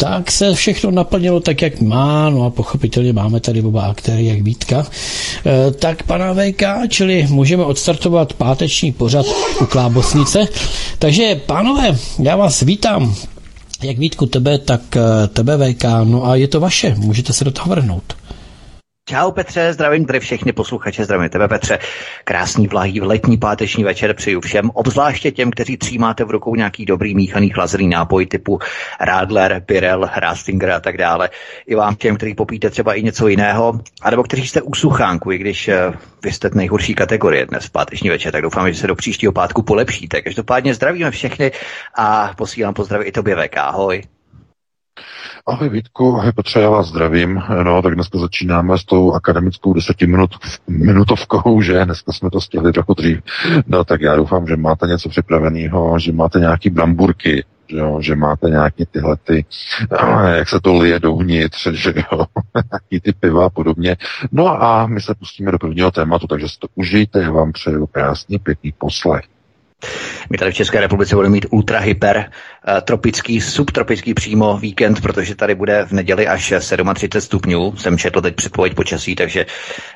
tak se všechno naplnilo tak, jak má, no a pochopitelně máme tady oba aktéry, jak Vítka. E, tak pana VK, čili můžeme odstartovat páteční pořad u Klábosnice. Takže pánové, já vás vítám, jak Vítku tebe, tak e, tebe VK, no a je to vaše, můžete se do toho vrhnout. Čau Petře, zdravím tady všechny posluchače, zdravím tebe Petře. Krásný vlahý letní páteční večer přeju všem, obzvláště těm, kteří třímáte v rukou nějaký dobrý míchaný chlazený nápoj typu Radler, Birel, Rastinger a tak dále. I vám těm, kteří popíte třeba i něco jiného, anebo kteří jste u suchánku, i když uh, vy jste nejhorší kategorie dnes v páteční večer, tak doufám, že se do příštího pátku polepšíte. Každopádně zdravíme všechny a posílám pozdraví i tobě VK. Ahoj. Ahoj Vítku, ahoj Petře, já vás zdravím. No, tak dneska začínáme s tou akademickou desetiminutovkou, že dneska jsme to stihli trochu dřív. No, tak já doufám, že máte něco připraveného, že máte nějaký bramburky, že, jo, že máte nějaké tyhle ty, jak se to lije dovnitř, že jo, nějaký ty piva a podobně. No a my se pustíme do prvního tématu, takže si to užijte, já vám přeju krásný, pěkný poslech. My tady v České republice budeme mít ultra hyper tropický, subtropický přímo víkend, protože tady bude v neděli až 37 stupňů. Jsem četl teď předpověď počasí, takže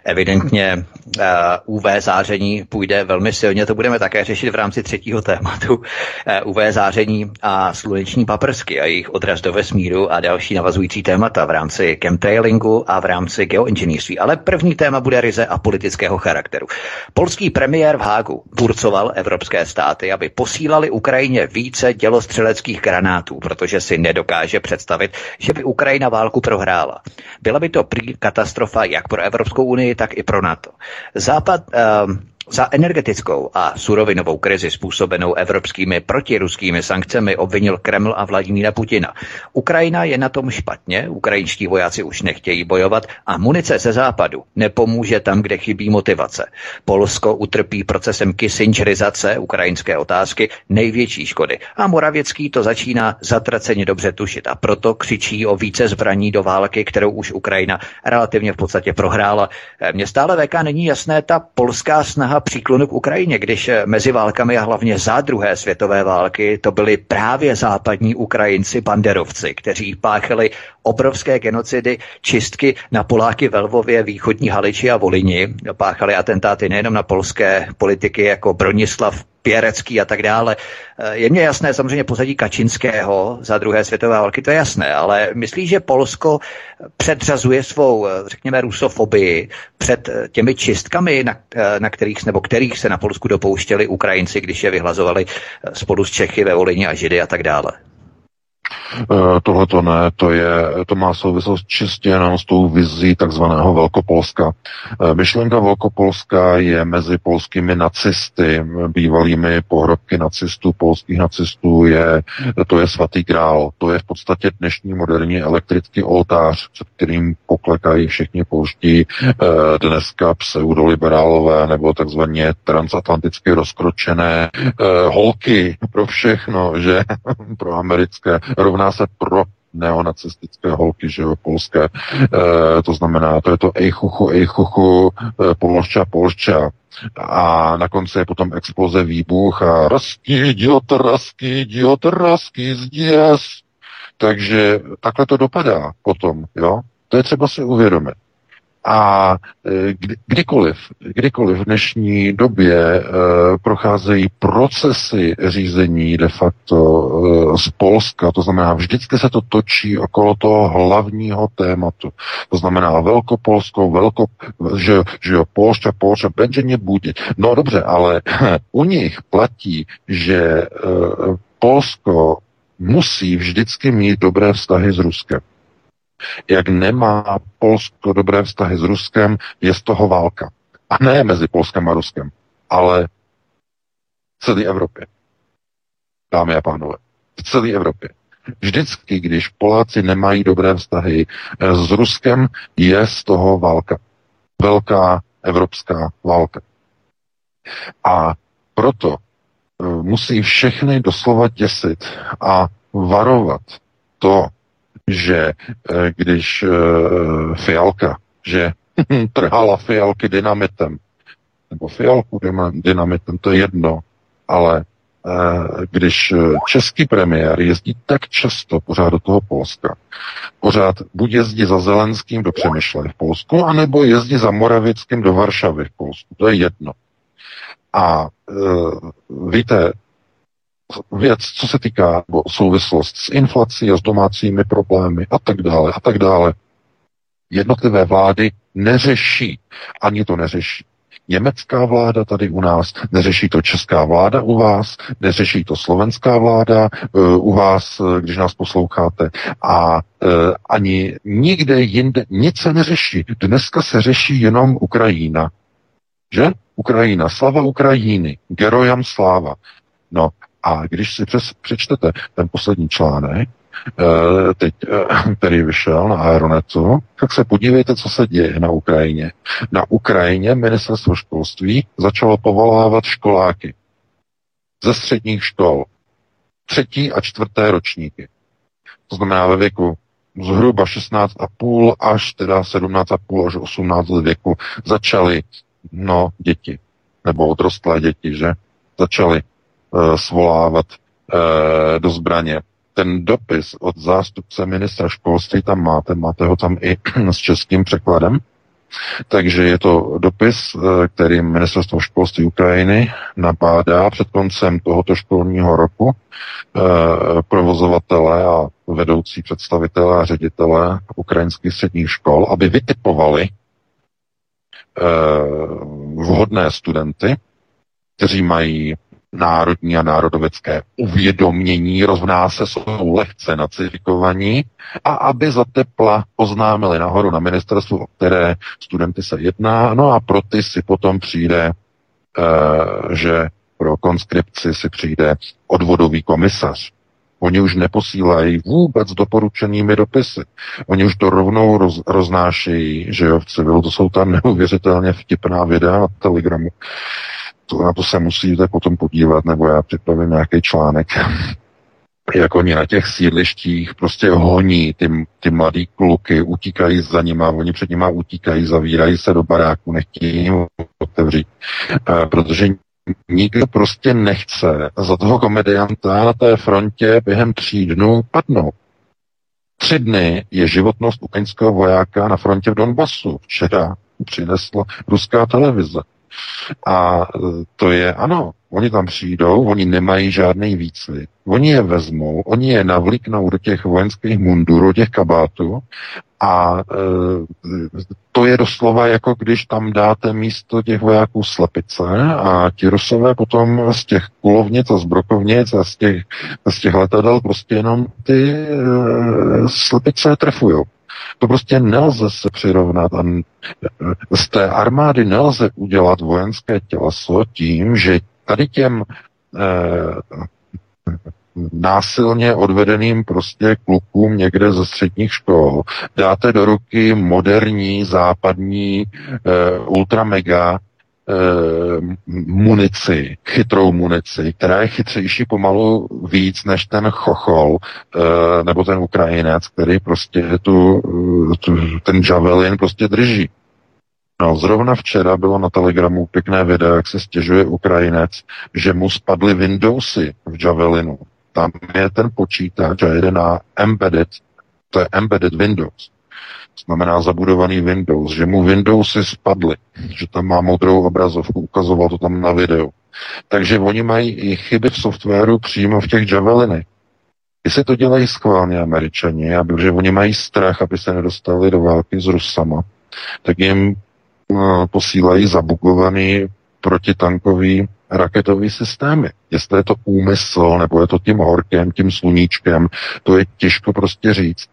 evidentně eh, UV záření půjde velmi silně. To budeme také řešit v rámci třetího tématu. Eh, UV záření a sluneční paprsky a jejich odraz do vesmíru a další navazující témata v rámci chemtrailingu a v rámci geoinženýrství. Ale první téma bude ryze a politického charakteru. Polský premiér v Hágu burcoval evropské státy, aby posílali Ukrajině více dělostřeleckých granátů, protože si nedokáže představit, že by Ukrajina válku prohrála. Byla by to prý katastrofa jak pro Evropskou unii, tak i pro NATO. Západ uh, za energetickou a surovinovou krizi způsobenou evropskými protiruskými sankcemi obvinil Kreml a Vladimíra Putina. Ukrajina je na tom špatně, ukrajinští vojáci už nechtějí bojovat a munice ze západu nepomůže tam, kde chybí motivace. Polsko utrpí procesem kissingerizace ukrajinské otázky největší škody a Moravěcký to začíná zatraceně dobře tušit a proto křičí o více zbraní do války, kterou už Ukrajina relativně v podstatě prohrála. Mně stále VK není jasné ta polská snaha příklonu k Ukrajině, když eh, mezi válkami a hlavně za druhé světové války to byli právě západní Ukrajinci banderovci, kteří páchali obrovské genocidy, čistky na Poláky ve Lvově, východní Haliči a Volini. Páchali atentáty nejenom na polské politiky jako Bronislav Pěrecký a tak dále. Eh, je mně jasné samozřejmě pozadí Kačinského za druhé světové války, to je jasné, ale myslí, že Polsko předřazuje svou, eh, řekněme, rusofobii před eh, těmi čistkami, na, na kterých, nebo kterých se na Polsku dopouštěli Ukrajinci, když je vyhlazovali spolu s Čechy ve Volině a Židy a tak dále. Eh, Tohle to ne, to, je, to má souvislost čistě jenom s tou vizí takzvaného Velkopolska. Eh, myšlenka Velkopolska je mezi polskými nacisty, bývalými pohrobky nacistů, polských nacistů, je, to je svatý král. To je v podstatě dnešní moderní elektrický oltář, před kterým poklekají všichni polští eh, dneska pseudoliberálové nebo takzvaně transatlanticky rozkročené holky pro všechno, že pro americké rovná se pro neonacistické holky, že jo, polské. E, to znamená, to je to ejchuchu, ejchuchu, e, polšča, polšča. A na konci je potom exploze, výbuch a rasky, idiot, rasky, idiot, rasky, zděs. Takže takhle to dopadá potom, jo. To je třeba si uvědomit. A e, kdy, kdykoliv, kdykoliv v dnešní době e, procházejí procesy řízení de facto e, z Polska, to znamená, vždycky se to točí okolo toho hlavního tématu. To znamená Velkopolsko, Velko, že, že jo, Polšťa, Polšťa, nie bude. No dobře, ale u nich platí, že Polsko musí vždycky mít dobré vztahy s Ruskem jak nemá Polsko dobré vztahy s Ruskem, je z toho válka. A ne mezi Polskem a Ruskem, ale v celé Evropě. Dámy a pánové, v celé Evropě. Vždycky, když Poláci nemají dobré vztahy eh, s Ruskem, je z toho válka. Velká evropská válka. A proto musí všechny doslova děsit a varovat to, že když Fialka, že trhala Fialky dynamitem, nebo Fialku dynamitem, to je jedno, ale Eh, když eh, český premiér jezdí tak často pořád do toho Polska, pořád buď jezdí za Zelenským do Přemýšle v Polsku, anebo jezdí za Moravickým do Varšavy v Polsku. To je jedno. A e, víte, věc, co se týká nebo souvislost s inflací a s domácími problémy a tak dále a tak dále, jednotlivé vlády neřeší, ani to neřeší německá vláda tady u nás, neřeší to česká vláda u vás, neřeší to slovenská vláda uh, u vás, uh, když nás posloucháte. A uh, ani nikde jinde nic se neřeší. Dneska se řeší jenom Ukrajina. Že? Ukrajina, slava Ukrajiny, gerojam sláva. No a když si přes, přečtete ten poslední článek, Eh, teď, eh, který vyšel na Aeronetu, tak se podívejte, co se děje na Ukrajině. Na Ukrajině ministerstvo školství začalo povolávat školáky ze středních škol, třetí a čtvrté ročníky. To znamená ve věku zhruba 16,5 až teda 17,5 až 18 let věku začaly no, děti, nebo odrostlé děti, že? Začaly svolávat uh, do zbraně ten dopis od zástupce ministra školství tam máte, máte ho tam i s českým překladem. Takže je to dopis, eh, který ministerstvo školství Ukrajiny nabádá před koncem tohoto školního roku eh, provozovatele a vedoucí představitele a ředitele ukrajinských středních škol, aby vytipovali eh, vhodné studenty, kteří mají národní a národovecké uvědomění, rovná se jsou lehce nacifikovaní a aby za tepla oznámili nahoru na ministerstvu, o které studenty se jedná, no a pro ty si potom přijde, e, že pro konskripci si přijde odvodový komisař. Oni už neposílají vůbec doporučenými dopisy. Oni už to rovnou roz, roznášejí, že jo, v civilu. To jsou tam neuvěřitelně vtipná videa na Telegramu to, na to se musíte potom podívat, nebo já připravím nějaký článek, jak oni na těch sídlištích prostě honí ty, ty mladý kluky, utíkají za nima, oni před nima utíkají, zavírají se do baráku, nechtějí jim otevřít, e, protože nikdo prostě nechce za toho komedianta na té frontě během tří dnů padnout. Tři dny je životnost ukrajinského vojáka na frontě v Donbasu. Včera přinesla ruská televize. A e, to je, ano, oni tam přijdou, oni nemají žádný výcvik. Oni je vezmou, oni je navlíknou do těch vojenských mundurů, do těch kabátů a e, to je doslova jako když tam dáte místo těch vojáků slepice a ti rusové potom z těch kulovnic a z brokovnic a z těch, z těch letadel prostě jenom ty e, slepice trefujou. To prostě nelze se přirovnat. A z té armády nelze udělat vojenské těleso tím, že tady těm eh, násilně odvedeným prostě klukům někde ze středních škol dáte do ruky moderní západní eh, ultramega Eh, munici, chytrou munici, která je chytřejší pomalu víc než ten chochol eh, nebo ten Ukrajinec, který prostě tu, tu, ten javelin prostě drží. No, zrovna včera bylo na Telegramu pěkné video, jak se stěžuje Ukrajinec, že mu spadly Windowsy v Javelinu. Tam je ten počítač a jede na embedded, to je embedded Windows znamená zabudovaný Windows, že mu Windowsy spadly, že tam má modrou obrazovku, ukazoval to tam na videu. Takže oni mají i chyby v softwaru přímo v těch Javeliny. Jestli to dělají schválně američani, protože oni mají strach, aby se nedostali do války s Rusama, tak jim uh, posílají zabugovaný protitankový raketové systémy. Jestli je to úmysl, nebo je to tím horkem, tím sluníčkem, to je těžko prostě říct.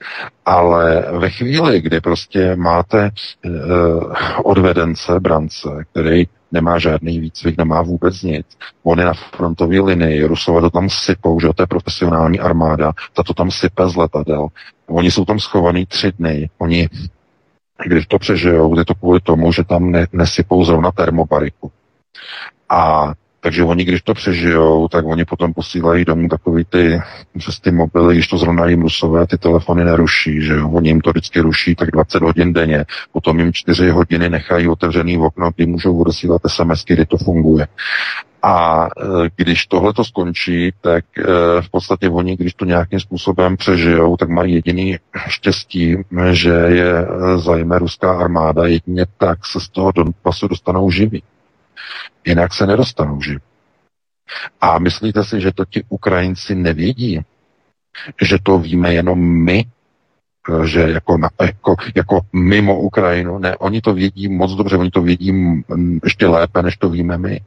Ale ve chvíli, kdy prostě máte uh, odvedence, brance, který nemá žádný výcvik, nemá vůbec nic. On je na frontové linii, Rusové to tam sypou, že to je profesionální armáda, ta to tam sype z letadel. Oni jsou tam schovaný tři dny, oni když to přežijou, je to kvůli tomu, že tam ne, nesypou zrovna termobariku. A Takže oni, když to přežijou, tak oni potom posílají domů takový ty, přes ty mobily, když to zrovna jim rusové, ty telefony neruší, že jo? Oni jim to vždycky ruší tak 20 hodin denně, potom jim 4 hodiny nechají otevřený okno, kdy můžou odesílat SMS, kdy to funguje. A e, když tohle to skončí, tak e, v podstatě oni, když to nějakým způsobem přežijou, tak mají jediný štěstí, že je zajme ruská armáda, jedině tak se z toho pasu dostanou živí. Jinak se nedostanou živí. A myslíte si, že to ti Ukrajinci nevědí? Že to víme jenom my? Že jako, na, jako, jako mimo Ukrajinu? Ne, oni to vědí moc dobře, oni to vědí ještě lépe, než to víme my.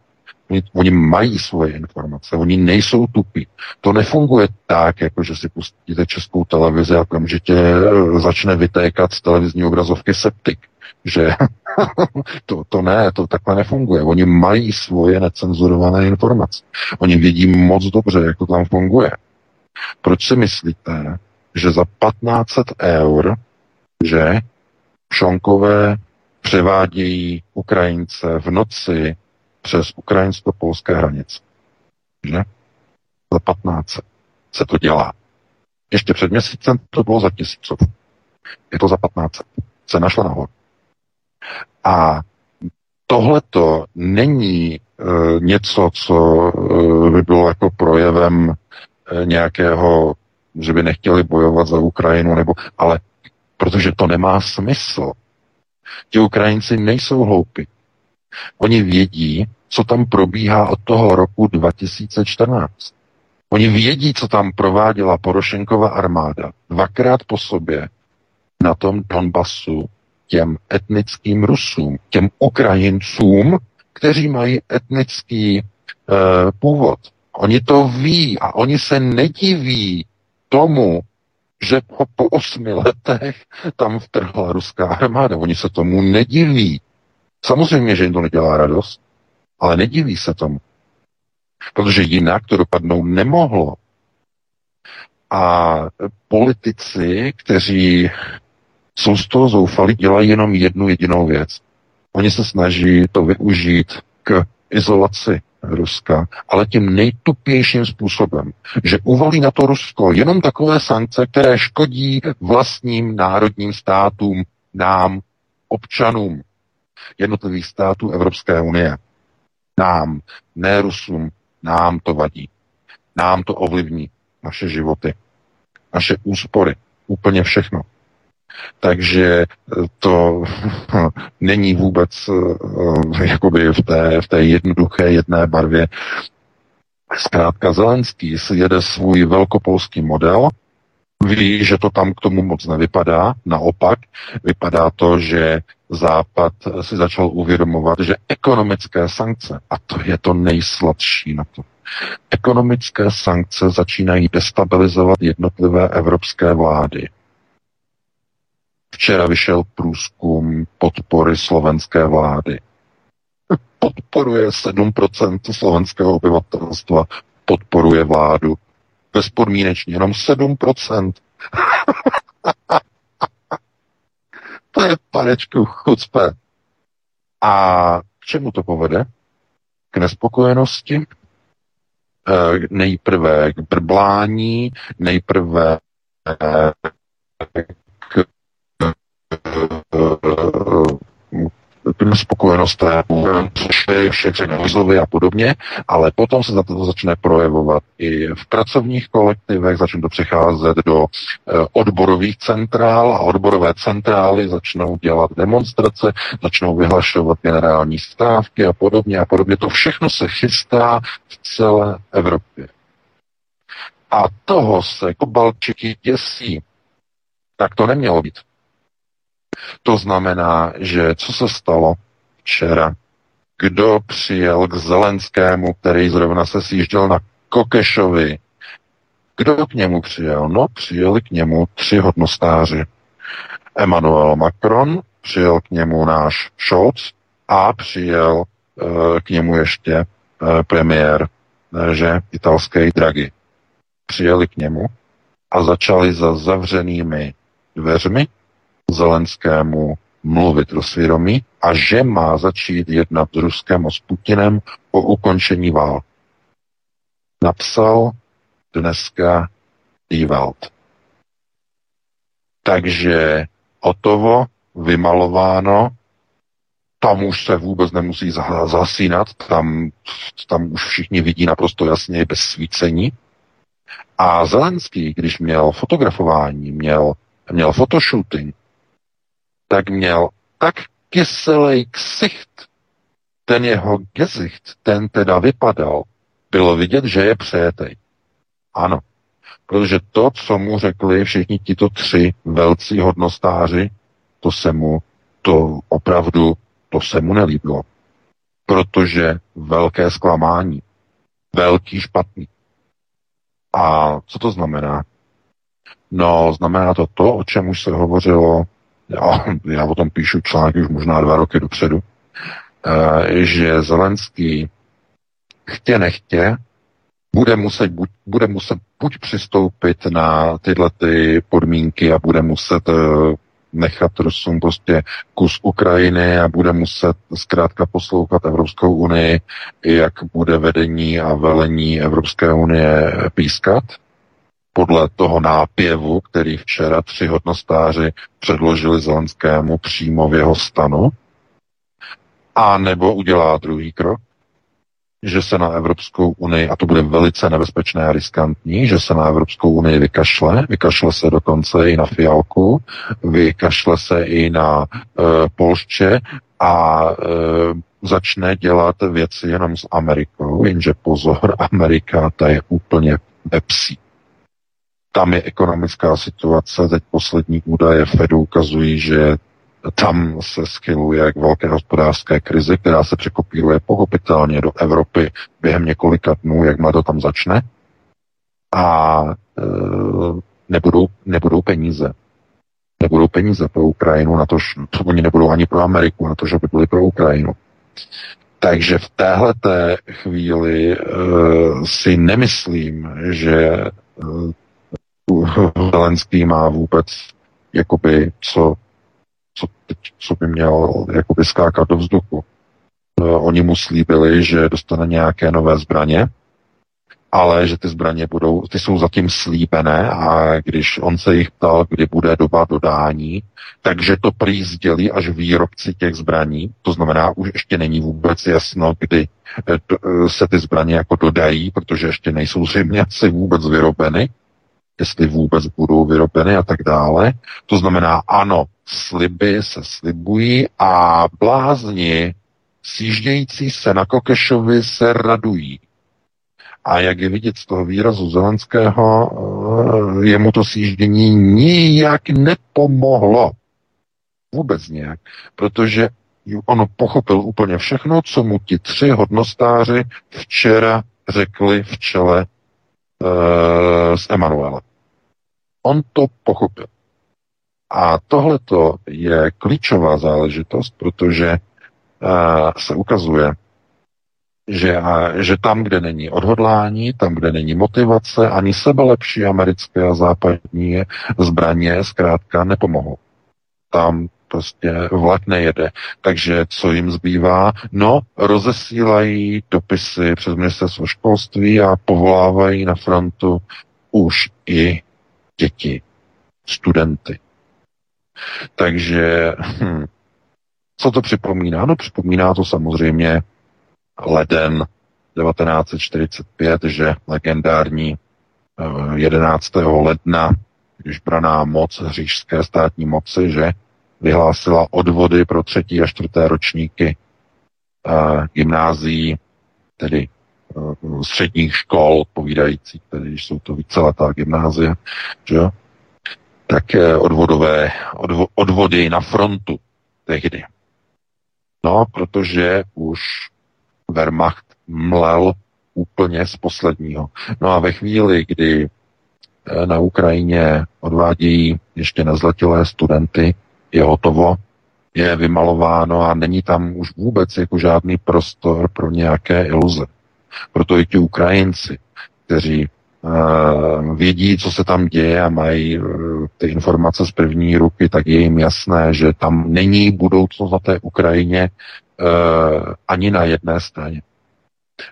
Oni, oni mají svoje informace, oni nejsou tupí. To nefunguje tak, jako že si pustíte českou televizi a okamžitě eh, začne vytékat z televizní obrazovky septik. Že to, to ne, to takhle nefunguje. Oni mají svoje necenzurované informace. Oni vědí moc dobře, jak to tam funguje. Proč si myslíte, že za 1500 eur, že Šonkové převádějí Ukrajince v noci přes ukrajinsko-polské hranice. Že? Za 15 se to dělá. Ještě před měsícem to bylo za tisícov. Je to za 15. Se našla nahoru. A tohleto není e, něco, co e, by bylo jako projevem e, nějakého, že by nechtěli bojovat za Ukrajinu, nebo, ale protože to nemá smysl. Ti Ukrajinci nejsou hloupí. Oni vědí, co tam probíhá od toho roku 2014. Oni vědí, co tam prováděla Porošenkova armáda dvakrát po sobě na tom Donbasu těm etnickým Rusům, těm Ukrajincům, kteří mají etnický e, původ. Oni to ví a oni se nediví tomu, že po, po osmi letech tam vtrhla ruská armáda. Oni se tomu nediví. Samozřejmě, že jim to nedělá radost, ale nediví se tomu. Protože jinak to dopadnout nemohlo. A politici, kteří jsou z toho zoufalí, dělají jenom jednu jedinou věc. Oni se snaží to využít k izolaci Ruska, ale tím nejtupějším způsobem, že uvalí na to Rusko jenom takové sankce, které škodí vlastním národním státům, nám, občanům jednotlivých států Evropské unie. Nám, ne Rusům, nám to vadí. Nám to ovlivní naše životy, naše úspory, úplně všechno. Takže to není vůbec eh, jakoby v té, v té jednoduché jedné barvě. Zkrátka Zelenský si jede svůj velkopolský model, ví, že to tam k tomu moc nevypadá, naopak vypadá to, že Západ si začal uvědomovat, že ekonomické sankce, a to je to nejsladší na to, ekonomické sankce začínají destabilizovat jednotlivé evropské vlády. Včera vyšel průzkum podpory slovenské vlády. Podporuje 7% slovenského obyvatelstva, podporuje vládu. Bezpodmínečně, jenom 7%. to je panečku chucpe. A k čemu to povede? K nespokojenosti, eh, nejprve k brblání, nejprve k spokojenost šetření výzlovy a podobně, ale potom se to začne projevovat i v pracovních kolektivech, začne to přecházet do eh, odborových centrál a odborové centrály začnou dělat demonstrace, začnou vyhlašovat generální stávky a podobně a podobně. To všechno se chystá v celé Evropě. A toho se Kobalčiky děsí. Tak to nemělo být. To znamená, že co se stalo včera? Kdo přijel k Zelenskému, který zrovna se sjížděl na Kokešovi? Kdo k němu přijel? No, přijeli k němu tři hodnostáři. Emmanuel Macron, přijel k němu náš Scholz a přijel e, k němu ještě e, premiér, e, že italský Draghi. Přijeli k němu a začali za zavřenými dveřmi Zelenskému mluvit do svědomí a že má začít jednat s Ruskem a s Putinem o ukončení války. Napsal dneska Die. Takže toho vymalováno, tam už se vůbec nemusí zasínat, tam, tam už všichni vidí naprosto jasně bez svícení. A Zelenský, když měl fotografování, měl, měl fotoshooting, tak měl tak kyselý ksicht, ten jeho gezicht, ten teda vypadal, bylo vidět, že je přejetej. Ano, protože to, co mu řekli všichni tito tři velcí hodnostáři, to se mu, to opravdu, to se mu nelíbilo. Protože velké zklamání, velký špatný. A co to znamená? No, znamená to to, o čem už se hovořilo, já, já o tom píšu články už možná dva roky dopředu, eh, že Zelenský chtě nechtě bude muset, buď, bude muset buď přistoupit na tyhle ty podmínky a bude muset eh, nechat Rusům prostě kus Ukrajiny a bude muset zkrátka poslouchat Evropskou unii, jak bude vedení a velení Evropské unie pískat, podle toho nápěvu, který včera tři hodnostáři předložili Zelenskému přímo v jeho stanu, a nebo udělá druhý krok, že se na Evropskou unii, a to bude velice nebezpečné a riskantní, že se na Evropskou unii vykašle, vykašle se dokonce i na Fialku, vykašle se i na e, Polště a e, začne dělat věci jenom s Amerikou, jenže pozor, Amerika ta je úplně pepsí. Tam je ekonomická situace, teď poslední údaje Fedu ukazují, že tam se schyluje k velké hospodářské krizi, která se překopíruje pochopitelně do Evropy během několika dnů, jak to tam začne. A e, nebudou, nebudou peníze. Nebudou peníze pro Ukrajinu, na to, to oni nebudou ani pro Ameriku, na to, že by byly pro Ukrajinu. Takže v téhle chvíli e, si nemyslím, že e, Zelenský má vůbec jakoby co co, co by měl jakoby skákat do vzduchu. Uh, oni mu slíbili, že dostane nějaké nové zbraně, ale že ty zbraně budou, ty jsou zatím slíbené a když on se jich ptal, kdy bude doba dodání, takže to prý sdělí až výrobci těch zbraní, to znamená, už ještě není vůbec jasno, kdy eh, eh, se ty zbraně jako dodají, protože ještě nejsou zřejmě asi vůbec vyrobeny, jestli vůbec budou vyrobeny a tak dále. To znamená, ano, sliby se slibují a blázni sjíždějící se na Kokešovi se radují. A jak je vidět z toho výrazu Zelenského, eh, jemu to sjíždění nijak nepomohlo. Vůbec nějak. Protože on pochopil úplně všechno, co mu ti tři hodnostáři včera řekli v čele uh, s Emanuelem. On to pochopil. A tohleto je klíčová záležitost, protože uh, se ukazuje, že, uh, že tam, kde není odhodlání, tam, kde není motivace, ani sebelepší americké a západní zbraně zkrátka nepomohou. Tam prostě vlak nejede. Takže co jim zbývá? No, rozesílají dopisy přes ministerstvo školství a povolávají na frontu už i děti, studenty. Takže hm, co to připomíná? No připomíná to samozřejmě leden 1945, že legendární 11. Eh, ledna, když braná moc říšské státní moci, že vyhlásila odvody pro třetí a čtvrté ročníky uh, gymnázií, tedy uh, středních škol odpovídající, tedy jsou to víceletá gymnázia, že tak uh, odvodové, odvo, odvody na frontu tehdy. No, protože už Wehrmacht mlel úplně z posledního. No a ve chvíli, kdy na Ukrajině odvádějí ještě nezletilé studenty, je hotovo, je vymalováno a není tam už vůbec jako žádný prostor pro nějaké iluze. Proto i ti Ukrajinci, kteří vědí, co se tam děje a mají ty informace z první ruky, tak je jim jasné, že tam není budoucnost na té Ukrajině ani na jedné straně.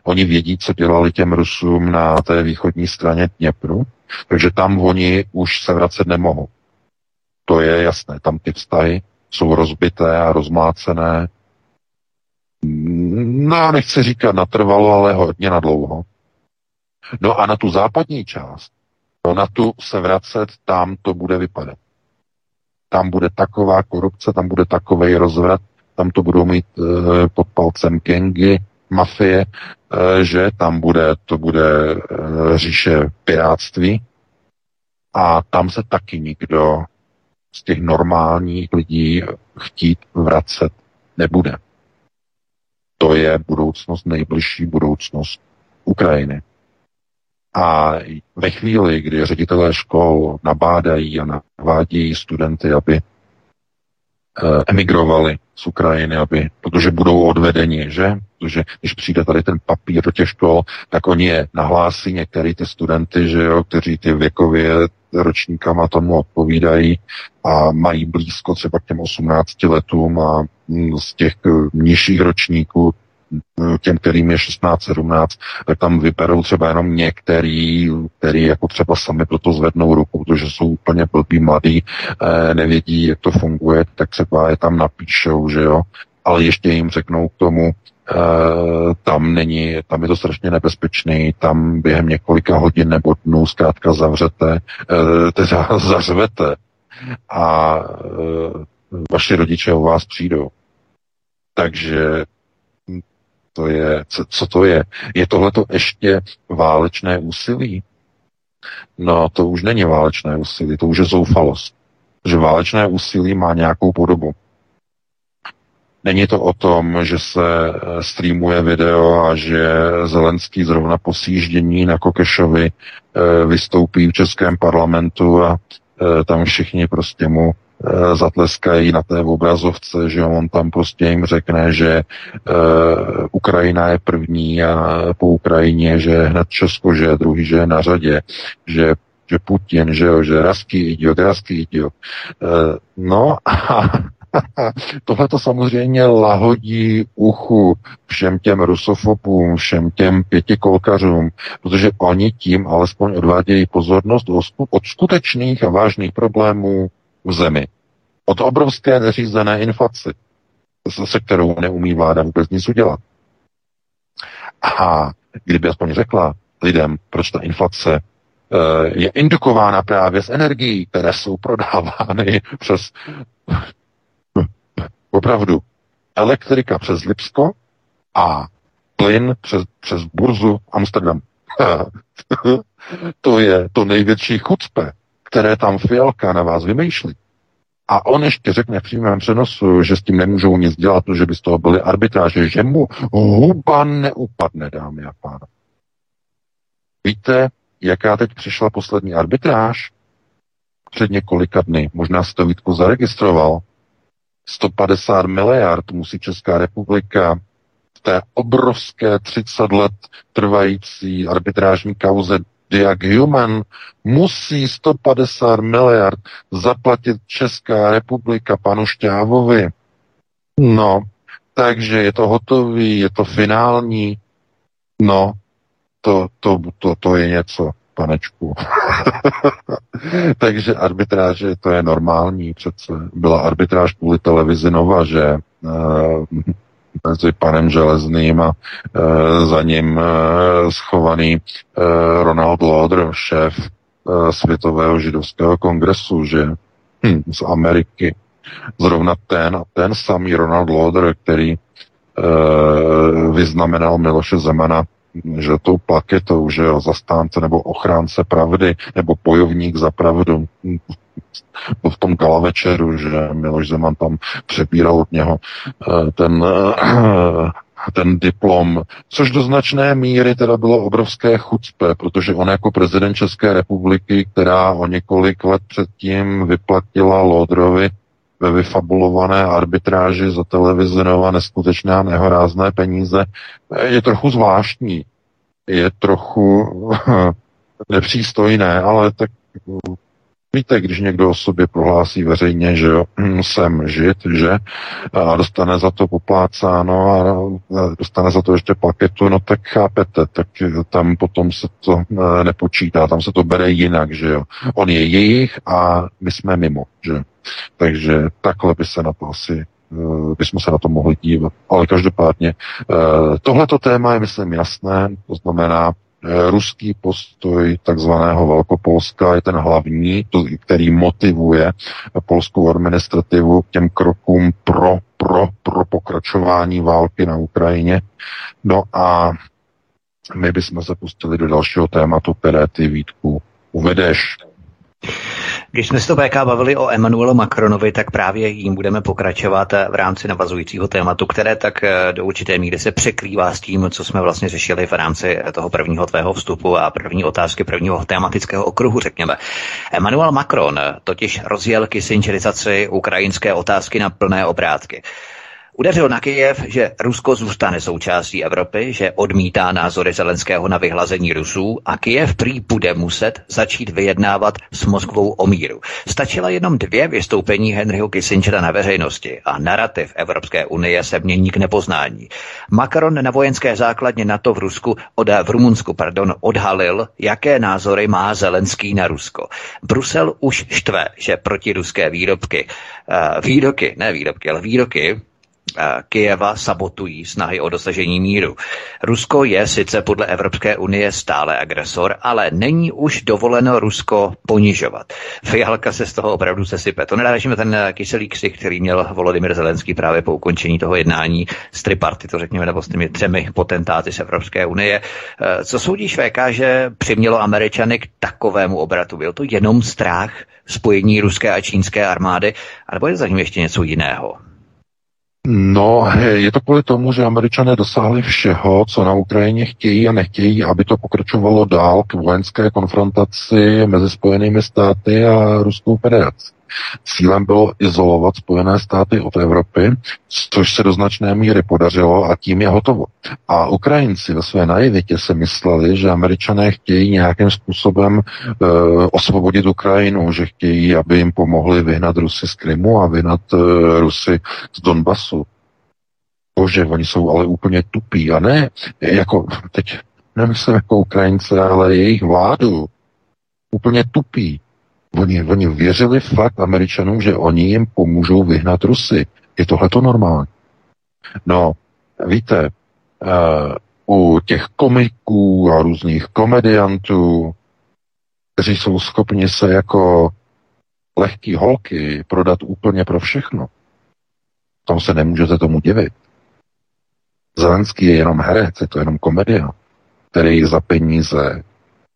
Oni vědí, co dělali těm Rusům na té východní straně Dněpru, takže tam oni už se vracet nemohou. To je jasné, tam ty vztahy jsou rozbité a rozmácené. No, nechci říkat natrvalo, ale hodně na dlouho. No a na tu západní část, no na tu se vracet, tam to bude vypadat. Tam bude taková korupce, tam bude takový rozvrat, tam to budou mít e, pod palcem gengy, mafie, e, že tam bude, to bude e, říše piráctví a tam se taky nikdo z těch normálních lidí chtít vracet nebude. To je budoucnost, nejbližší budoucnost Ukrajiny. A ve chvíli, kdy ředitelé škol nabádají a navádějí studenty, aby eh, emigrovali z Ukrajiny, aby, protože budou odvedeni, že? Protože když přijde tady ten papír do těch škol, tak oni je nahlásí některý ty studenty, že jo, kteří ty věkově ročníkama tomu odpovídají a mají blízko třeba k těm 18 letům a z těch nižších ročníků těm, kterým je 16, 17, tak tam vyberou třeba jenom některý, který jako třeba sami proto zvednou ruku, protože jsou úplně blbý mladí, eh, nevědí, jak to funguje, tak třeba je tam napíšou, že jo, ale ještě jim řeknou k tomu, Uh, tam není, tam je to strašně nebezpečný, tam během několika hodin nebo dnů zkrátka zavřete, uh, teda zařvete a uh, vaši rodiče o vás přijdou. Takže to je, co, co to je? Je tohleto ještě válečné úsilí? No, to už není válečné úsilí, to už je zoufalost. Že válečné úsilí má nějakou podobu. Není to o tom, že se eh, streamuje video a že Zelenský zrovna po sjíždění na Kokešovi eh, vystoupí v Českém parlamentu a eh, tam všichni prostě mu zatleskají na té obrazovce, že on tam prostě jim řekne, že Ukrajina je první a po Ukrajině, že hned Česko, že je druhý, že je na řadě, že že Putin, že jo, že raský idiot, raský idiot. No a tohle to samozřejmě lahodí uchu všem těm rusofobům, všem těm pětikolkařům, protože oni tím alespoň odvádějí pozornost od skutečných a vážných problémů v zemi. Od obrovské neřízené inflaci, se kterou neumí vláda vůbec nic udělat. A kdyby aspoň řekla lidem, proč ta inflace eh, je indukována právě z energií, které jsou prodávány přes opravdu elektrika přes Lipsko a plyn přes, přes burzu Amsterdam. to je to největší chucpe, které tam Fialka na vás vymýšlí. A on ještě řekne v přímém přenosu, že s tím nemůžou nic dělat, že by z toho byly arbitráže, že mu huba neupadne, dámy a pánové. Víte, jaká teď přišla poslední arbitráž? Před několika dny. Možná jste to Vítku zaregistroval. 150 miliard musí Česká republika v té obrovské 30 let trvající arbitrážní kauze jak Human musí 150 miliard zaplatit Česká republika panu Šťávovi. No, takže je to hotový, je to finální. No, to, to, to, to je něco, panečku. takže arbitráže, to je normální přece. Byla arbitráž kvůli televizi Nova, že uh, mezi panem Železným a e, za ním e, schovaný e, Ronald Lauder, šéf e, Světového židovského kongresu, že hm, z Ameriky. Zrovna ten a ten samý Ronald Lauder, který vyznamenal Miloše Zemana že tou plaketou, že jo, zastánce nebo ochránce pravdy, nebo bojovník za pravdu, v tom gala večeru, že Miloš Zeman tam přebíral od něho eh, ten, eh, ten diplom, což do značné míry teda bylo obrovské chucpe, protože on jako prezident České republiky, která o několik let předtím vyplatila Lodrovi ve vyfabulované arbitráži za televizi Nova neskutečné a nehorázné peníze, je trochu zvláštní. Je trochu nepřístojné, ale tak Víte, když někdo o sobě prohlásí veřejně, že jo, hm, jsem žid, že, a dostane za to poplácáno a dostane za to ještě paketu, no tak chápete, tak tam potom se to e, nepočítá, tam se to bere jinak, že jo. On je jejich a my jsme mimo, že. Takže takhle by se na to asi e, bychom se na to mohli dívat. Ale každopádně, e, tohleto téma je, myslím, jasné, to znamená, ruský postoj takzvaného Velkopolska je ten hlavní, který motivuje polskou administrativu k těm krokům pro, pro, pro pokračování války na Ukrajině. No a my bychom se pustili do dalšího tématu, které ty Vítku uvedeš. Když jsme se to PK bavili o Emmanuelu Macronovi, tak právě jim budeme pokračovat v rámci navazujícího tématu, které tak eh, do určité míry se překrývá s tím, co jsme vlastně řešili v rámci toho prvního tvého vstupu a první otázky prvního tematického okruhu, řekněme. Emmanuel Macron totiž rozjel kysinčerizaci ukrajinské otázky na plné obrátky. Udeřil na Kyjev, že Rusko zůstane součástí Evropy, že odmítá názory Zelenského na vyhlazení Rusů a Kyjev prý bude muset začít vyjednávat s Moskvou o míru. Stačila jenom dvě vystoupení Henryho Kissingera na veřejnosti a narrativ Evropské unie se mění k nepoznání. Macron na vojenské základně NATO v Rusku, od, v Rumunsku pardon, odhalil, jaké názory má Zelenský na Rusko. Brusel už štve, že protiruské výrobky, uh, výroky, ne výrobky, ale výroky Kijeva sabotují snahy o dosažení míru. Rusko je sice podle Evropské unie stále agresor, ale není už dovoleno Rusko ponižovat. Fialka se z toho opravdu sesype. To nedážíme ten kyselý ksich, který měl Volodymyr Zelenský právě po ukončení toho jednání s triparty, to řekněme, nebo s těmi třemi potentáty z Evropské unie. Eh, co soudíš, VK, že přimělo Američany k takovému obratu? Byl to jenom strach spojení ruské a čínské armády, anebo je za ním ještě něco jiného? No, je to kvůli tomu, že američané dosáhli všeho, co na Ukrajině chtějí a nechtějí, aby to pokračovalo dál k vojenské konfrontaci mezi Spojenými státy a Ruskou federací. Cílem bylo izolovat Spojené státy od Evropy, což se do značné míry podařilo a tím je hotovo. A Ukrajinci ve své naivitě se mysleli, že američané chtějí nějakým způsobem e, osvobodit Ukrajinu, že chtějí, aby jim pomohli vyhnat Rusy z Krymu a vyhnat e, Rusy z Donbasu. Bože, oni jsou ale úplně tupí. A ne, jako teď nemyslím jako Ukrajince, ale jejich vládu. Úplně tupí. Oni, oni věřili fakt Američanům, že oni jim pomůžou vyhnat Rusy. Je tohle to normální? No, víte, uh, u těch komiků a různých komediantů, kteří jsou schopni se jako lehký holky prodat úplně pro všechno, tam se nemůžete tomu divit. Zelenský je jenom herec, je to jenom komedia, který za peníze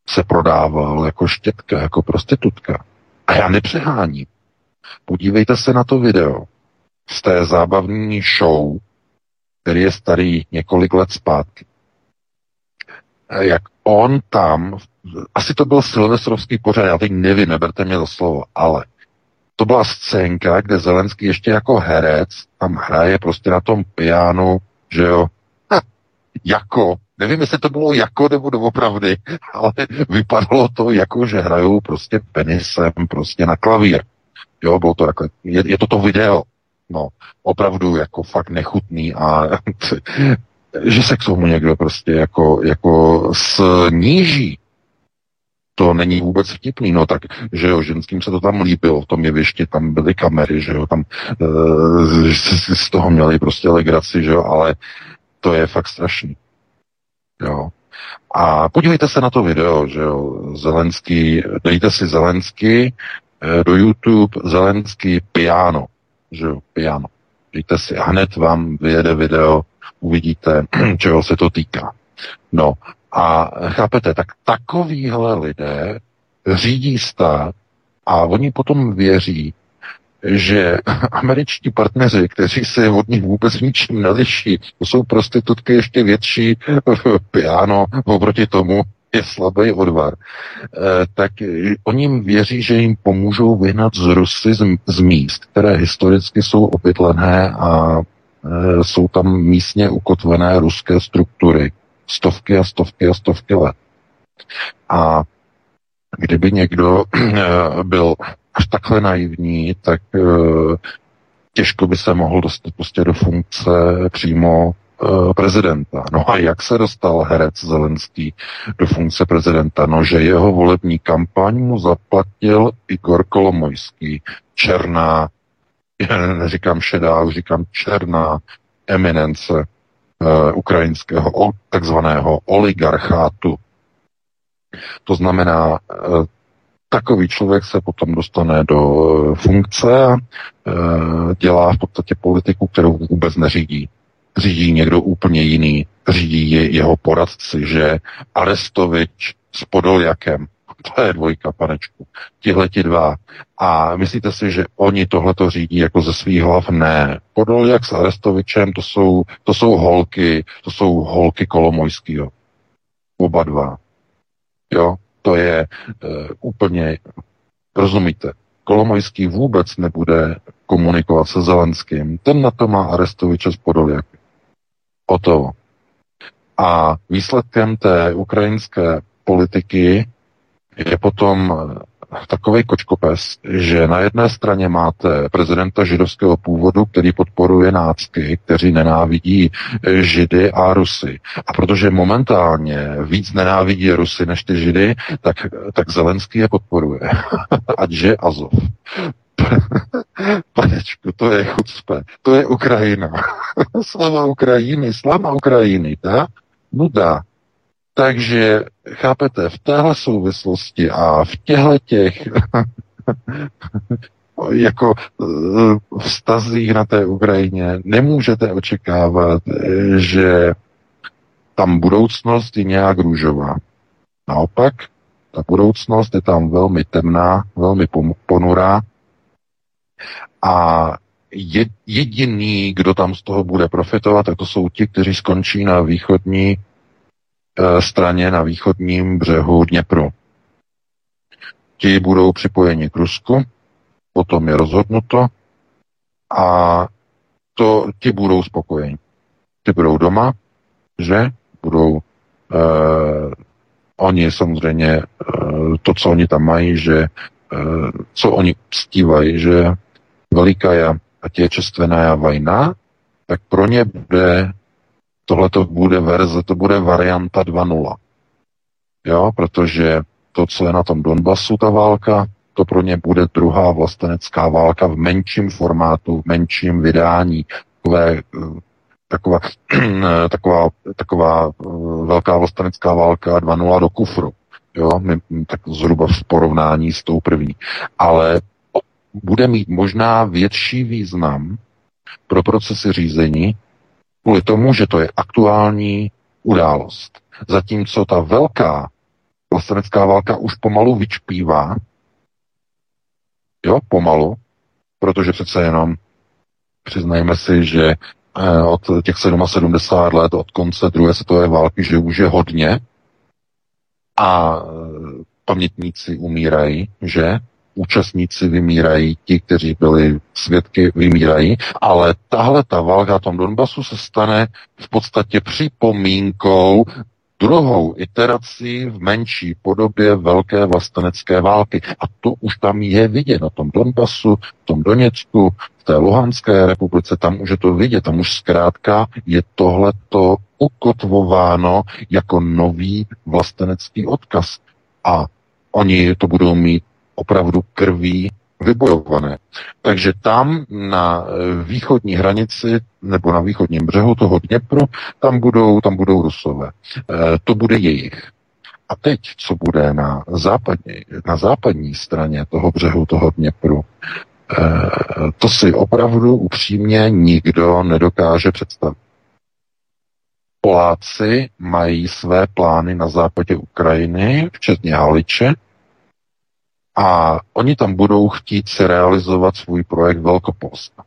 se prodával jako štětka, jako prostitutka. A já nepřeháním. Podívejte se na to video z té zábavní show, který je starý několik let zpátky. Jak on tam, asi to byl silvestrovský pořad, já teď nevím, neberte mě za slovo, ale to byla scénka, kde Zelenský ještě jako herec tam hraje prostě na tom pianu, že jo, ha, jako Nevím, jestli to bylo jako nebo doopravdy, ale vypadalo to jako, že hrajou prostě penisem prostě na klavír. Jo, bylo to jako, je, je to to video. No, opravdu jako fakt nechutný a že se k tomu někdo prostě jako, jako sníží, to není vůbec vtipný, no tak, že jo, ženským se to tam líbilo, v tom jevišti, tam byly kamery, že jo, tam e, z toho měli prostě legraci, že jo, ale to je fakt strašný. Jo. A podívejte se na to video, že jo, Zelenský, dejte si Zelenský eh, do YouTube Zelenský piano, že jo, piano. Dejte si a hned vám vyjede video, uvidíte, čeho se to týká. No a chápete, tak takovýhle lidé řídí stát a oni potom věří, že američtí partneři, kteří se od nich vůbec ničím neliší, jsou prostitutky ještě větší piano oproti tomu, je slabý odvar, eh, tak oni věří, že jim pomůžou vyhnat z Rusy z, z míst, které historicky jsou opytlené a e, jsou tam místně ukotvené ruské struktury stovky a stovky a stovky let. A kdyby někdo byl až takhle naivní, tak těžko by se mohl dostat prostě do funkce přímo prezidenta. No a jak se dostal herec Zelenský do funkce prezidenta? No, že jeho volební kampaň mu zaplatil Igor Kolomojský, černá, neříkám šedá, říkám černá eminence uh, ukrajinského takzvaného oligarchátu. To znamená, takový člověk se potom dostane do uh, funkce a uh, dělá v podstatě politiku, kterou vůbec neřídí. Řídí někdo úplně jiný, řídí je jeho poradci, že Arestovič s Podoljakem, to je dvojka, panečku. Tihle ti dva. A myslíte si, že oni tohle to řídí jako ze svých hlav? Ne. jak s Arestovičem, to jsou, to jsou holky, to jsou holky Kolomojskýho. Oba dva. Jo, to je uh, úplně, rozumíte, Kolomojský vůbec nebude komunikovat se Zelenským. Ten na to má Arestoviče z Podoljaky. O to. A výsledkem té ukrajinské politiky je potom eh, takový kočkopes, že na jedné straně máte prezidenta židovského původu, který podporuje nácky, kteří nenávidí židy a Rusy. A protože momentálně víc nenávidí Rusy než ty židy, tak, tak Zelenský je podporuje. Ať že Azov. Panečku, to je chucpe. To je Ukrajina. slava Ukrajiny, slava Ukrajiny, tak? No dá. Takže, chápete, v téhle souvislosti a v těchto těch jako eh, vztazích na té Ukrajině nemůžete očekávat, že tam budoucnost je nějak růžová. Naopak, ta budoucnost je tam velmi temná, velmi ponurá a jediný, kdo tam z toho bude profitovat, tak to jsou ti, kteří skončí na východní Eh, straně na východním břehu Dněpru. Ti budou připojeni k Rusku, potom je rozhodnuto a to ti budou spokojeni. Ty budou doma, že budou eh, oni samozřejmě eh, to, co oni tam mají, že eh, co oni stívají, že veliká je čestvená vajna, tak pro ně bude Tohle to bude verze, to bude varianta 2.0. Jo, protože to, co je na tom Donbasu, ta válka, to pro ně bude druhá vlastenecká válka v menším formátu, v menším vydání, takové, taková, taková, taková eh, velká vlastenecká válka 2.0 do kufru. Jo, tak zhruba v porovnání s tou první. Ale bude mít možná větší význam pro procesy řízení, kvůli tomu, že to je aktuální událost. Zatímco ta velká vlastenecká válka už pomalu vyčpívá, jo, pomalu, protože přece jenom přiznajme si, že eh, od těch 77 let, od konce druhé světové války, že už je hodně a eh, pamětníci umírají, že účastníci vymírají, ti, kteří byli svědky, vymírají, ale tahle ta válka tom Donbasu se stane v podstatě připomínkou druhou iterací v menší podobě velké vlastenecké války. A to už tam je vidět na tom Donbasu, v tom Doněcku, v té Luhanské republice, tam už je to vidět, tam už zkrátka je tohleto ukotvováno jako nový vlastenecký odkaz. A oni to budou mít opravdu krví vybojované. Takže tam na eh, východní hranici nebo na východním břehu toho Dněpru, tam budou, tam budou Rusové. E, to bude jejich. A teď, co bude na západní, na západní straně toho břehu toho Dněpru, e, to si opravdu upřímně nikdo nedokáže představit. Poláci mají své plány na západě Ukrajiny, včetně Haliče, a oni tam budou chtít se realizovat svůj projekt Velkopolska.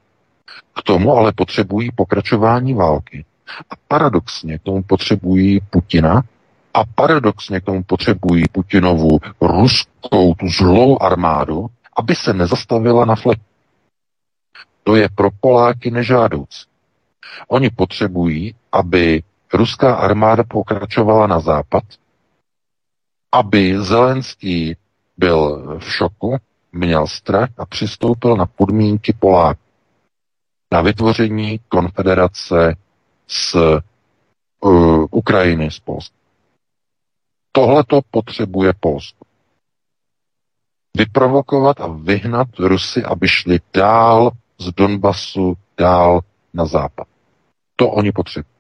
K tomu ale potřebují pokračování války. A paradoxně k tomu potřebují Putina a paradoxně k tomu potřebují Putinovu ruskou, tu zlou armádu, aby se nezastavila na fleku. To je pro Poláky nežádoucí. Oni potřebují, aby ruská armáda pokračovala na západ, aby Zelenský byl v šoku, měl strach a přistoupil na podmínky Poláků. Na vytvoření konfederace s uh, Ukrajiny s Polskem. Tohle to potřebuje Polsko. Vyprovokovat a vyhnat Rusy, aby šli dál z Donbasu, dál na západ. To oni potřebují.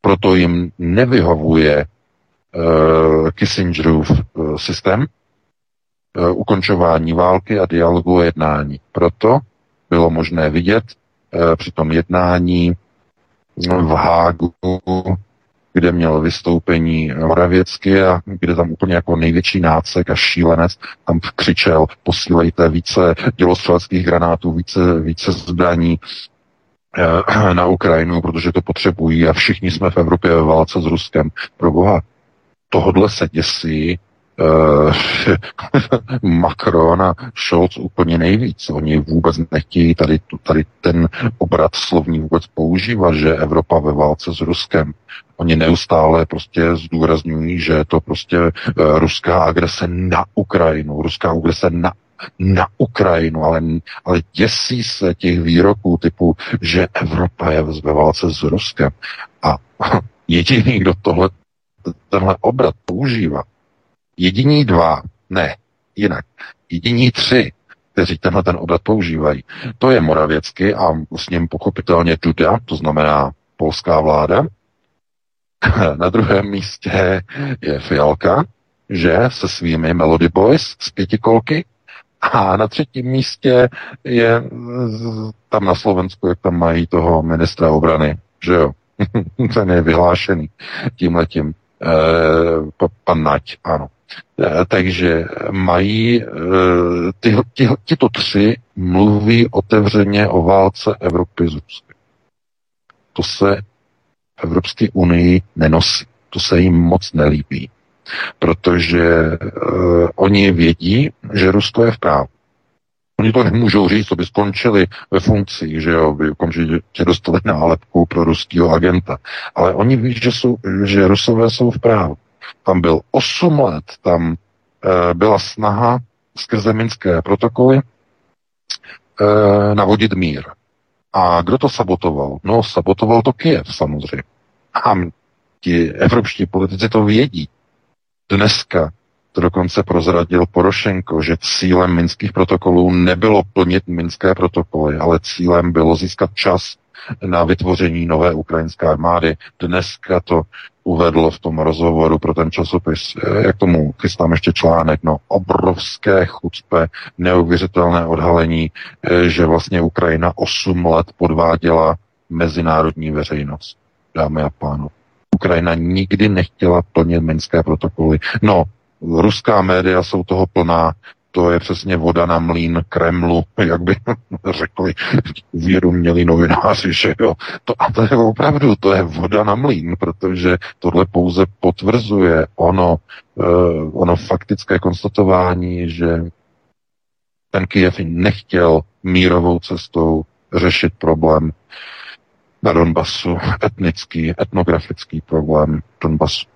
Proto jim nevyhovuje Kissingerův uh, systém uh, ukončování války a dialogu a jednání. Proto bylo možné vidět při tom jednání v Hágu, kde měl vystoupení Moravěcky a kde tam úplně jako největší nácek a šílenec tam křičel, posílejte více dělostřeleckých granátů, více, více zbraní eh, na Ukrajinu, protože to potřebují a všichni jsme v Evropě ve válce s Ruskem. Pro boha, tohodle se děsí uh, Macron a Scholz úplně nejvíc. Oni vůbec nechtějí tady, tady ten obrat slovní vůbec používat, že Evropa ve válce s Ruskem. Oni neustále prostě zdůrazňují, že je to prostě uh, ruská agrese na Ukrajinu, ruská agrese na na Ukrajinu, ale, ale děsí se těch výroků typu, že Evropa je ve válce s Ruskem. A jediný, kdo tohle, tenhle obrat používá, Jediní dva, ne, jinak, jediní tři, kteří tenhle ten obrat používají, to je Moravěcky a s ním pochopitelně Duda, to znamená polská vláda. Na druhém místě je Fialka, že se svými Melody Boys z pětikolky. A na třetím místě je tam na Slovensku, jak tam mají toho ministra obrany, že jo. Ten je vyhlášený tímhletím. E, pan Nať, ano. Eh, takže mají, eh, ty, ty, tyto tři mluví otevřeně o válce Evropy s Ruskem. To se v Evropské unii nenosí. To se jim moc nelíbí. Protože uh, oni vědí, že Rusko je v právu. Oni to nemůžou říct, to by skončili ve funkcích, že jo, by okamžitě dostali nálepku pro ruského agenta. Ale oni ví, že, jsou, že Rusové jsou v právu. Tam byl 8 let, tam e, byla snaha skrze minské protokoly e, navodit mír. A kdo to sabotoval? No, sabotoval to Kiev samozřejmě. A ti evropští politici to vědí. Dneska to dokonce prozradil Porošenko, že cílem minských protokolů nebylo plnit minské protokoly, ale cílem bylo získat čas na vytvoření nové ukrajinské armády. Dneska to uvedl v tom rozhovoru pro ten časopis, eh, jak tomu chystám ještě článek, no obrovské chucpe, neuvěřitelné odhalení, eh, že vlastně Ukrajina 8 let podváděla mezinárodní veřejnost. Dámy a pánové. Ukrajina nikdy nechtěla plnit minské protokoly. No, ruská média jsou toho plná, to je přesně voda na mlín Kremlu, jak by řekli uvědomělí novináři, že jo. To, a to je opravdu, to je voda na mlín, protože tohle pouze potvrzuje ono, uh, ono faktické konstatování, že ten Kijev nechtěl mírovou cestou řešit problém na Donbasu, etnický, etnografický problém Donbasu.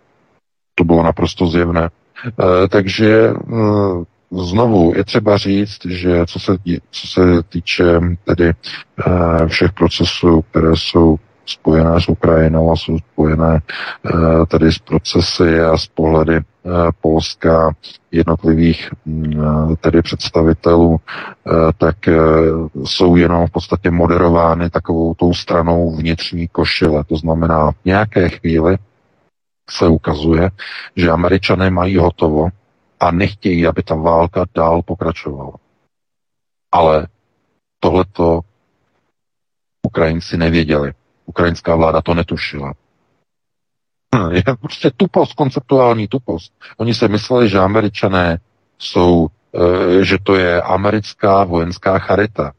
To bylo naprosto zjevné. Uh, takže uh, Znovu je třeba říct, že co se, co se týče tedy uh, všech procesů, které jsou spojené s Ukrajinou a jsou spojené tedy s procesy a s pohledy Polska jednotlivých uh, tedy představitelů, tak jsou jenom v podstatě moderovány takovou tou stranou vnitřní košile. To znamená, v nějaké chvíli se ukazuje, že američané mají hotovo a nechtějí, aby ta válka dál pokračovala. Ale tohleto Ukrajinci nevěděli. Ukrajinská vláda to netušila. Je prostě tupost, konceptuální tupost. Oni se mysleli, že američané jsou, eh, že to je americká vojenská charita.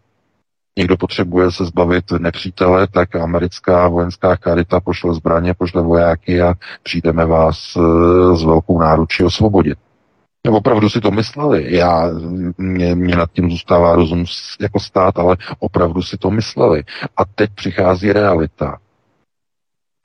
Někdo potřebuje se zbavit nepřítele, tak americká vojenská charita pošle zbraně, pošle vojáky a přijdeme vás eh, s velkou náručí osvobodit. Opravdu si to mysleli. Já, mě, mě nad tím zůstává rozum jako stát, ale opravdu si to mysleli. A teď přichází realita.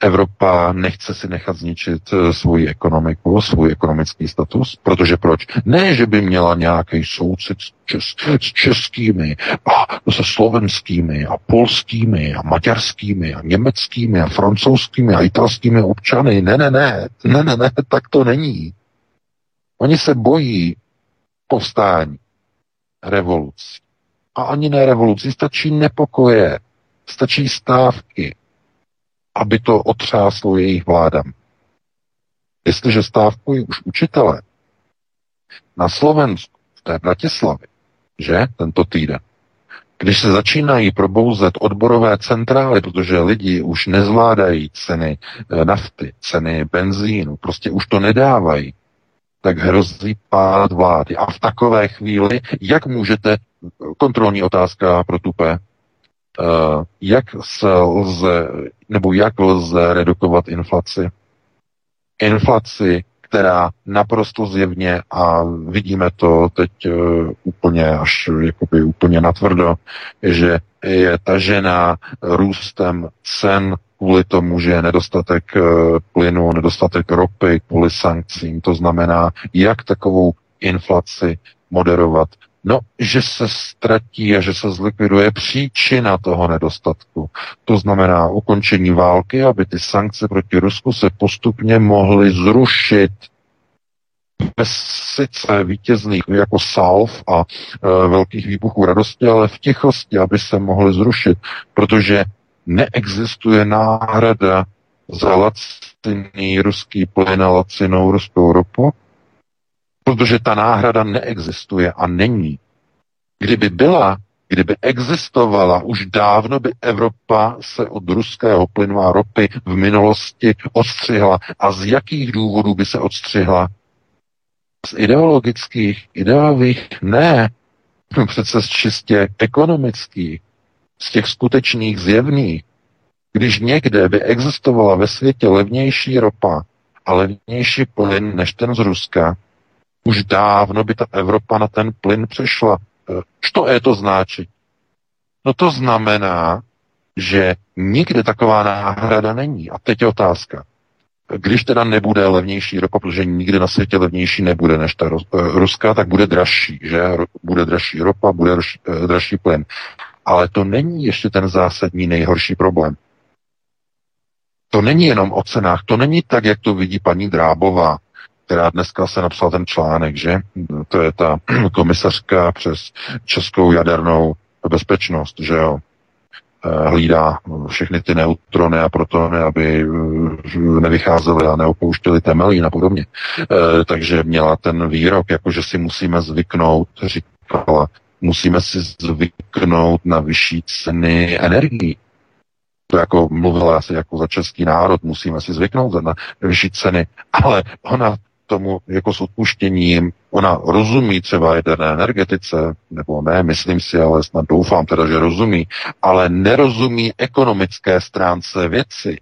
Evropa nechce si nechat zničit eh, svoji ekonomiku, svůj ekonomický status, protože proč? Ne, že by měla nějaký soucit s, čes, s českými a se slovenskými a polskými a maďarskými a německými a francouzskými a italskými občany. Ne, ne, ne, ne, ne, ne, tak to není. Oni se bojí povstání, revolucí. A ani ne revoluci, stačí nepokoje, stačí stávky, aby to otřáslo jejich vládám. Jestliže stávkují už učitele na Slovensku, v té Bratislavě, že, tento týden, když se začínají probouzet odborové centrály, protože lidi už nezvládají ceny eh, nafty, ceny benzínu, prostě už to nedávají, tak hrozí pád vlády. A v takové chvíli, jak můžete, kontrolní otázka pro tupé, Eh, jak se lze, nebo jak lze redukovat inflaci? Inflaci, která naprosto zjevně, a vidíme to teď uh, úplně až jakoby úplně natvrdo, že je tažená růstem cen kvůli tomu, že je nedostatek uh, plynu, nedostatek ropy kvůli sankcím. To znamená, jak takovou inflaci moderovat. No, že se ztratí a že se zlikviduje příčina toho nedostatku. To znamená ukončení války, aby ty sankce proti Rusku se postupně mohly zrušit bez sice vítězných jako salv a e, velkých výbuchů radosti, ale v tichosti, aby se mohly zrušit, protože neexistuje náhrada za laciný ruský plyn a lacinou ruskou ropu, Protože ta náhrada neexistuje a není. Kdyby byla, kdyby existovala, už dávno by Evropa se od ruského plynu a ropy v minulosti odstřihla. A z jakých důvodů by se odstřihla? Z ideologických, ideových? Ne. Přece z čistě ekonomických, z těch skutečných zjevných. Když někde by existovala ve světě levnější ropa a levnější plyn než ten z Ruska, už dávno by ta Evropa na ten plyn přešla. Co je to značí? No to znamená, že nikde taková náhrada není. A teď je otázka. Když teda nebude levnější ropa, protože nikdy na světě levnější nebude než ta ruská, tak bude dražší, že? Bude dražší ropa, bude eh, dražší plyn. Ale to není ještě ten zásadní nejhorší problém. To není jenom o cenách, to není tak, jak to vidí paní Drábová, která dneska se napsala ten článek, že? To je ta komisařka přes českou jadernou bezpečnost, že jo? Eh, hlídá všechny ty neutrony a protony, aby eh, nevycházely a neopouštěly temelín a podobně. Eh, takže měla ten výrok, jako že si musíme zvyknout, říkala, musíme si zvyknout na vyšší ceny energií. To jako mluvila asi jako za český národ, musíme si zvyknout na vyšší ceny, ale ona tomu jako s odpuštěním. Ona rozumí třeba jaderné energetice, nebo ne, myslím si, ale snad doufám teda, že rozumí, ale nerozumí ekonomické stránce věci.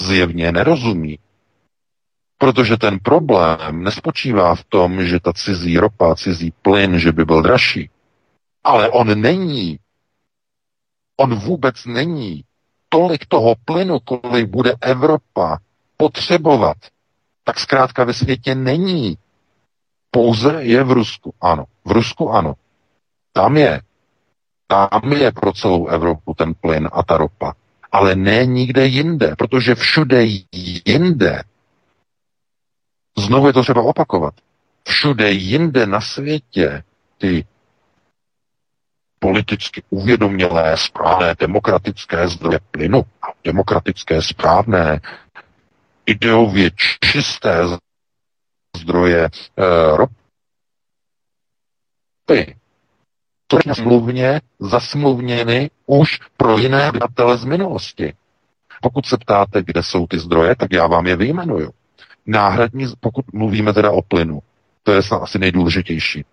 Zjevně nerozumí. Protože ten problém nespočívá v tom, že ta cizí ropa, cizí plyn, že by byl dražší. Ale on není. On vůbec není. Tolik toho plynu, kolik bude Evropa potřebovat, tak zkrátka ve světě není. Pouze je v Rusku. Ano. V Rusku ano. Tam je. Tam je pro celou Evropu ten plyn a ta ropa. Ale ne nikde jinde, protože všude jinde, znovu je to třeba opakovat, všude jinde na světě ty politicky uvědomělé, správné, demokratické zdroje plynu a demokratické, správné ideově čisté zdroje e, ropy. To je smluvně zasmluvněny už pro jiné obyvatele z minulosti. Pokud se ptáte, kde jsou ty zdroje, tak já vám je vyjmenuju. Náhradní, pokud mluvíme teda o plynu, to je asi nejdůležitější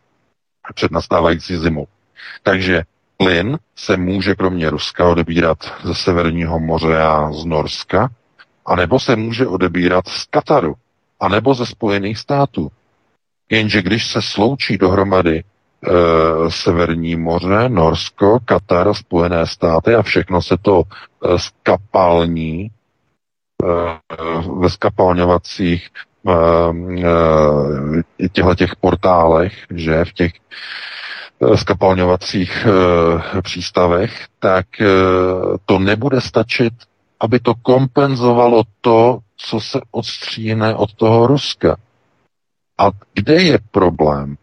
před nastávající zimou. Takže plyn se může kromě Ruska odebírat ze Severního moře a z Norska, anebo se může odebírat z Kataru, anebo ze Spojených států. Jenže když se sloučí dohromady Severní moře, Norsko, Katar, Spojené státy a všechno se to e, skapalní e, ve skapalňovacích e, těchto těch portálech, že v těch skapalňovacích přístavech, tak to nebude stačit, aby to kompenzovalo to, co se odstříne od toho Ruska. A kde je problém?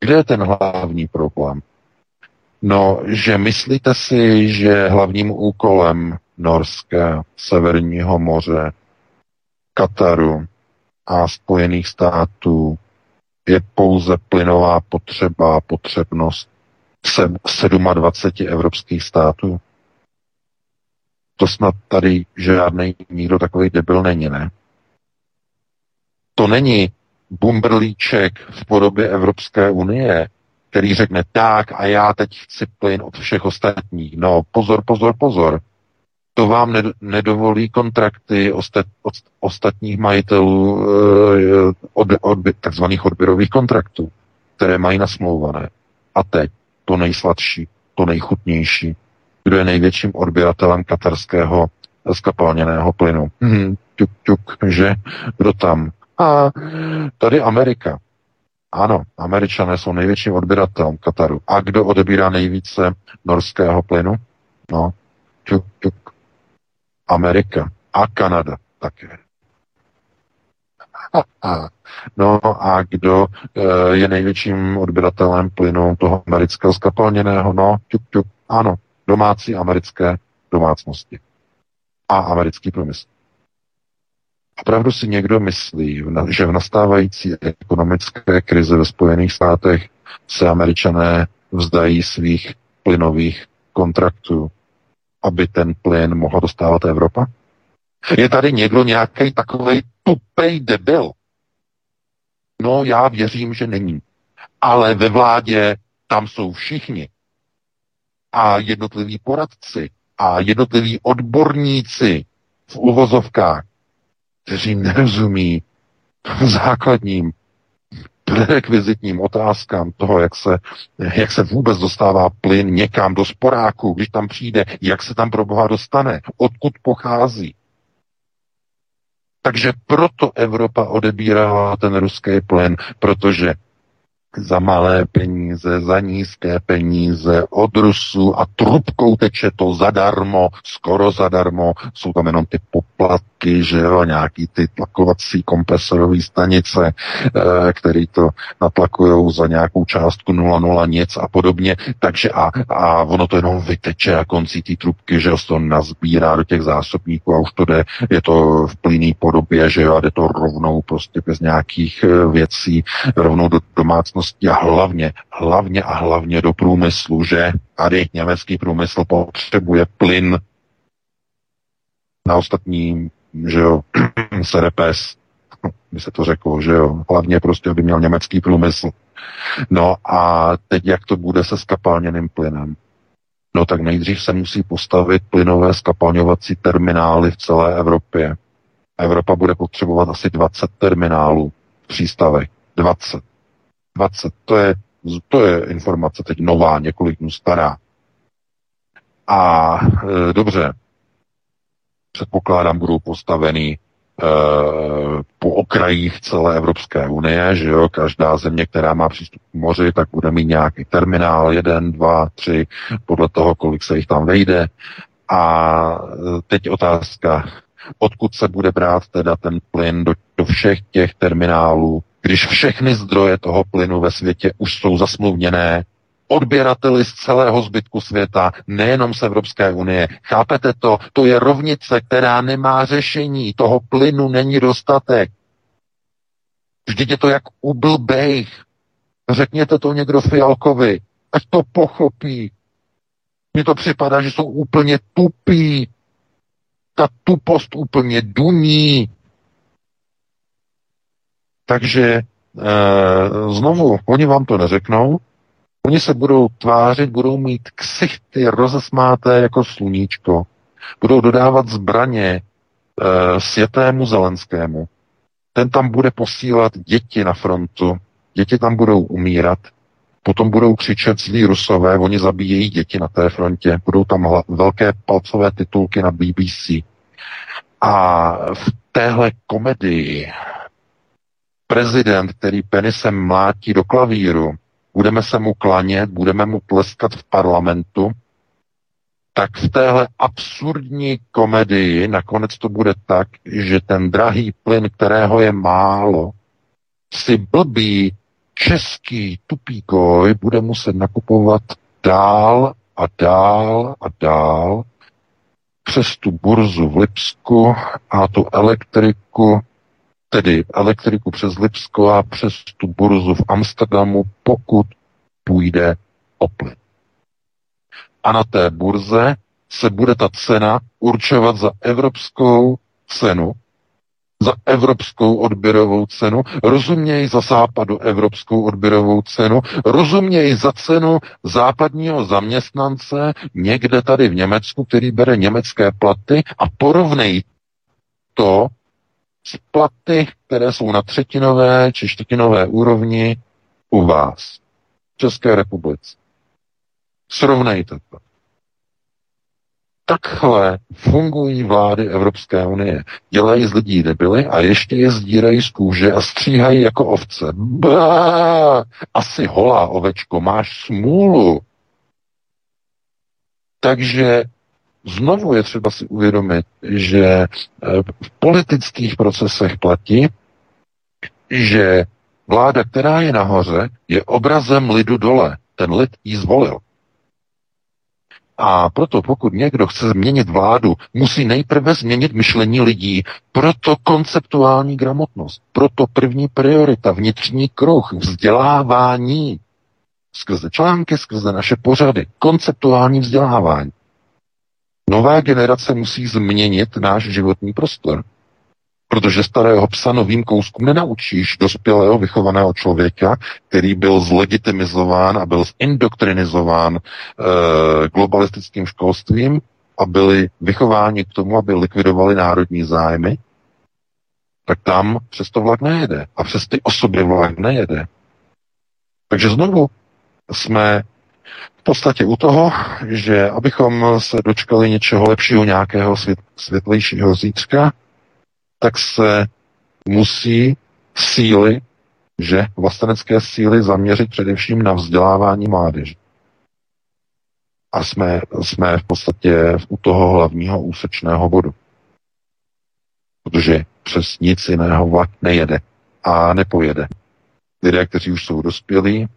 Kde je ten hlavní problém? No, že myslíte si, že hlavním úkolem Norska, Severního moře, Kataru a Spojených států je pouze plynová potřeba, potřebnost 27 evropských států? To snad tady žádný nikdo takový debil není, ne? To není bumberlíček v podobě Evropské unie, který řekne tak a já teď chci plyn od všech ostatních. No pozor, pozor, pozor. To vám nedovolí kontrakty ostat, ostatních majitelů eh, od, od, takzvaných odběrových kontraktů, které mají nasmlouvané. A teď to nejsladší, to nejchutnější. Kdo je největším odběratelem katarského skapalněného plynu? Hmm, tuk, tuk, že? Kdo tam? A tady Amerika. Ano, američané jsou největším odběratelem Kataru. A kdo odebírá nejvíce norského plynu? No, tuk, tuk. Amerika a Kanada také. No a kdo e, je největším odběratelem plynu toho amerického skapalněného? No, tuk, tuk. Ano, domácí americké domácnosti a americký průmysl. Opravdu si někdo myslí, že v nastávající ekonomické krizi ve Spojených státech se američané vzdají svých plynových kontraktů, aby ten plyn mohla dostávat Evropa? Je tady někdo nějaký takový tupej debil? No, já věřím, že není. Ale ve vládě tam jsou všichni. A jednotliví poradci a jednotliví odborníci v uvozovkách kteří nerozumí základním prerekvizitním otázkám toho, jak se, jak se vůbec dostává plyn někam do sporáku, když tam přijde, jak se tam pro Boha dostane, odkud pochází. Takže proto Evropa odebírala ten ruský plyn, protože za malé peníze, za nízké peníze od Rusů a trubkou teče to zadarmo, skoro zadarmo, jsou tam jenom ty poplatky, že jo, nějaký ty tlakovací kompresorové stanice, e, který to natlakujou za nějakou částku 0,0 nic a podobně, takže a, a ono to jenom vyteče a koncí té trubky, že jo, to nazbírá do těch zásobníků a už to jde, je to v plný podobě, že jo, a jde to rovnou prostě bez nějakých eh, věcí, rovnou do domácnosti domácnosti a hlavně, hlavně a hlavně do průmyslu, že tady německý průmysl potřebuje plyn na ostatní, že jo, serepes, by se to řeklo, že jo, hlavně prostě, aby měl německý průmysl. No a teď jak to bude se skapalněným plynem? No tak nejdřív se musí postavit plynové skapalňovací terminály v celé Evropě. Evropa bude potřebovat asi 20 terminálů v přístavech. 20. 20. To je, to je informace teď nová, několik dnů stará. A e, dobře, předpokládám, budou postavený e, po okrajích celé Evropské unie, že jo, každá země, která má přístup k moři, tak bude mít nějaký terminál, jeden, dva, tři, podle toho, kolik se jich tam vejde. A e, teď otázka, odkud se bude brát teda ten plyn do, do všech těch terminálů, když všechny zdroje toho plynu ve světě už jsou zasmluvněné odběrateli z celého zbytku světa, nejenom z Evropské unie. Chápete to? To je rovnice, která nemá řešení. Toho plynu není dostatek. Vždyť je to jak u blbejch. Řekněte to někdo Fialkovi, ať to pochopí. Mně to připadá, že jsou úplně tupí. Ta tupost úplně duní. Takže e, znovu, oni vám to neřeknou, oni se budou tvářit, budou mít ksichty rozesmáté jako sluníčko, budou dodávat zbraně e, světému Zelenskému. Ten tam bude posílat děti na frontu, děti tam budou umírat Potom budou křičet zlí rusové, oni zabíjejí děti na té frontě, budou tam hla, velké palcové titulky na BBC. A v téhle komedii prezident, který penisem mlátí do klavíru, budeme se mu klanět, budeme mu tleskat v parlamentu, tak v téhle absurdní komedii nakonec to bude tak, že ten drahý plyn, kterého je málo, si blbý český tupíkoj bude muset nakupovat dál a dál a dál přes tu burzu v Lipsku a tu elektriku, tedy elektriku přes Lipsko a přes tu burzu v Amsterdamu, pokud půjde o plyn. A na té burze se bude ta cena určovat za evropskou cenu, za evropskou odběrovou cenu, rozumějí za západu evropskou odběrovou cenu, rozumějí za cenu západního zaměstnance někde tady v Německu, který bere německé platy a porovnej to platy, které jsou na třetinové či čtvrtinové úrovni u vás v České republice. Srovnejte to. Takhle fungují vlády Evropské unie. Dělají z lidí debily a ještě je zdírají z kůže a stříhají jako ovce. Bá, asi holá ovečko, máš smůlu. Takže znovu je třeba si uvědomit, že eh, v politických procesech platí, že vláda, která je nahoře, je obrazem lidu dole. Ten lid ji zvolil. A proto pokud někdo chce změnit vládu, musí nejprve změnit myšlení lidí. Proto konceptuální gramotnost, proto první priorita, vnitřní kruh, vzdělávání. Skrze články, skrze naše pořady, konceptuální vzdělávání. Nová generace musí změnit náš životní prostor. Protože starého psa novým kouskům nenaučíš dospělého vychovaného člověka, který byl zlegitimizován a byl indoktrinizován e, globalistickým školstvím a byli vychováni k tomu, aby likvidovali národní zájmy, tak tam přes to vlak nejede. A přes ty osoby vlak nejede. Takže znovu jsme v podstatě u toho, že abychom se dočkali něčeho lepšího, nějakého svět, světlejšího zítřka, tak se musí síly, že vlastenecké síly zaměřit především na vzdělávání mládeže. A jsme, jsme v podstatě u toho hlavního úsečného bodu. Protože přes nic jiného vlak nejede a nepojede. Lidé, kteří už jsou dospělí,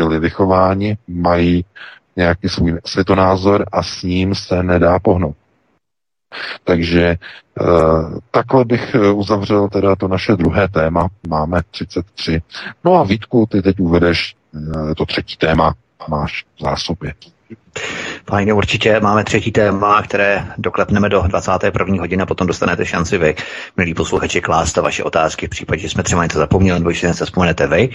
byli vychováni, mají nějaký svůj světonázor a s ním se nedá pohnout. Takže eh, takhle bych eh, uzavřel teda to naše druhé téma. Máme 33. No a Vítku, ty teď uvedeš eh, to třetí téma a máš v zásobě. Fajně, určitě máme třetí téma, které doklepneme do 21. hodiny a potom dostanete šanci vy, milí posluchači, klást vaše otázky. V případě, že jsme třeba něco zapomněli, nebo že se vzpomenete vy,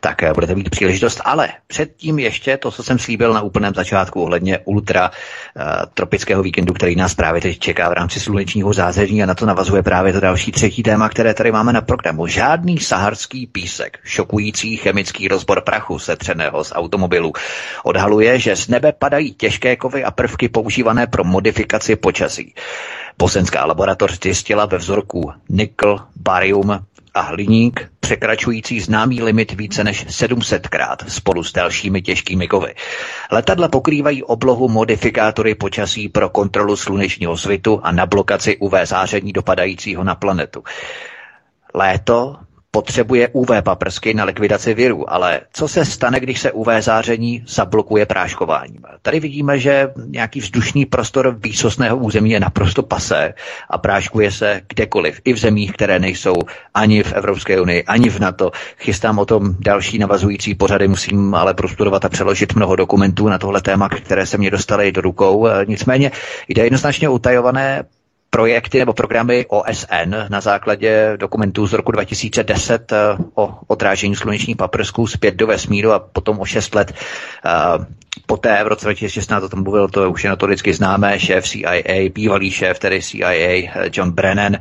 tak eh, budete mít příležitost. Ale předtím ještě to, co jsem slíbil na úplném začátku ohledně ultra uh, tropického víkendu, který nás právě teď čeká v rámci slunečního zázeří a na to navazuje právě to další třetí téma, které tady máme na programu. Žádný saharský písek, šokující chemický rozbor prachu setřeného z automobilu odhaluje, že z nebe padají těžké kovy a prvky používané pro modifikaci počasí. Bosenská laboratoř zjistila ve vzorku nikl, barium a hliník překračující známý limit více než 700krát spolu s dalšími těžkými kovy. Letadla pokrývají oblohu modifikátory počasí pro kontrolu slunečního svitu a na blokaci UV záření dopadajícího na planetu. Léto potřebuje UV paprsky na likvidaci viru, ale co se stane, když se UV záření zablokuje práškováním? Tady vidíme, že nějaký vzdušný prostor výsostného území je naprosto pasé a práškuje se kdekoliv, i v zemích, které nejsou ani v Evropské unii, ani v NATO. Chystám o tom další navazující pořady, musím ale prostudovat a přeložit mnoho dokumentů na tohle téma, které se mě dostaly do rukou. Nicméně jde jednoznačně utajované projekty nebo programy OSN na základě dokumentů z roku 2010 eh, o odrážení slunečních paprsků zpět do vesmíru a potom o 6 let eh, poté v roce 2016 o tom mluvil, to už je notoricky známé, šéf CIA, bývalý šéf tedy CIA eh, John Brennan,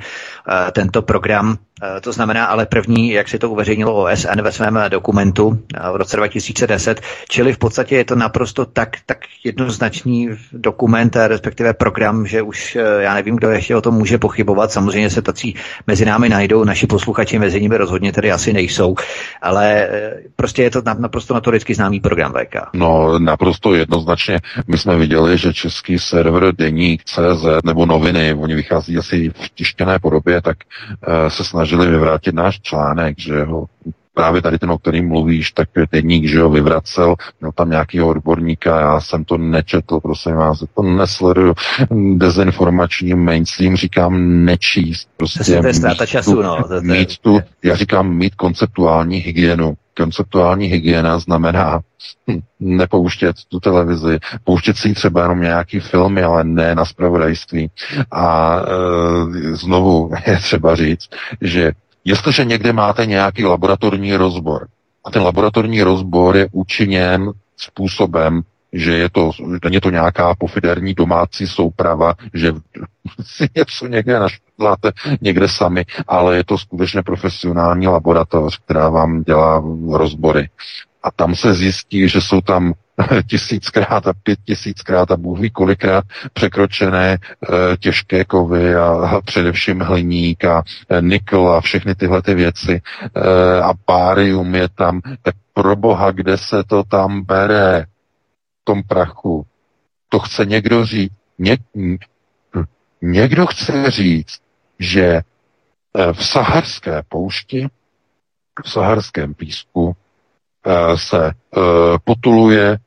tento program to znamená ale první, jak si to uveřejnilo OSN ve svém dokumentu eh, v roce 2010, čili v podstatě je to naprosto tak, tak jednoznačný dokument, eh, respektive program, že už já nevím, kdo ještě o tom může pochybovat. Samozřejmě se tací mezi námi najdou, naši posluchači mezi nimi rozhodně tedy asi nejsou, ale prostě je to naprosto notoricky známý program VK. No, naprosto jednoznačně. My jsme viděli, že český server Deník CZ nebo noviny, oni vychází asi v tištěné podobě, tak se snaží snažili vyvrátit náš článek, že ho právě tady ten, o kterým mluvíš, tak deník, že ho vyvracel, měl tam nějakého odborníka, já jsem to nečetl, prosím vás, to nesleduju. Dezinformační mainstream říkám nečíst. Prostě to je ztráta času, no. To, mít tu, já říkám mít konceptuální hygienu. Konceptuální hygiena znamená hm, nepouštět tu televizi, pouštět si třeba jenom nějaký filmy, ale ne na spravodajství. A e, znovu je třeba říct, že jestliže někde máte nějaký laboratorní rozbor a ten laboratorní rozbor je učiněn způsobem, že je to, není to nějaká pofiderní domácí souprava, že si něco někde našláte někde sami, ale je to skutečně profesionální laboratoř, která vám dělá rozbory. A tam se zjistí, že jsou tam tisíckrát a pět tisíckrát a Bůh ví kolikrát překročené e, těžké kovy a, především hliník a e, nikl a všechny tyhle ty věci e, a bárium je tam, tak pro boha, kde se to tam bere v tom prachu? To chce někdo říct. Ně, někdo chce říct, že v saharské poušti, v saharském písku se potuluje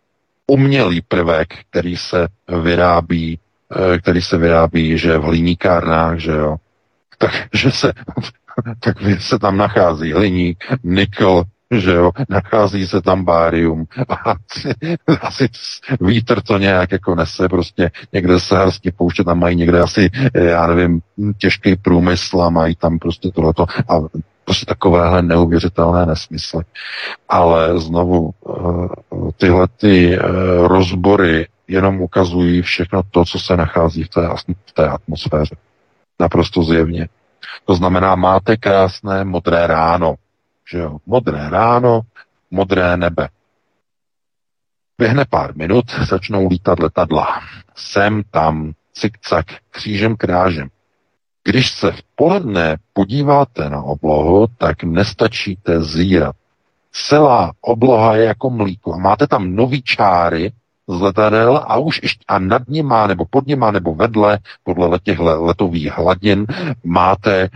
umělý prvek, který se vyrábí, eh, který se vyrábí, že v hliníkárnách, že jo, takže se, tak se tam nachází hliník, nikl, že jo, nachází se tam bárium a asi, asi vítr to nějak jako nese, prostě někde se hrsky pouště, tam mají někde asi, já nevím, těžký průmysl a mají tam prostě tohleto. A prostě takovéhle neuvěřitelné nesmysly. Ale znovu eh, tyhle ty eh, rozbory jenom ukazují všechno to, co se nachází v té, v té atmosféře. Naprosto zjevně. To znamená, máte krásné modré ráno. Že jo? Modré ráno, modré nebe. Běhne pár minut, začnou lítat letadla. Sem, tam, cik-cak, křížem, krážem. Když se v poledne podíváte na oblohu, tak nestačíte zírat. Celá obloha je jako mlíko. A máte tam nový čáry z letadel a už ještě, a nad nima, nebo pod nima, nebo vedle, podle těch letových hladin, máte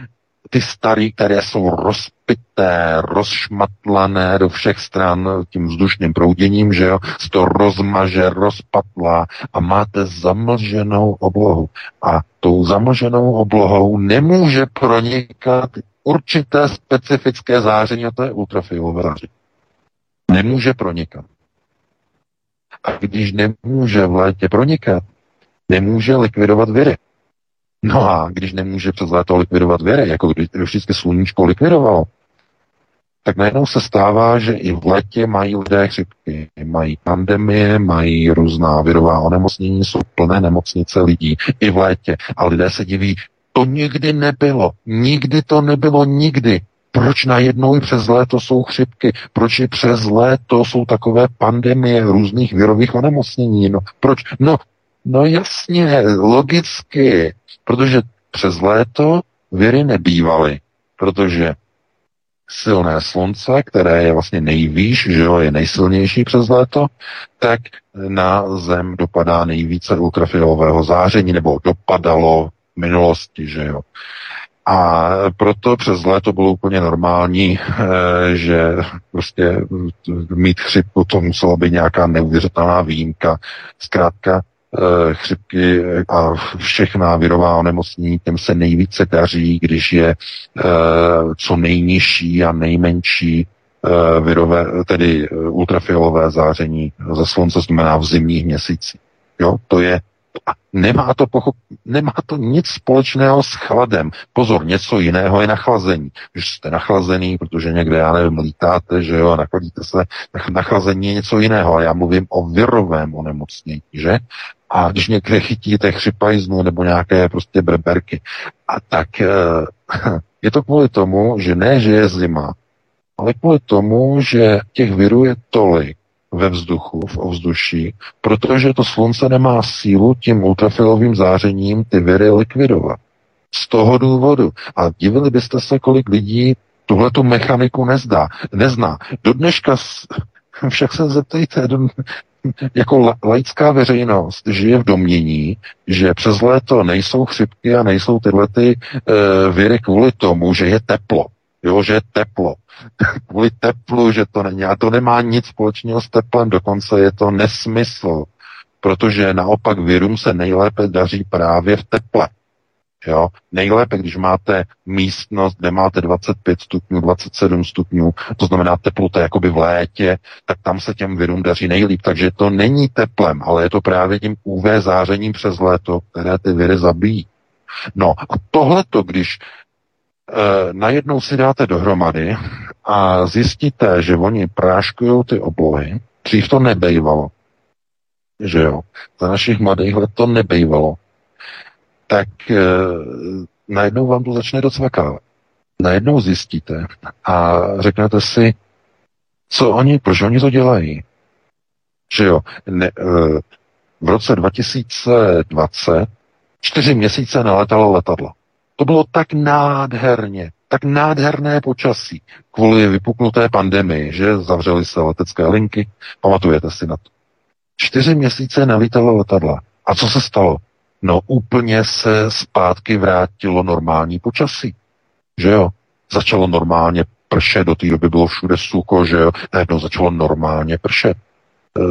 ty starý, které jsou rozpité, rozšmatlané do všech stran tím vzdušným prouděním, že jo, se to rozmaže, rozpatlá a máte zamlženou oblohu. A tou zamlženou oblohou nemůže pronikat určité specifické záření, a to je ultrafialové záření. Nemůže pronikat. A když nemůže v létě pronikat, nemůže likvidovat viry. No a když nemůže přes léto likvidovat věry, jako když vždycky sluníčko likvidovalo, tak najednou se stává, že i v letě mají lidé chřipky, mají pandemie, mají různá virová onemocnění, jsou plné nemocnice lidí i v létě. A lidé se diví, to nikdy nebylo, nikdy to nebylo, nikdy. Proč najednou i přes léto jsou chřipky? Proč i přes léto jsou takové pandemie různých virových onemocnění? No, proč? No, no jasně, logicky. Protože přes léto viry nebývaly, protože silné slunce, které je vlastně nejvýš, že jo, je nejsilnější přes léto, tak na Zem dopadá nejvíce ultrafialového záření, nebo dopadalo v minulosti, že jo. A proto přes léto bylo úplně normální, eh, že prostě mít chřipku to musela být nějaká neuvěřitelná výjimka. Zkrátka chřipky a všechna virová onemocnění, těm se nejvíce daří, když je eh, co nejnižší a nejmenší eh, virové, tedy ultrafialové záření ze slunce, znamená v zimních měsících. Jo, to je a nemá to, pochop, nemá to nic společného s chladem. Pozor, něco jiného je nachlazení. Když jste nachlazený, protože někde, já nevím, lítáte, že jo, a nachladíte se, tak nachlazení je něco jiného. A já mluvím o virovém onemocnění, že? A když někde chytíte chřipajznu nebo nějaké prostě breberky, a tak e, je to kvůli tomu, že ne, že je zima, ale kvůli tomu, že těch virů je tolik ve vzduchu, v ovzduší, protože to slunce nemá sílu tím ultrafilovým zářením ty viry likvidovat. Z toho důvodu. A divili byste se, kolik lidí tuhle tu mechaniku nezdá, nezná. Do dneška však se zeptejte, jako laická veřejnost žije v domění, že přes léto nejsou chřipky a nejsou tyhle ty e, viry kvůli tomu, že je teplo. Jo, že je teplo. kvůli teplu, že to není. A to nemá nic společného s teplem, dokonce je to nesmysl. Protože naopak virům se nejlépe daří právě v teple. Jo? Nejlépe, když máte místnost, kde máte 25 stupňů, 27 stupňů, to znamená teplota jakoby v létě, tak tam se těm virům daří nejlíp. Takže to není teplem, ale je to právě tím UV zářením přes léto, které ty viry zabíjí. No a tohleto, když e, najednou si dáte dohromady a zjistíte, že oni práškují ty oblohy, dřív to nebejvalo, že jo, za našich mladých let to nebejvalo, tak e, najednou vám to začne docvakávat. Najednou zjistíte a řeknete si, co oni, proč oni to dělají. Že jo, ne, e, v roce 2020 čtyři měsíce neletalo letadlo. To bylo tak nádherně, tak nádherné počasí kvůli vypuknuté pandemii, že zavřely se letecké linky. Pamatujete si na to. Čtyři měsíce nelítalo letadla. A co se stalo? No úplně se zpátky vrátilo normální počasí. Že jo? Začalo normálně pršet, do té doby bylo všude sucho, že jo? Najednou začalo normálně pršet. E,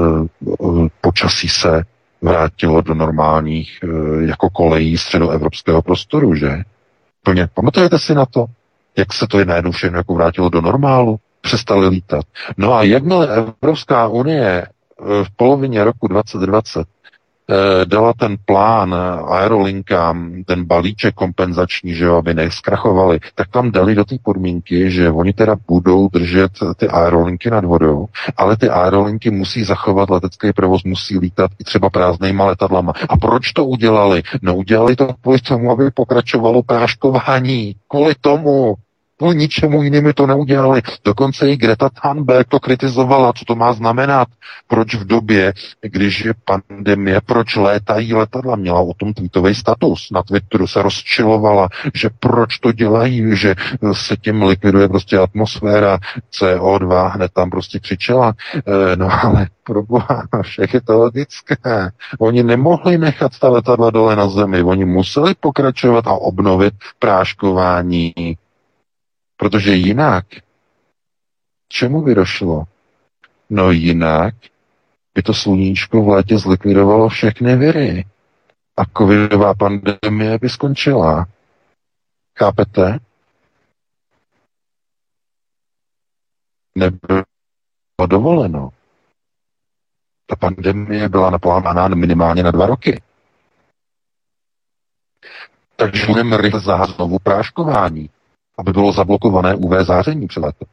počasí se vrátilo do normálních e, jako kolejí středoevropského prostoru, že? Plně. Pamatujete si na to? Jak se to je najednou všechno jako vrátilo do normálu? Přestali lítat. No a jakmile Evropská unie v polovině roku 2020 Eh, dala ten plán aerolinkám, ten balíček kompenzační, že jo, aby neskrachovali, tak tam dali do té podmínky, že oni teda budou držet ty aerolinky nad vodou, ale ty aerolinky musí zachovat letecký provoz, musí lítat i třeba prázdnýma letadlama. A proč to udělali? No udělali to kvůli tomu, aby pokračovalo práškování. Kvůli tomu. No ničemu jinému to neudělali. Dokonce i Greta Thunberg to kritizovala, co to má znamenat. Proč v době, když je pandemie, proč létají letadla? Měla o tom tweetový status. Na Twitteru se rozčilovala, že proč to dělají, že se tím likviduje prostě atmosféra CO2, hned tam prostě křičela. E, no ale proboha, všech je to logické. Oni nemohli nechat ta letadla dole na zemi, oni museli pokračovat a obnovit práškování Protože jinak, čemu by došlo? No jinak by to sluníčko v létě zlikvidovalo všechny viry. A covidová pandemie by skončila. Chápete? Nebylo dovoleno. Ta pandemie byla naplánovaná minimálně na dva roky. Takže budeme rychle znovu práškování aby bylo zablokované UV záření při letu.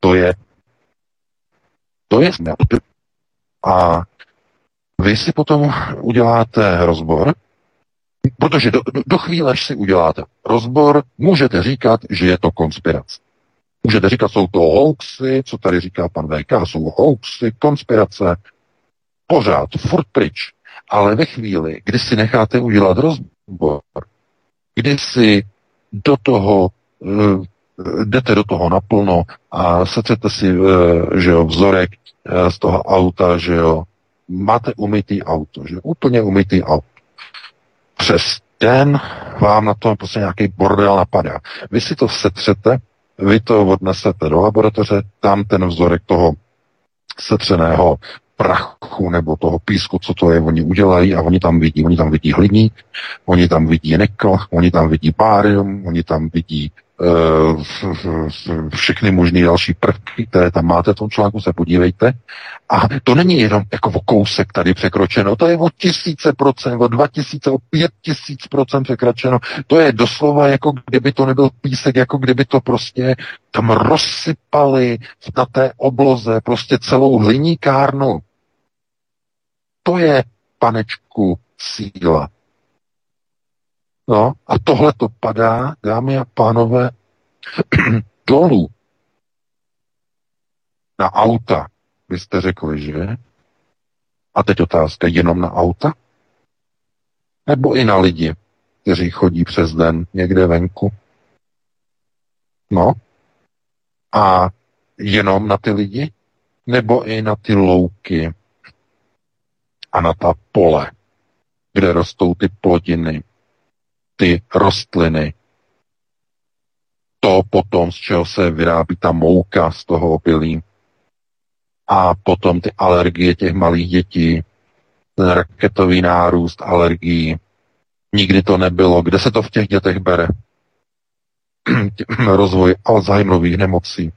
To je to je a vy si potom uděláte rozbor, protože do, do chvíle, až si uděláte rozbor, můžete říkat, že je to konspirace. Můžete říkat, jsou to hoaxy, co tady říká pan VK, jsou hoaxy, konspirace, pořád, furt pryč. Ale ve chvíli, kdy si necháte udělat rozbor, kdy si do toho uh, jdete do toho naplno a setřete si, uh, že jo, vzorek uh, z toho auta, že jo, máte umytý auto, že úplně umytý auto. Přes den vám na tom prostě nějaký bordel napadá. Vy si to setřete, vy to odnesete do laboratoře, tam ten vzorek toho setřeného prachu nebo toho písku, co to je, oni udělají a oni tam vidí, oni tam vidí hliník, oni tam vidí nikl, oni tam vidí bárium, oni tam vidí uh, všechny možné další prvky, které tam máte v tom článku, se podívejte. A to není jenom jako o kousek tady překročeno, to je o tisíce procent, o dva tisíce, o pět tisíc procent překročeno. To je doslova jako kdyby to nebyl písek, jako kdyby to prostě tam rozsypali na té obloze prostě celou hliníkárnu. To je, panečku, síla. No a tohle to padá, dámy a pánové, dolů na auta, vy jste řekli, že? A teď otázka, jenom na auta? Nebo i na lidi, kteří chodí přes den někde venku? No. A jenom na ty lidi? Nebo i na ty louky a na ta pole, kde rostou ty plodiny, ty rostliny, to potom, z čeho se vyrábí ta mouka z toho obilí, a potom ty alergie těch malých dětí, ten raketový nárůst alergií. Nikdy to nebylo. Kde se to v těch dětech bere? Rozvoj Alzheimerových nemocí.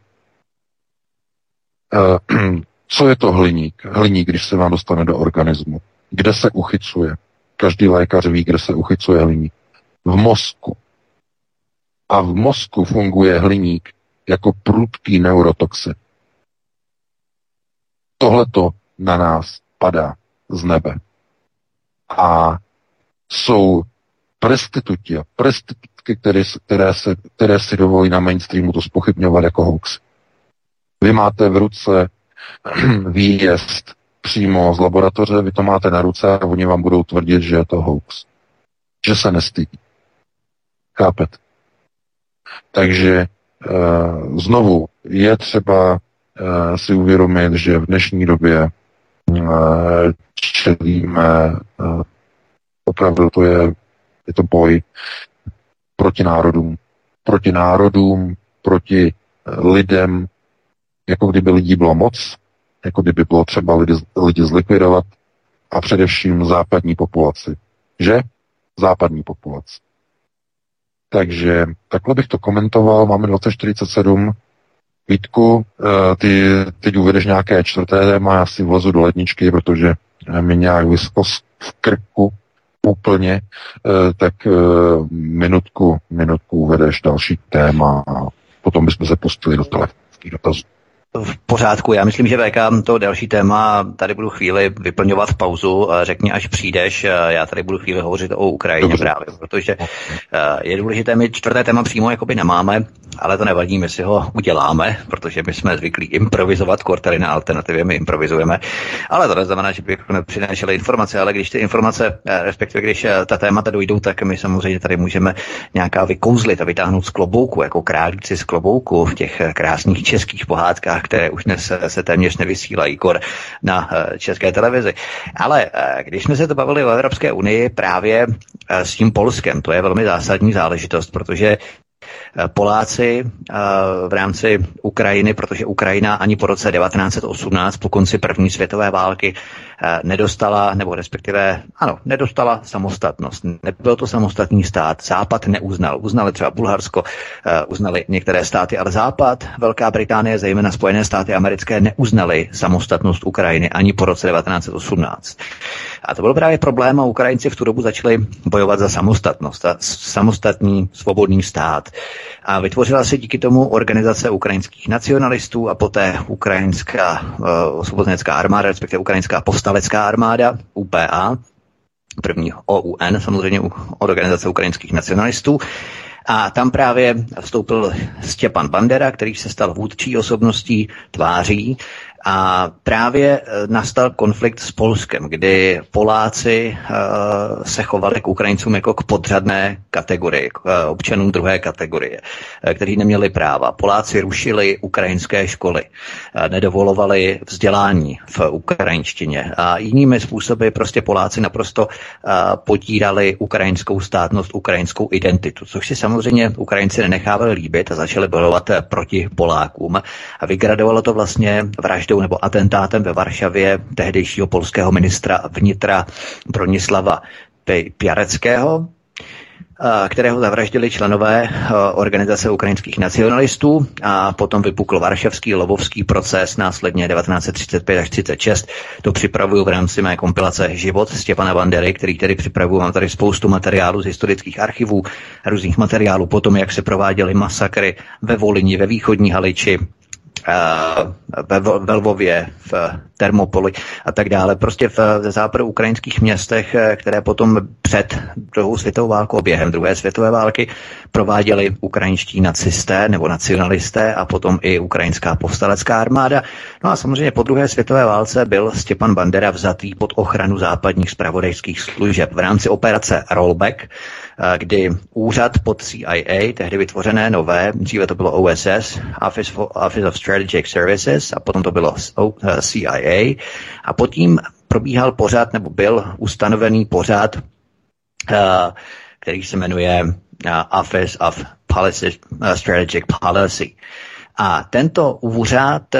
Co je to hliník? Hliník, když se vám dostane do organismu. Kde se uchycuje? Každý lékař ví, kde se uchycuje hliník. V mozku. A v mozku funguje hliník jako prudký neurotoxin. Tohleto na nás padá z nebe. A jsou prestituti a prestitutky, které, které, se, které si dovolí na mainstreamu to spochybňovat jako hoax. Vy máte v ruce výjezd přímo z laboratoře, vy to máte na ruce a oni vám budou tvrdit, že je to hoax. Že se nestydí. Chápete? Takže e, znovu je třeba e, si uvědomit, že v dnešní době e, čelíme, opravdu to je, je to boj proti národům. Proti národům, proti lidem, jako kdyby lidí bylo moc, jako kdyby bylo třeba lidi, lidi zlikvidovat a především západní populaci. Že? Západní populaci. Takže takhle bych to komentoval. Máme 2047. Vítku, eh, ty teď uvedeš nějaké čtvrté téma, já si vlezu do ledničky, protože mi nějak vyskos v krku úplně, eh, tak eh, minutku, minutku uvedeš další téma a potom bychom se pustili do telefonických dotazů. V pořádku, já myslím, že VK to další téma, tady budu chvíli vyplňovat pauzu, řekni, až přijdeš, já tady budu chvíli hovořit o Ukrajině Dobře. právě, protože je důležité, my čtvrté téma přímo jakoby nemáme, ale to nevadí, my si ho uděláme, protože my jsme zvyklí improvizovat, kvartely na alternativě my improvizujeme, ale to neznamená, že bychom nepřinášeli informace, ale když ty informace, eh, respektive když eh, ta témata dojdou, tak my samozřejmě tady můžeme nějaká vykouzlit a vytáhnout z klobouku, jako králíci z klobouku v těch eh, krásných českých pohádkách, které už dnes se téměř nevysílají kor na české televizi. Ale když jsme se to bavili o Evropské unii právě s tím Polskem, to je velmi zásadní záležitost, protože Eh, Poláci eh, v rámci Ukrajiny, protože Ukrajina ani po roce 1918, po konci první světové války, eh, nedostala, nebo respektive, ano, nedostala samostatnost. Nebyl to samostatný stát. Západ neuznal. Uznali třeba Bulharsko, uznali některé státy, ale Západ, Velká Británie, zejména Spojené státy americké, neuznali samostatnost Ukrajiny ani po roce 1918. A to byl právě problém a Ukrajinci v tu dobu začali bojovat za samostatnost, za samostatný svobodný stát. A vytvořila se díky tomu organizace ukrajinských nacionalistů a poté ukrajinská uh, osvobozenecká armáda, respektive ukrajinská povstalecká armáda, UPA, první OUN, samozřejmě organizace ukrajinských nacionalistů. A tam právě vstoupil Stěpan Bandera, který se stal vůdčí osobností tváří a právě e, nastal konflikt s Polskem, kdy Poláci uh, se chovali k Ukrajincům jako k podřadné kategorii, k uh, občanům druhé kategorie, kteří neměli práva. Poláci rušili ukrajinské školy, nedovolovali vzdělání v ukrajinštině a jinými způsoby prostě Poláci naprosto potírali ukrajinskou státnost, ukrajinskou identitu, což si samozřejmě Ukrajinci nenechávali líbit a začali bojovat proti Polákům. A vygradovalo to vlastně vraždu vraždou nebo atentátem ve Varšavě tehdejšího polského ministra vnitra Bronislava Piareckého, kterého zavraždili členové organizace ukrajinských nacionalistů a potom vypukl Varšavský lovovský proces následně 1935 až 36. To připravuju v rámci mé kompilace Život Stěpana Bandery, který tedy připravuju. Mám tady spoustu materiálů z historických archivů, různých materiálů potom, jak se prováděly masakry ve Volini, ve východní Haliči, ve, ve Lvově, v Termopoli a tak dále. Prostě v západu ukrajinských městech, které potom před druhou světovou válkou, během druhé světové války prováděli ukrajinští nacisté nebo nacionalisté a potom i ukrajinská povstalecká armáda. No a samozřejmě po druhé světové válce byl Stepan Bandera vzatý pod ochranu západních spravodajských služeb v rámci operace Rollback, kdy úřad pod CIA, tehdy vytvořené nové, dříve to bylo OSS, Office, for, Office of Strategic Services, a potom to bylo CIA, a pod tím probíhal pořád, nebo byl ustanovený pořád, který se jmenuje Office of Policy, Strategic Policy. A tento úřad,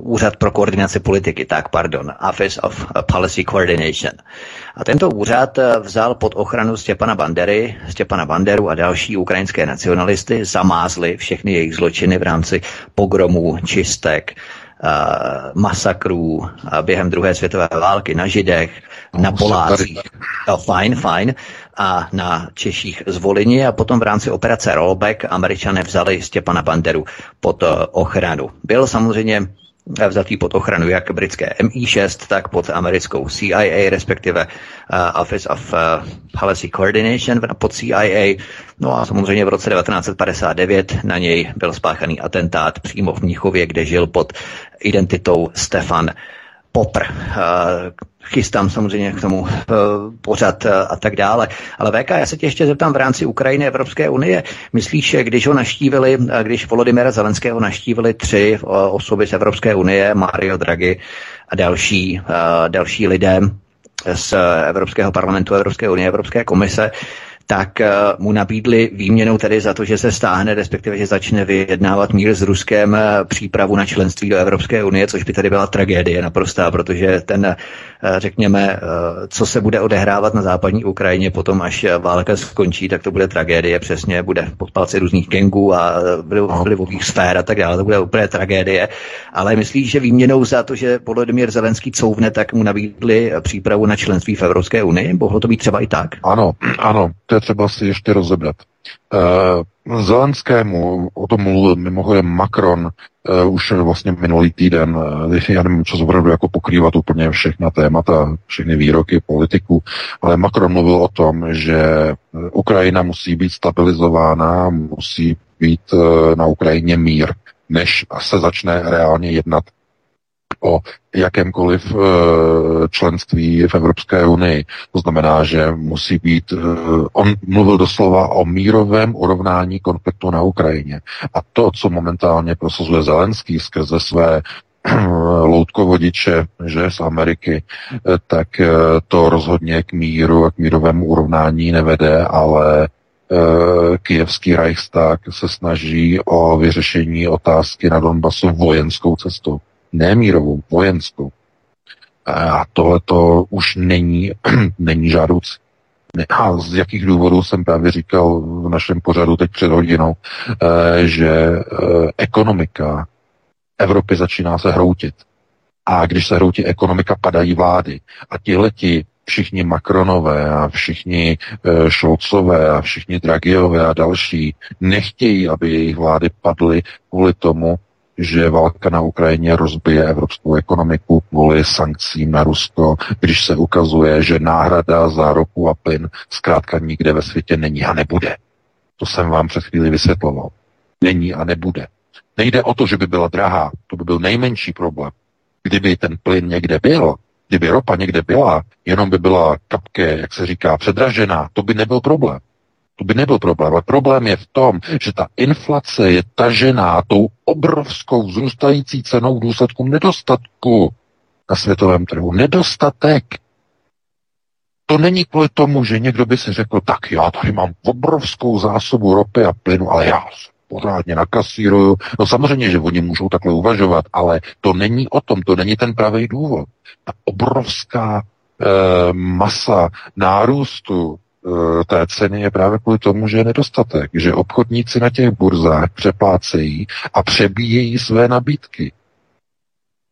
úřad pro koordinaci politiky, tak pardon, Office of Policy Coordination. A tento úřad uh, vzal pod ochranu Stěpana Bandery, Stěpana Banderu a další ukrajinské nacionalisty, zamázli všechny jejich zločiny v rámci pogromů, čistek, uh, masakrů uh, během druhé světové války na Židech, na Polácích. No, fajn, fajn. A na Češích z Volině a potom v rámci operace Rollback američané vzali Stěpana Banderu pod ochranu. Byl samozřejmě vzatý pod ochranu jak britské MI6, tak pod americkou CIA, respektive uh, Office of uh, Policy Coordination pod CIA. No a samozřejmě v roce 1959 na něj byl spáchaný atentát přímo v Mnichově, kde žil pod identitou Stefan Popr. Chystám samozřejmě k tomu e, pořad e, a tak dále. Ale VK, já se tě ještě zeptám v rámci Ukrajiny Evropské unie. Myslíš, když ho naštívili, když Volodymyra Zelenského naštívili tři osoby z Evropské unie, Mario Draghi a další, další lidé z Evropského parlamentu, Evropské unie, Evropské komise, tak uh, mu nabídli výměnou tedy za to, že se stáhne, respektive, že začne vyjednávat mír s Ruskem uh, přípravu na členství do Evropské unie, což by tady byla tragédie naprostá, protože ten, uh, řekněme, co se bude odehrávat na západní Ukrajině potom, až válka skončí, tak to bude tragédie, přesně bude pod palci různých gengů a vlivových sfér a tak dále, to bude úplně tragédie. Ale myslíš, že výměnou za to, že Volodymyr Zelenský couvne, tak mu nabídli přípravu na členství v Evropské unii? Mohlo to být třeba i tak? Ano, ano, to je třeba si ještě rozebrat. Uh, Zelenskému, o tom mluvil mimochodem Macron uh, už vlastně minulý týden, uh, já nevím, co opravdu jako pokrývat úplně všechna témata, všechny výroky politiků, ale Macron mluvil o tom, že Ukrajina musí být stabilizována, musí být na Ukrajině mír, než se začne reálně jednat o jakémkoliv eh, členství v Evropské unii. To znamená, že musí být, eh, on mluvil doslova o mírovém urovnání konfliktu na Ukrajině. A to, co momentálně prosazuje Zelenský skrze své loutkovodiče, že z Ameriky, eh, tak to rozhodně k míru a k mírovému urovnání nevede, ale kijevský Reichstag se snaží o vyřešení otázky na Donbasu vojenskou cestou nemírovou, vojenskou. A tohle to už není, není žádoucí. A z jakých důvodů jsem právě říkal v našem pořadu teď před hodinou, eh, že eh, ekonomika Evropy začíná se hroutit. A když se hroutí ekonomika, padají vlády. A tihleti všichni Macronové a všichni e, Šolcové a všichni Dragiové a další nechtějí, aby jejich vlády padly kvůli tomu, že válka na Ukrajině rozbije evropskou ekonomiku kvůli sankcím na Rusko, když se ukazuje, že náhrada za ropu a plyn zkrátka nikde ve světě není a nebude. To jsem vám před chvíli vysvětloval. Není a nebude. Nejde o to, že by byla drahá, to by byl nejmenší problém. Kdyby ten plyn někde byl, kdyby ropa někde byla, jenom by byla kapke, jak se říká, předražená, to by nebyl problém. To by nebyl problém. Ale problém je v tom, že ta inflace je tažená tou obrovskou vzrůstající cenou v důsledku nedostatku na světovém trhu. Nedostatek. To není kvůli tomu, že někdo by si řekl, tak já tady mám obrovskou zásobu ropy a plynu, ale já pořádně nakasíruju. No samozřejmě, že oni můžou takhle uvažovat, ale to není o tom, to není ten pravý důvod. Ta obrovská e, masa nárůstu Eh, té ceny je právě kvůli tomu, že je nedostatek, že obchodníci na těch burzách přeplácejí a přebíjejí své nabídky.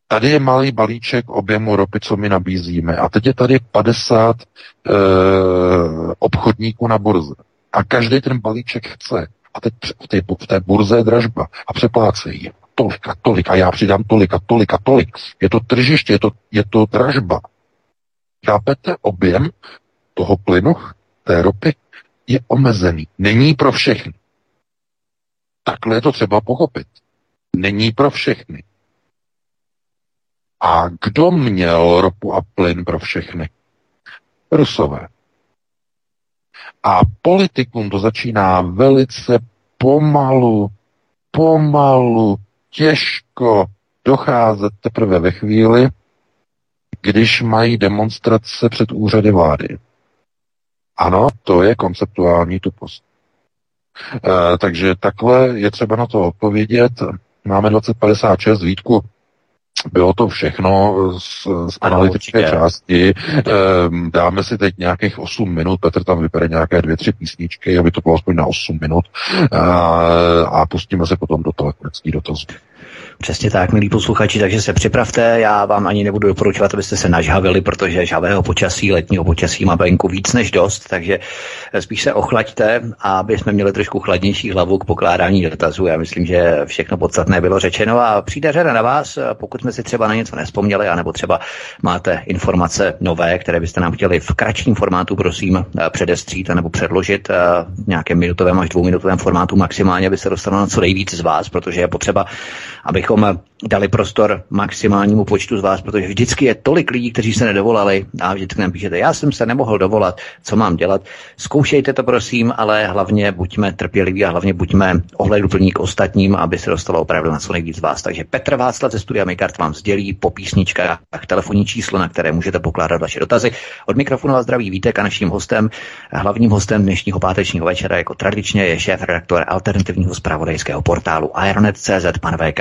Tady je malý balíček objemu ropy, co my nabízíme. A teď je tady 50 e, eh, obchodníků na burze. A každý ten balíček chce. A teď v té, v té burze je dražba. A přeplácejí. tolik a tolik a já přidám tolik a tolik a tolik. Je to tržiště, je to, je to dražba. Chápete? Objem toho plynu, té ropy, je omezený. Není pro všechny. Takhle je to třeba pochopit. Není pro všechny. A kdo měl ropu a plyn pro všechny? Rusové. A politikům to začíná velice pomalu, pomalu, těžko docházet teprve ve chvíli, když mají demonstrace před úřady vlády. Ano, to je konceptuální tupost. E, takže takhle je třeba na to odpovědět. Máme 2056 výtku bylo to všechno z, z analytické ano, části. Ehm, dáme si teď nějakých 8 minut, Petr tam vybere nějaké dvě, tři písničky, aby to bylo aspoň na 8 minut a, a pustíme se potom do telefonických dotazů. Přesně tak, milí posluchači, takže se připravte. Já vám ani nebudu doporučovat, abyste se nažhavili, protože žavého počasí, letního počasí má venku víc než dost, takže spíš se ochlaďte, aby jsme měli trošku chladnější hlavu k pokládání dotazů. Já myslím, že všechno podstatné bylo řečeno a přijde řada na vás, pokud jsme si třeba na něco nespomněli, anebo třeba máte informace nové, které byste nám chtěli v kratším formátu, prosím, předestřít nebo předložit v nějakém minutovém až dvouminutovém formátu maximálně, aby se dostalo na co nejvíc z vás, protože je potřeba, abychom dali prostor maximálnímu počtu z vás, protože vždycky je tolik lidí, kteří se nedovolali a vždycky nám píšete, já jsem se nemohl dovolat, co mám dělat. Zkoušejte to prosím, ale hlavně buďme trpěliví a hlavně buďme ohleduplní k ostatním, aby se dostalo opravdu na co nejvíc z vás. Takže Petr Václav ze studia Mikart vám sdělí po písničkách telefonní číslo, na které můžete pokládat vaše dotazy. Od mikrofonu vás zdraví Vítek a naším hostem, hlavním hostem dnešního pátečního večera jako tradičně je šéf redaktor alternativního zpravodajského portálu Ironet.cz, pan VK.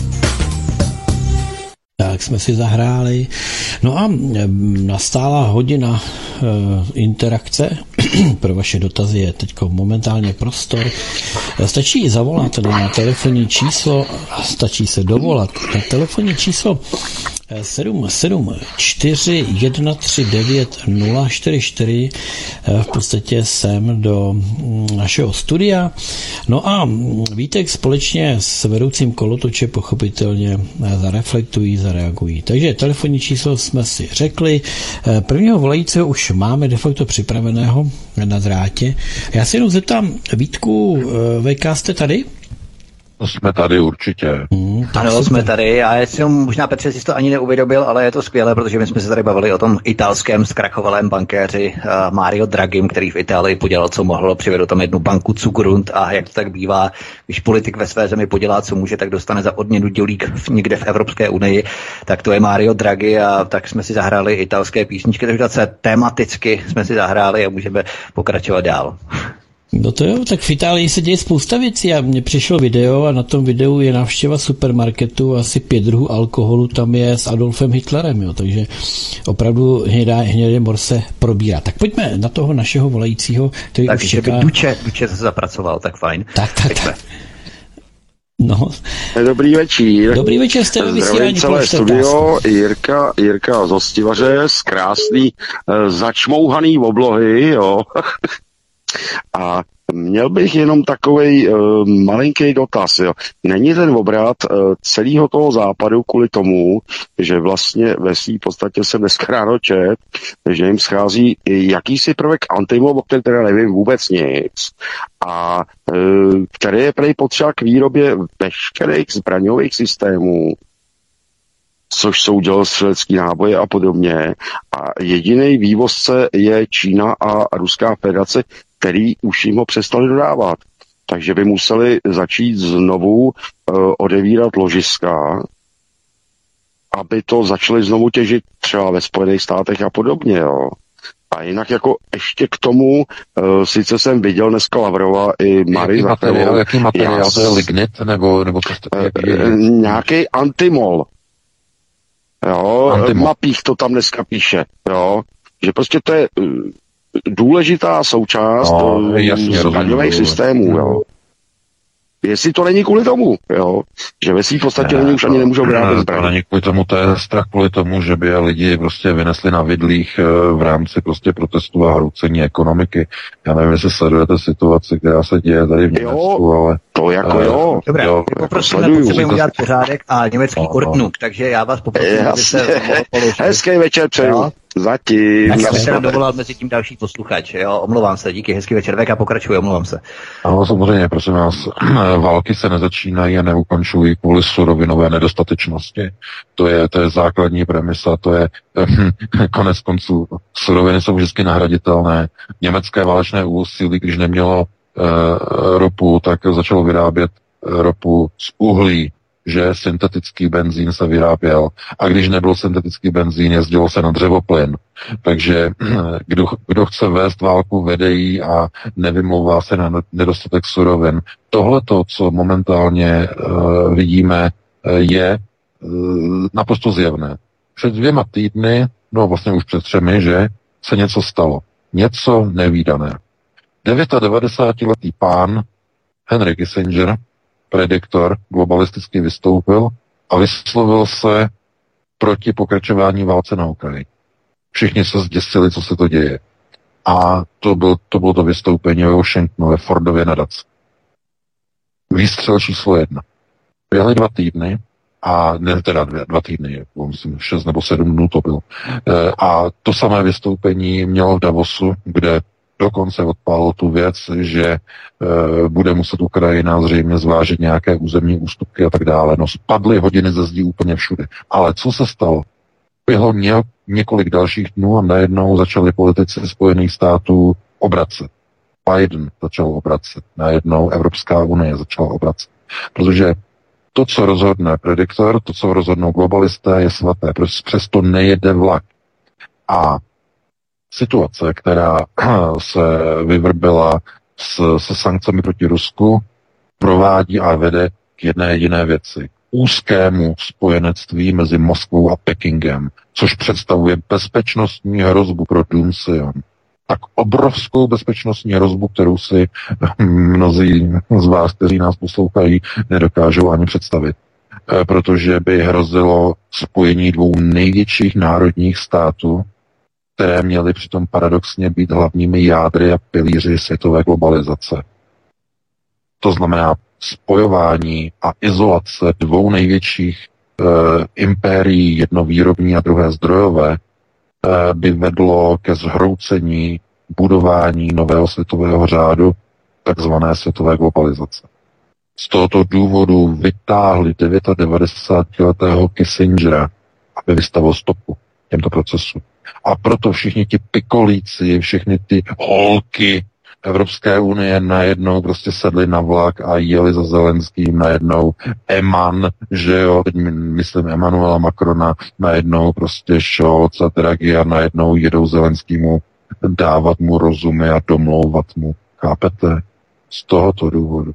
Tak jsme si zahráli. No a nastála hodina e, interakce. Pro vaše dotazy je teď momentálně prostor. Stačí zavolat na telefonní číslo, stačí se dovolat na telefonní číslo 774 139 044 v podstatě sem do mm, našeho studia. No a mm, Vítek společně s vedoucím kolotoče pochopitelně eh, zareflektují, zareagují. Takže telefonní číslo jsme si řekli. Eh, prvního volajícího už máme de facto připraveného na drátě. Já si jenom zeptám, Vítku, eh, VK jste tady? Jsme tady určitě. Hmm, ano, jsme tady a já možná Petře si to ani neuvědomil, ale je to skvělé, protože my jsme se tady bavili o tom italském zkrachovalém bankéři uh, Mario Draghi, který v Itálii podělal, co mohl, přivedl tam jednu banku Cugrund a jak to tak bývá, když politik ve své zemi podělá, co může, tak dostane za odměnu dělík v, někde v Evropské unii, tak to je Mario Draghi a tak jsme si zahráli italské písničky, takže se tematicky jsme si zahráli a můžeme pokračovat dál. No to jo, tak v Itálii se děje spousta věcí a mně přišlo video a na tom videu je návštěva supermarketu, asi pět druhů alkoholu tam je s Adolfem Hitlerem, jo, takže opravdu hnědá, hnědé morse probírá. Tak pojďme na toho našeho volajícího, který tak, už čeká... by Duče, Duče se zapracoval, tak fajn. Tak, tak, tak. No. Dobrý večer. Dobrý večer, jste ve vysílání. celé studio, Jirka, Jirka z Hostivaře, z krásný, eh, začmouhaný oblohy, jo. A měl bych jenom takový uh, eh, malinký dotaz. Jo. Není ten obrat uh, celého toho západu kvůli tomu, že vlastně ve svým podstatě jsem dneska ráno čet, že jim schází jakýsi prvek antimob, o kterém teda nevím vůbec nic, a uh, který je prej potřeba k výrobě veškerých zbraňových systémů, což jsou dělostřelecký náboje a podobně. A jediný vývozce je Čína a Ruská federace, který už jim ho přestali dodávat. Takže by museli začít znovu uh, odevírat ložiska, aby to začali znovu těžit třeba ve Spojených státech a podobně. Jo. A jinak jako ještě k tomu, uh, sice jsem viděl dneska Lavrova i Mary Jaký materiál, jaký materiál já, to je lignit nebo, nebo prostě, uh, nějaký antimol. Jo, antimol. Mapích to tam dneska píše, jo, že prostě to je důležitá součást No, eh, jasně, daňových systémů. Jo. Jestli to není kvůli tomu, jo, že ve svým podstatě Ne, oni už ani nemůžou vyrábět To zbraně. není kvůli tomu, to je strach kvůli tomu, že by je lidi prostě vynesli na vidlích eh, v rámci prostě protestu a hroucení ekonomiky. Já nevím, jestli sledujete situaci, která se děje tady v. Německu, ale To jako Eh, jo. Dobré, Jo, my jako poprosíme, sleduju. potřebujeme udělat pořádek a německý No, no. ordnung, takže já vás poprosím, Jasně. abyste. Hezký večer přeju. Jo. Zatím. Tak já bych se Naschledanou. dovolal mezi tím další posluchač, jo, omlouvám se, díky, hezký večer, a pokračuji, omlouvám se. Ano, samozřejmě, prosím vás, války se nezačínají a neukončují kvůli surovinové nedostatečnosti. To je, to je základní premisa, to je konec konců. Suroviny jsou vždycky nahraditelné. Německé válečné úsilí, když nemělo eh, ropu, tak začalo vyrábět eh, ropu z uhlí, že syntetický benzín se vyráběl a když nebyl syntetický benzín, jezdilo se na dřevoplyn. Takže kdo, kdo chce vést válku, vede ji a nevymlouvá se na nedostatek surovin. Tohle to, co momentálně uh, vidíme, eh, je uh, naprosto zjevné. Před dvěma týdny, no vlastně už před třemi, že se něco stalo. Něco nevýdané. 99-letý pán Henry Kissinger, prediktor, globalisticky vystoupil a vyslovil se proti pokračování válce na Ukrajině. Všichni se zděsili, co se to děje. A to, byl, to bylo to vystoupení ve Washingtonu, ve Fordově nadaci. Výstřel číslo jedna. Běhly dva týdny, a ne teda dvě, dva týdny, myslím, šest nebo sedm dnů to bylo. E, a to samé vystoupení mělo v Davosu, kde dokonce odpálil tu věc, že e, bude muset Ukrajina zřejmě zvážit nějaké územní ústupky a tak dále. No spadly hodiny ze zdí úplně všude. Ale co se stalo? Bylo ně, několik dalších dnů a najednou začali politici Spojených států obracet. Biden začal obracet. Najednou Evropská unie začala obracet. Protože to, co rozhodne prediktor, to, co rozhodnou globalisté, je svaté. Přesto nejede vlak. A situace, která se vyvrbila s, se sankcemi proti Rusku, provádí a vede k jedné jediné věci. Úzkému spojenectví mezi Moskvou a Pekingem, což představuje bezpečnostní hrozbu pro Dunsion. Tak obrovskou bezpečnostní hrozbu, kterou si mnozí z vás, kteří nás poslouchají, nedokážou ani představit. Protože by hrozilo spojení dvou největších národních států, které měly přitom paradoxně být hlavními jádry a pilíři světové globalizace. To znamená spojování a izolace dvou největších e, impérií, jedno výrobní a druhé zdrojové, e, by vedlo ke zhroucení budování nového světového řádu, takzvané světové globalizace. Z tohoto důvodu vytáhli 99-letého Kissingera, aby vystavil stopu těmto procesům. A proto všichni ti pikolíci, všechny ty holky Evropské unie najednou prostě sedli na vlak a jeli za Zelenským najednou Eman, že jo, teď myslím Emanuela Macrona, najednou prostě Scholz a Draghi a najednou jedou Zelenskýmu dávat mu rozumy a domlouvat mu. Chápete? Z tohoto důvodu.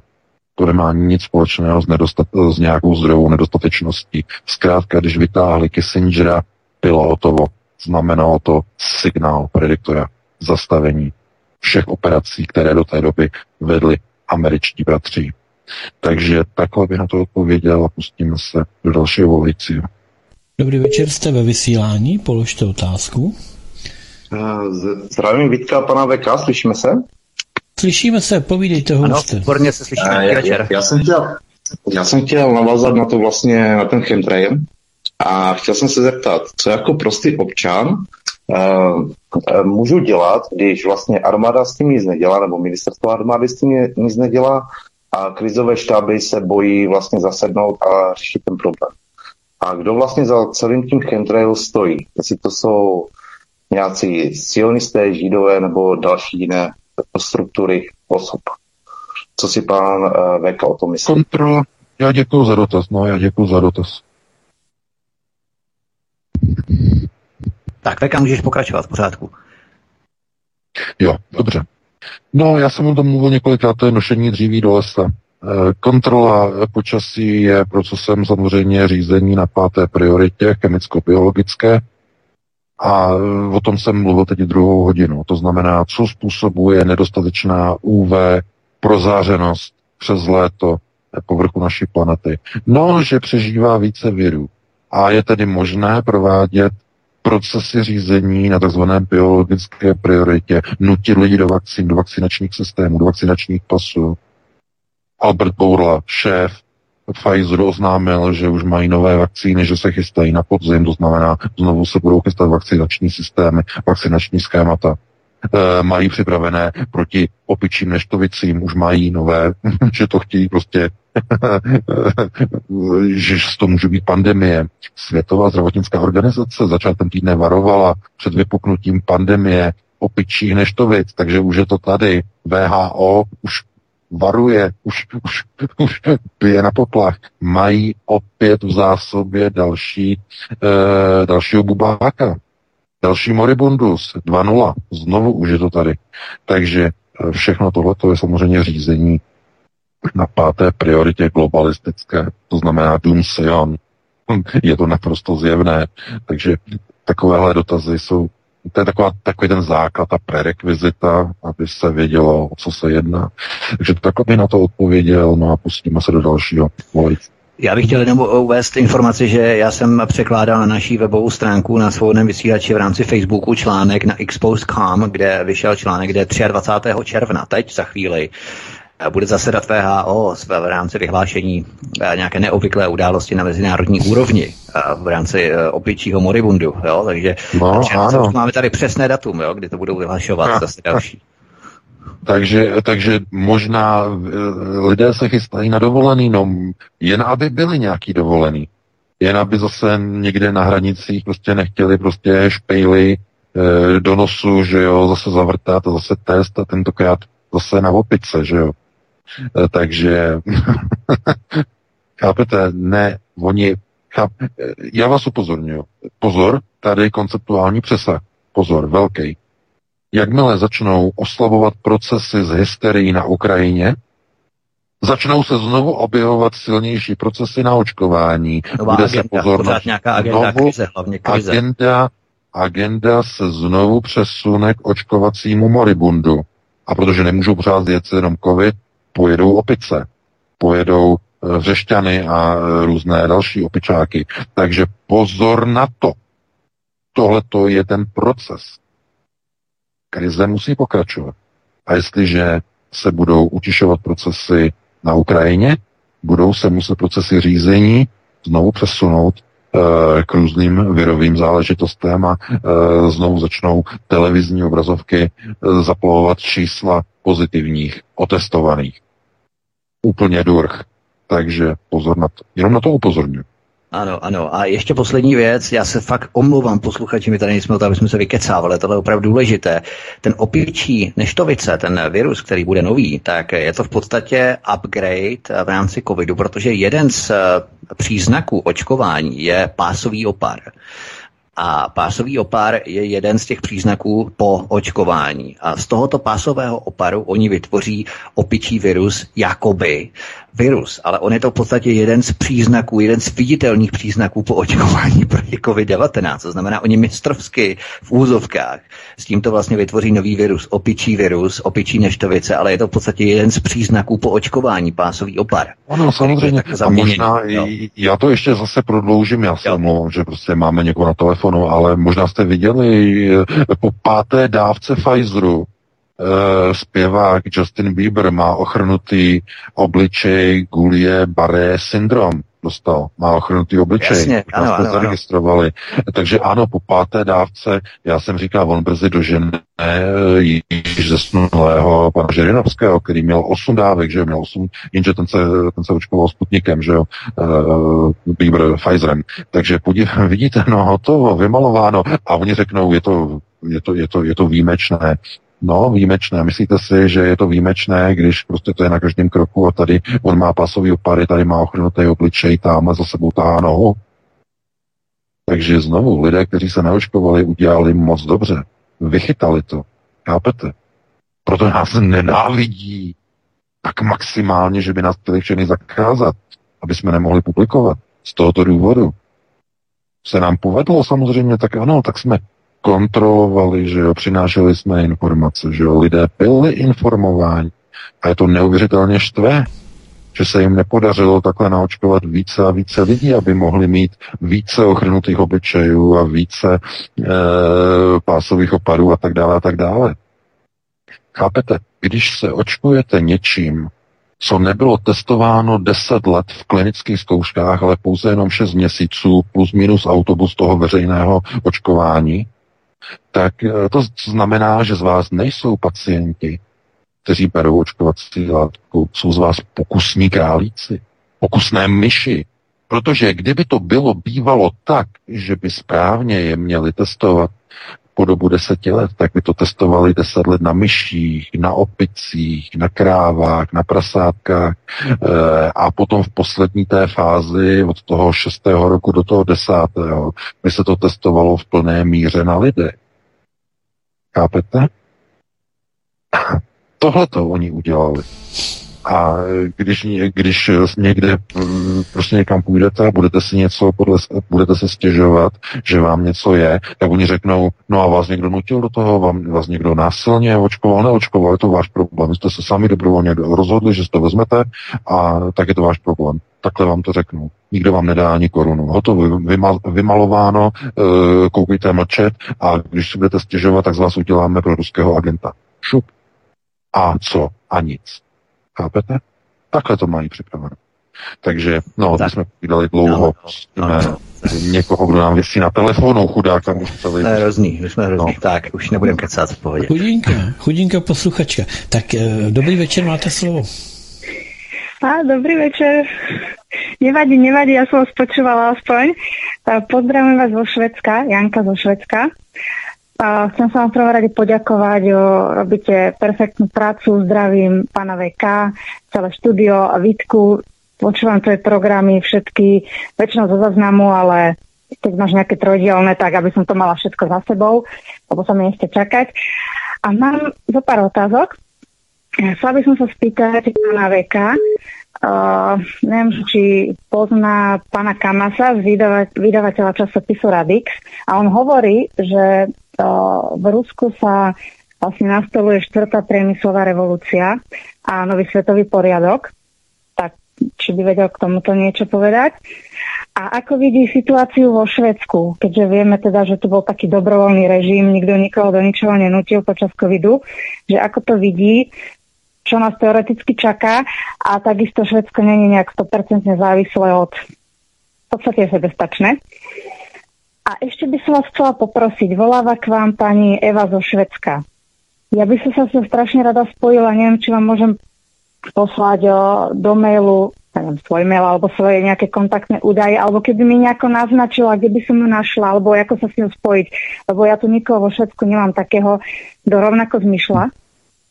To nemá nic společného s, nedostat- s nějakou zdrojovou nedostatečností. Zkrátka, když vytáhli Kissingera, bylo hotovo. Znamenalo to signál prediktora zastavení všech operací, které do té doby vedli američtí bratři. Takže takhle bych na to odpověděl a pustíme se do dalšího volajícího. Dobrý večer, jste ve vysílání, položte otázku. Zdravím Vítka a pana VK, slyšíme se? Slyšíme se, povídejte ho. Ano, výborně se slyšíme, já, večer. já, já, jsem chtěl, já jsem chtěl navázat na to vlastně, na ten chemtrail a chtěl jsem se zeptat, co jako prostý občan uh, můžu dělat, když vlastně armáda s tím nic nedělá, nebo ministerstvo armády s tím nic nedělá a krizové štáby se bojí vlastně zasednout a řešit ten problém. A kdo vlastně za celým tím chemtrail stojí? Jestli to jsou nějací sionisté, židové nebo další jiné struktury osob. Co si pán uh, VK o tom myslí? Kontrola. Já děkuji za dotaz, no, já děkuji za dotaz. Tak, Veka, můžeš pokračovat v pořádku. Jo, dobře. No, já jsem o tom mluvil několikrát, to je nošení dříví do lesa. Kontrola počasí je procesem samozřejmě řízení na páté prioritě chemicko-biologické. A o tom jsem mluvil teď druhou hodinu. To znamená, co způsobuje nedostatečná UV prozářenost přes léto povrchu naší planety. No, že přežívá více virů. A je tedy možné provádět procesy řízení na tzv. biologické prioritě, nutit lidi do vakcín, do vakcinačních systémů, do vakcinačních pasů. Albert Bourla, šéf Pfizer oznámil, že už mají nové vakcíny, že se chystají na podzim, to znamená, znovu se budou chystat vakcinační systémy, vakcinační schémata. E, mají připravené proti opičím neštovicím, už mají nové, že to chtějí prostě, že to může být pandemie. Světová zdravotnická organizace začátkem týdne varovala před vypuknutím pandemie opičích neštovic, takže už je to tady. VHO už varuje, už, už, už pije na poplach, mají opět v zásobě další, e, dalšího bubáka, další moribundus, 2.0, znovu už je to tady. Takže eh, všechno tohle je samozřejmě řízení na páté prioritě globalistické, to znamená Doom Sion. Je to naprosto zjevné, takže takovéhle dotazy jsou to je taková, takový ten základ, ta prerekvizita, aby se vědělo, o co se jedná. Takže takhle by na to odpověděl, no a pustíme se do dalšího volající. Já bych chtěl jenom uvést informaci, že já jsem překládal na naší webovou stránku na svobodném vysílači v rámci Facebooku článek na expose.com, kde vyšel článek, kde 23. června, teď za chvíli, bude zasedat VHO v rámci vyhlášení eh, nějaké neobvyklé události na mezinárodní úrovni eh, v rámci eh, opičího moribundu. Jo? Takže no, ano. máme tady přesné datum, jo? kdy to budou vyhlašovat zase další. Takže, takže možná lidé se chystají na dovolený, no jen aby byli nějaký dovolený. Jen aby zase někde na hranicích prostě nechtěli prostě špejly do nosu, že jo, zase zavrtat a zase test a tentokrát zase na opice, že jo. Eh, takže chápete, ne, oni, cháp, já vás upozorňuji. Pozor, tady konceptuální přesah. Pozor, velký. Jakmile začnou oslabovat procesy z hysterii na Ukrajině, začnou se znovu objevovat silnější procesy na očkování. Nová Bude agenda, se pozornost. nějaká agenda znovu, krize, hlavně krize. Agenda, agenda se znovu přesune k očkovacímu moribundu. A protože nemůžou pořád jet jenom covid, pojedou opice, pojedou eh, řešťany a eh, různé další opičáky. Takže pozor na to. Tohle to je ten proces. Krize musí pokračovat. A jestliže se budou utišovat procesy na Ukrajině, budou se muset procesy řízení znovu přesunout e, k různým virovým záležitostem a e, znovu začnou televizní obrazovky e, zaplavovat čísla pozitivních, otestovaných úplně durch. Takže pozor na to. Jenom na to upozorňuji. Ano, ano. A ještě poslední věc, já se fakt omlouvám posluchači, my tady nejsme o to, aby jsme se vykecávali, tohle je opravdu důležité. Ten opičí neštovice, ten virus, který bude nový, tak je to v podstatě upgrade v rámci covidu, protože jeden z eh, příznaků očkování je pásový opar. A pásový opar je jeden z těch příznaků po očkování. A z tohoto pásového oparu oni vytvoří opičí virus, jakoby virus, ale on je to v podstatě jeden z příznaků, jeden z viditelných příznaků po očkování proti COVID-19. To znamená, oni mistrovsky v úzovkách s tímto vlastně vytvoří nový virus, opičí virus, opičí neštovice, ale je to v podstatě jeden z příznaků po očkování, pásový opar. Ano, samozřejmě. A možná jo. já to ještě zase prodloužím, já se omlouvám, že prostě máme někoho na telefonu, ale možná jste viděli eh, po páté dávce Pfizeru, uh, zpěvák Justin Bieber má ochrnutý obličej Gulie Barré syndrom dostal, má ochrnutý obličej, Jasně, ano, ano, zaregistrovali. Ano. Takže ano, po páté dávce, já jsem říkal, on brzy dožene eh, již zesnulého pana Žirinovského, který měl osm dávek, že měl osm, jenže ten se, ten se očkoval Sputnikem, že jo, uh, Bieber Pfizerem. Takže podív, vidíte, no hotovo, vymalováno a oni řeknou, je to je to, je to, je to výjimečné. No, výjimečné. Myslíte si, že je to výjimečné, když prostě to je na každém kroku a tady on má pasový opary, tady má ochrnutý obličej, tam za sebou táhá nohu? Takže znovu, lidé, kteří se naočkovali, udělali moc dobře. Vychytali to. Chápete? Proto nás nenávidí tak maximálně, že by nás chtěli všechny zakázat, aby jsme nemohli publikovat. Z tohoto důvodu se nám povedlo samozřejmě, tak ano, tak jsme kontrolovali, že jo, přinášeli jsme informace, že jo, lidé byli informováni. A je to neuvěřitelně štvé, že se jim nepodařilo takhle naočkovat více a více lidí, aby mohli mít více ochrnutých obyčejů a více e, pásových opadů a tak dále a tak dále. Chápete? Když se očkujete něčím, co nebylo testováno 10 let v klinických zkouškách, ale pouze jenom 6 měsíců plus minus autobus toho veřejného očkování, tak eh, to znamená, že z vás nejsou pacienti, kteří berou očkovací látku, jsou z vás pokusní králíci, pokusné myši. Protože kdyby to bylo bývalo tak, že by správně je měli testovat po dobu deseti let, tak by to testovali deset let na myších, na opicích, na krávách, na prasátkách e, a potom v poslední té fázi od toho šestého roku do toho desátého by se to testovalo v plné míře na lidech. Chápete? Tohle to oni udělali. A když, když někde mm, prostě někam půjdete a budete si něco podle, budete se stěžovat, že vám něco je, tak oni řeknou, no a vás někdo nutil do toho, vám, vás někdo násilně očkoval, neočkoval, je to váš problém. Jste se sami dobrovolně rozhodli, že si to vezmete a tak je to váš problém. Takhle vám to řeknu. Nikdo vám nedá ani korunu. Hotovo, vymal, vymalováno, e, koukejte mlčet a když si budete stěžovat, tak z vás uděláme pro ruského agenta. Šup. A co? A nic. Chápete? Takhle to mají připraveno. Takže, no, tak. jsme vydali dlouho. No, no, no. Někoho, kdo nám vysí na telefonu, chudák tam už celý. To je hrozný, už jsme hrozný. No. Tak, už nebudeme kecat v pohodě. Chudinka, chudinka posluchačka. Tak eh, dobrý večer, máte slovo. A, dobrý večer. Nevadí, nevadí, ja som vás počúvala aspoň. Pozdravujem vás zo Švedska, Janka zo Švedska. A chcem sa vám prvom rade poďakovať, o, robíte perfektnú prácu, zdravím pána VK, celé štúdio a Vítku, počúvam tvoje programy všetky, väčšinou zo zaznamu, ale keď máš nejaké trojdielne, tak aby som to mala všetko za sebou, lebo sa mi nechce čakať. A mám zo pár otázok. Chcela by som sa spýtať pána VK, Uh, neviem, či pozná pána Kamasa z vydava- vydavateľa časopisu Radix a on hovorí, že v Rusku sa vlastne nastoluje štvrtá priemyslová revolúcia a nový svetový poriadok. Tak či by vedel k tomuto niečo povedať. A ako vidí situáciu vo Švedsku, keďže vieme teda, že to bol taký dobrovoľný režim, nikto nikoho do ničoho nenutil počas covidu, že ako to vidí, čo nás teoreticky čaká a takisto Švedsko není nejak 100% závislé od v podstate sebestačné. A ešte by som vás chcela poprosiť, voláva k vám pani Eva zo Švedska. Ja by som sa sa strašne rada spojila, neviem, či vám môžem poslať o, do mailu neviem, svoj mail alebo svoje nejaké kontaktné údaje, alebo keby mi nejako naznačila, kde by som ju našla, alebo ako sa s ňou spojiť, lebo ja tu nikoho vo Švedsku nemám takého, kto rovnako zmyšľa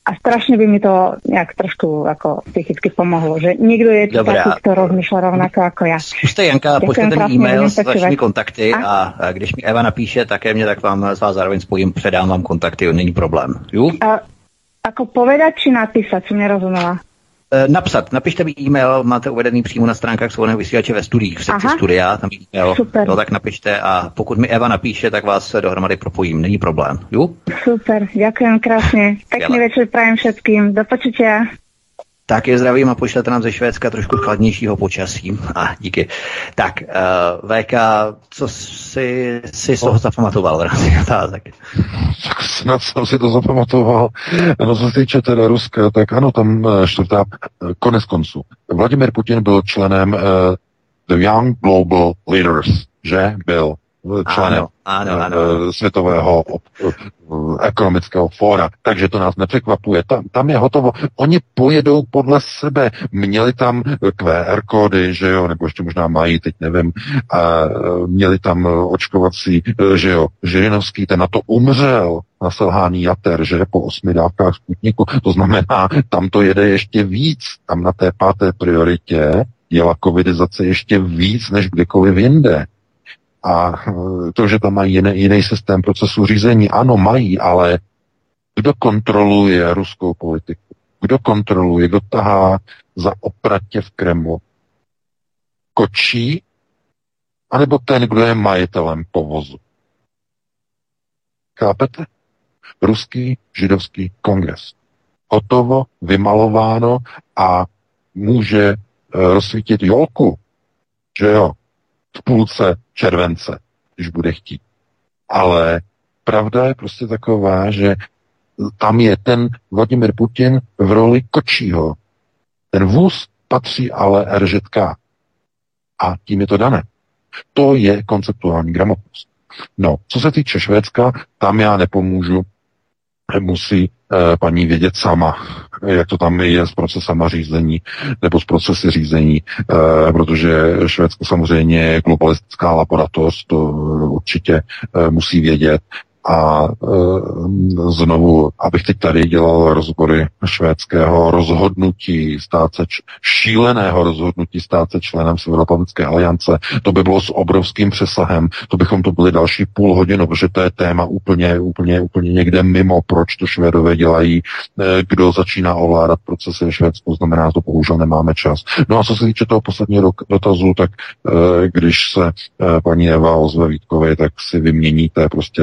a strašne by mi to nejak trošku ako psychicky pomohlo, že nikdo je Dobrá. taký, kto rozmýšľa rovnako ako ja. Zkuste Janka, pošlete mi e-mail s vašimi kontakty a? a když mi Eva napíše také mě, tak vám z vás zároveň spojím, předám vám kontakty, není problém. Jo? A, ako povedať či napísať, som nerozumela. Eh, napsat, napište mi e-mail, máte uvedený přímo na stránkách svobodného vysílače ve studiích, v sekci studia, tam e-mail, Super. Jo, tak napište a pokud mi Eva napíše, tak vás dohromady propojím, není problém. Jo? Super, ďakujem krásne. Pekný večer prajem všetkým, do počutia. Tak je zdravím a pošlete nám ze Švédska trošku chladnějšího počasí. A díky. Tak, uh, VK, co jsi, jsi z toho zapamatoval v rámci otázek? Tak snad jsem si to zapamatoval. No, co se týče teda Ruska, tak ano, tam eh, čtvrtá, eh, konec konců. Vladimir Putin byl členem uh, The Young Global Leaders, že? Byl členem ano, ano, ano. Eh, Světového eh, ekonomického fóra. Takže to nás nepřekvapuje. Tam, tam je hotovo. Oni pojedou podle sebe. Měli tam QR kódy, že jo, nebo ještě možná mají, teď nevím. A měli tam očkovací, eh, že jo, Žirinovský, ten na to umřel na selhání jater, že po osmi dávkách Sputniku. To znamená, tam to jede ještě víc. Tam na té páté prioritě jela covidizace ještě víc než kdekoliv jinde. A eh, to, že tam mají jiný, jiný systém procesu řízení, ano, mají, ale kdo kontroluje ruskou politiku? Kdo kontroluje, kdo tahá za opratě v Kremlu? Kočí? Nebo ten, kdo je majitelem povozu? Chápete? Ruský židovský kongres. Hotovo, vymalováno a může e, rozsvítit jolku, že jo, v půlce července, když bude chtít. Ale pravda je prostě taková, že tam je ten Vladimir Putin v roli kočího. Ten vůz patří ale RŽK. A tím je to dané. To je konceptuální gramotnost. No, co se týče Švédska, tam já nepomůžu, musí paní vědět sama, jak to tam je s procesama řízení nebo s procesy řízení, e, protože Švédsko samozřejmě je globalistická laboratoř, to určitě e, musí vědět a e, znovu, abych teď tady dělal rozbory švédského rozhodnutí stát se, šíleného rozhodnutí stát se členem Severoatlantické aliance, to by bylo s obrovským přesahem, to bychom to byli další půl hodinu, protože to je téma úplně, úplně, úplně někde mimo, proč to Švédové dělají, e, kdo začíná ovládat procesy ve Švédsku, znamená, to bohužel nemáme čas. No a co se týče toho posledního dotazu, tak e, když se paní Eva ozve Vítkovi, tak si vyměníte prostě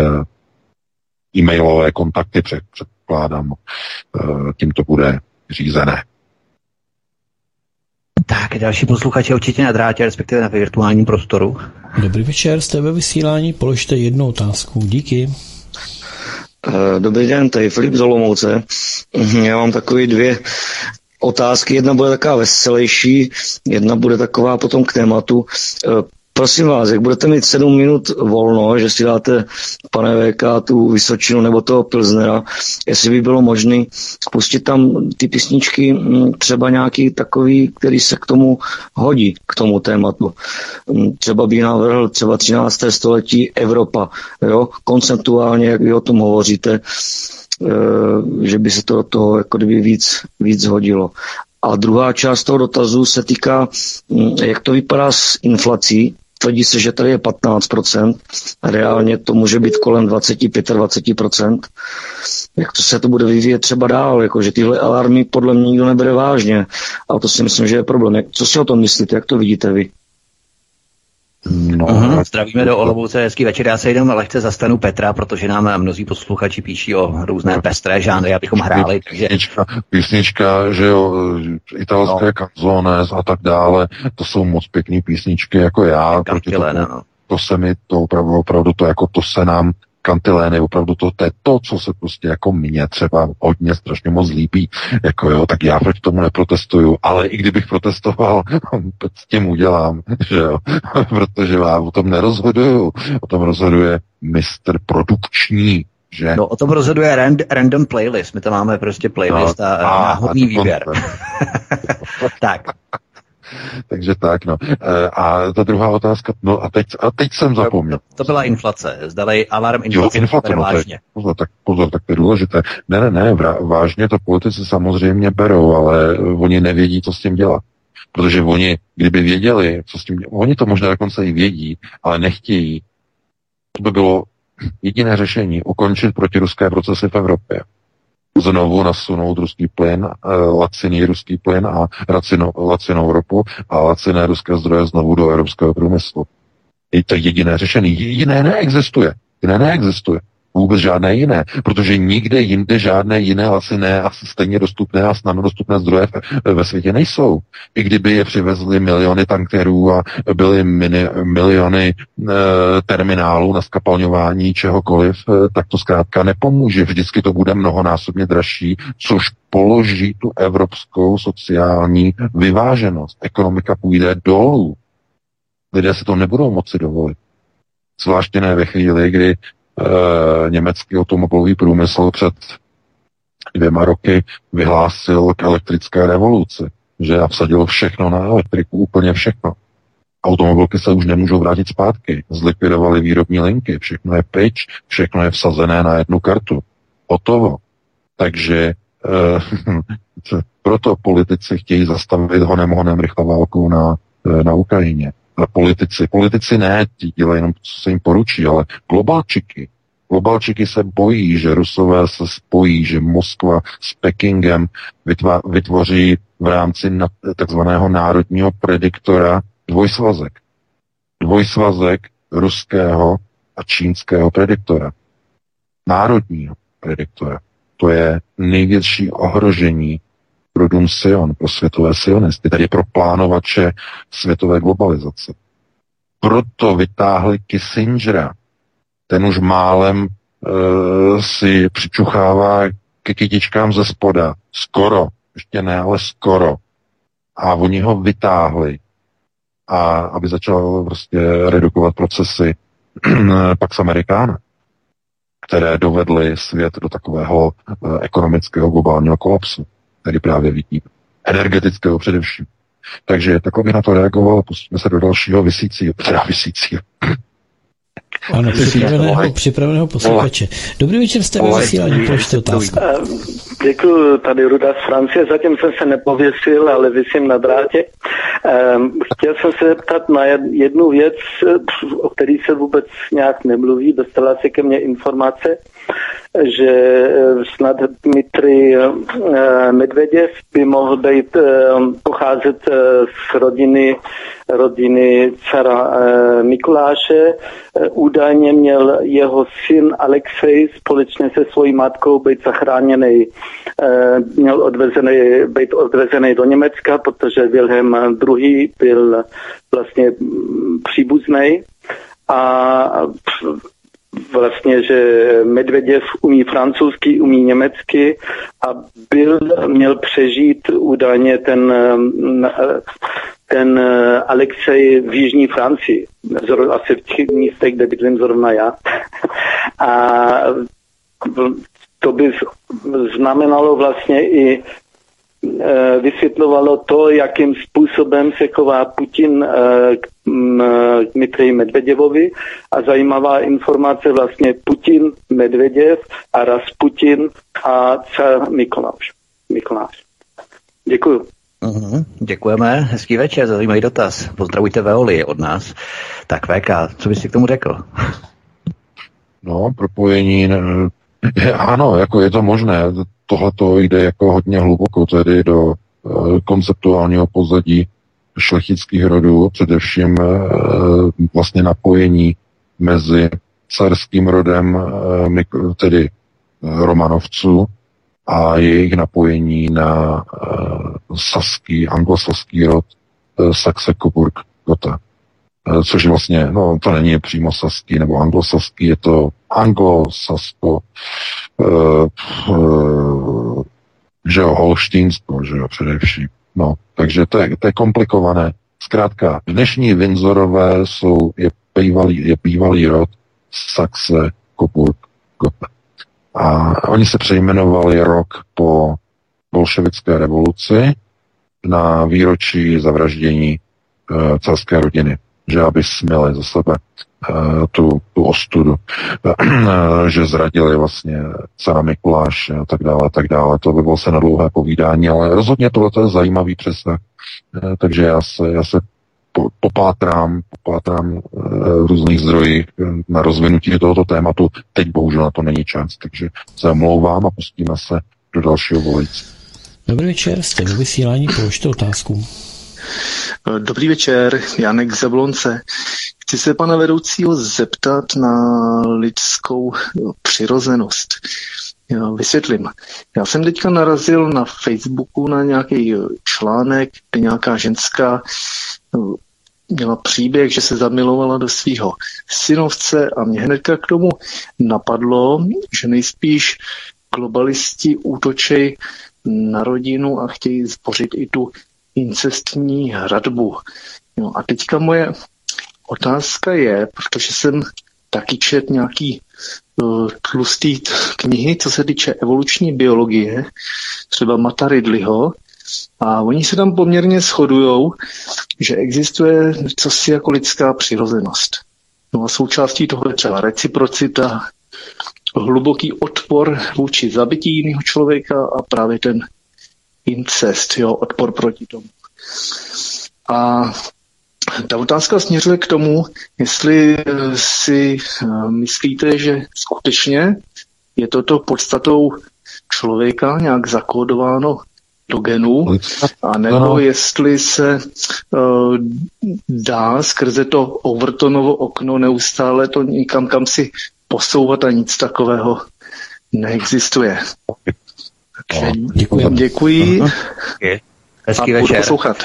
e-mailové kontakty, předpokládám, eh, tím to bude řízené. Tak, další posluchač je určitě na drátě, respektive na virtuálním prostoru. Dobrý večer, jste ve vysílání, položte jednu otázku. Díky. Eh, dobrý den, tady Filip Zolomouce. Já mám takové dvě otázky. Jedna bude taková veselější, jedna bude taková potom k tématu. Prosím vás, jak budete mít sedm minut volno, že si dáte, pane VK, tu Vysočinu nebo toho Pilznera, jestli by bylo možné spustit tam ty písničky, mm, třeba nějaký takový, který se k tomu hodí, k tomu tématu. Mm, třeba by navrhl třeba 13. století Evropa, jo, konceptuálně, jak vy o tom hovoříte, eh, že by se to do toho jako kdyby víc, víc hodilo. A druhá část toho dotazu se týká, mm, jak to vypadá s inflací, Tvrdí se, že tady je 15%, a reálně to může být kolem 20-25%. Jak to se to bude vyvíjet třeba dál, jako že tyhle alarmy podle mě nikdo nebere vážně. A to si myslím, že je problém. Co si o tom myslíte, jak to vidíte vy? No, uh-huh. Zdravíme do Olomouce, hezký večer. Já se jenom lehce zastanu Petra, protože nám mnozí posluchači píší o různé pestré žánry, abychom hráli. Takže... Písnička, písnička, že jo, italské no. kanzones a tak dále, to jsou moc pěkné písničky, jako já. Kantile, to, no. to se mi to opravdu, opravdu to jako to se nám kantilény, opravdu to, to je to, co se prostě jako mně třeba hodně strašně moc líbí, jako jo, tak já proti tomu neprotestuju, ale i kdybych protestoval, s tím udělám, že jo, protože já o tom nerozhoduju, o tom rozhoduje mistr produkční, že? No o tom rozhoduje rand, random playlist, my tam máme prostě playlist no, a, a náhodný výběr. tak. Takže tak, no. E, a ta druhá otázka, no a teď, a teď jsem zapomněl. To, to byla inflace. Zdali alarm inflace. Jo, inflace, no, vážně. Pozor, tak, pozor, tak to je důležité. Ne, ne, ne, vážně to politici samozřejmě berou, ale oni nevědí, co s tím dělat. Protože oni, kdyby věděli, co s tím dělat, oni to možná dokonce i vědí, ale nechtějí. To by bylo jediné řešení, ukončit protiruské procesy v Evropě znovu nasunout ruský plyn, eh, laciný ruský plyn a racino, lacinou ropu a laciné ruské zdroje znovu do evropského průmyslu. Je to jediné řešení. Jiné neexistuje. Jiné neexistuje vůbec žádné jiné, protože nikde jinde žádné jiné laciné a stejně dostupné a snadno dostupné zdroje ve světě nejsou. I kdyby je přivezli miliony tankerů a byly mini, miliony e, terminálů na skapalňování čehokoliv, e, tak to zkrátka nepomůže. Vždycky to bude mnohonásobně dražší, což položí tu evropskou sociální vyváženost. Ekonomika půjde dolů. Lidé se to nebudou moci dovolit. Zvláště ne ve chvíli, kdy e, německý automobilový průmysl před dvěma roky vyhlásil k elektrické revoluci, že vsadil všechno na elektriku, úplně všechno. Automobilky se už nemůžou vrátit zpátky, zlikvidovali výrobní linky, všechno je pryč, všechno je vsazené na jednu kartu. Hotovo. Takže e, proto politici chtějí zastavit honem honem rychle válku na, eh, na Ukrajině politici. Politici ne, ti dělají jenom, co se jim poručí, ale globalčiky. Globalčiky se bojí, že Rusové se spojí, že Moskva s Pekingem vytvoří v rámci takzvaného národního prediktora dvojsvazek. Dvojsvazek ruského a čínského prediktora. národního prediktora. To je největší ohrožení pro Dům Sion, pro světové sionisty, tedy pro plánovače světové globalizace. Proto vytáhli Kissingera. Ten už málem e, si přičuchává ke kytičkám ze spoda. Skoro. Ještě ne, ale skoro. A oni ho vytáhli. A aby začal prostě redukovat procesy pak s Amerikána, které dovedly svět do takového e, ekonomického globálního kolapsu který právě vidí. Energetického především. Takže takhle bych na to reagoval a pustíme se do dalšího vysícího, teda vysícího. Ano, připraveného, připraveného posluchače. Dobrý večer, jste ve vysílání, položte otázku. Děkuji, tady Ruda z Francie, zatím jsem se nepověsil, ale vysím na drátě. Um, chtěl jsem se zeptat na jednu věc, o které se vůbec nějak nemluví, dostala se ke mně informace, že eh, snad Dmitry eh, Medveděv by mohl být, eh, pocházet z rodiny, rodiny cara Mikuláše. Údajně měl jeho syn Alexej společně se svojí matkou být zachráněný, měl odvezený, být odvezený do Německa, protože Wilhelm II. byl vlastně mm, příbuzný a vlastně, že Medveděv umí francouzsky, umí německy a byl, měl přežít údajně ten, ten Alexej v Jižní Francii, asi v těch místech, kde bydlím zrovna já. A to by znamenalo vlastně i Eh, vysvětlovalo to, jakým způsobem se chová Putin eh, k Dmitriji Medveděvovi a zajímavá informace vlastně Putin, Medveděv a Rasputin a car Mikoláš. Mikoláš. Děkuju. Uhum, děkujeme, hezký večer, zajímavý dotaz. Pozdravujte Veoli od nás. Tak VK, co bys si k tomu řekl? No, propojení, ano, jako je to možné tohle to jde jako hodně hluboko tedy do uh, konceptuálního pozadí šlechtických rodů, především uh, vlastně napojení mezi carským rodem, uh, tedy Romanovců, a jejich napojení na saský, anglosaský rod Saxe Coburg Gotha. Což vlastně, no to není přímo saský nebo anglosaský, je to anglosasko uh, uh, že jo, Holštínsko, že jo, především. No, takže to je, to je komplikované. Zkrátka, dnešní Windsorové jsou, je bývalý, je bývalý rod Saxe, Coburg, Gotha. A oni se přejmenovali rok po bolševické revoluci na výročí zavraždění uh, carské rodiny, že aby směli za sebe Eh, tu, tu ostudu, eh, že zradili vlastně cara Mikuláš a tak dále, a tak dále. To by bylo se na dlouhé povídání, ale rozhodně tohle je zajímavý přesah. Eh, takže já se, já se popátrám, popátrám v různých zdrojích na rozvinutí tohoto tématu. Teď bohužel na to není čas, takže se omlouvám a pustíme se do dalšího volice. Dobrý večer, jste ve vysílání, položte otázku. Dobrý večer, Janek Zablonce. Chci se pana vedoucího zeptat na lidskou přirozenost. Vysvětlím. Já jsem teďka narazil na Facebooku na nějaký článek, kde nějaká ženská no, měla příběh, že se zamilovala do svého synovce a mě hnedka k tomu napadlo, že nejspíš globalisti útočej na rodinu a chtějí zbořit i tu incestní hradbu. Jo, a teďka moje otázka je, protože jsem taky čet nějaký uh, tlustý knihy, co se týče evoluční biologie, třeba Mata Ridleyho, a oni se tam poměrně shodují, že existuje cosi jako lidská přirozenost. No a součástí toho je třeba reciprocita, hluboký odpor vůči zabití jiného člověka a právě ten incest, jo, odpor proti tomu. A ta otázka směřuje k tomu, jestli eh, si eh, myslíte, že skutečně je toto podstatou člověka nějak zakódováno do genů, a nebo jestli se uh, dá skrze to Overtonovo okno neustále to někam kam si posouvat a nic takového neexistuje. No, děkuji. Děkuji Hezký a večer. poslouchat.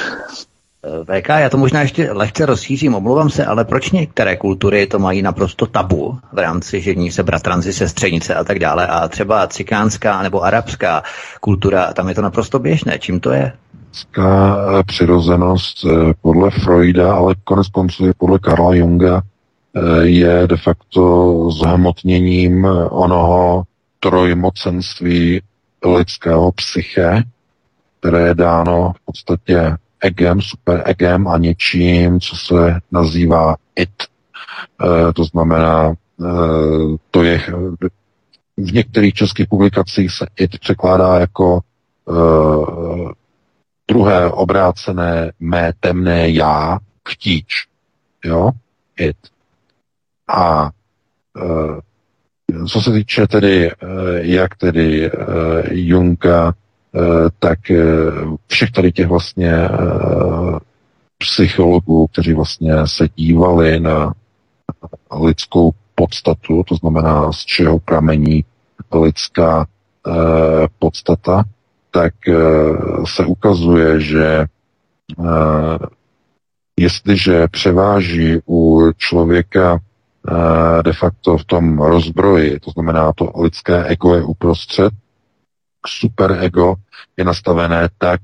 Eh, VK, já to možná ještě lehce rozšířím, omlouvám se, ale proč některé kultury to mají naprosto tabu v rámci žení se bratranci, sestřenice a tak dále a třeba cikánská nebo arabská kultura, tam je to naprosto běžné. Čím to je? Lidská eh, přirozenost eh, podle Freuda, ale konec konců je podle Karla Junga, je de facto zhmotněním onoho trojmocenství lidského psyche, které je dáno v podstatě egem, super egem a něčím, co se nazývá it. E, to znamená, e, to je v některých českých publikacích se it překládá jako e, druhé obrácené mé temné já, chtíč. Jo? It. A e, co se týče tedy, e, jak tedy e, Junga, e, tak všech tady těch vlastně psychologů, kteří vlastně se dívali na lidskou podstatu, to znamená, z čeho pramení lidská podstata, tak se ukazuje, že jestliže převáží u člověka de facto v tom rozbroji, to znamená, to lidské ego je uprostřed, superego je nastavené tak,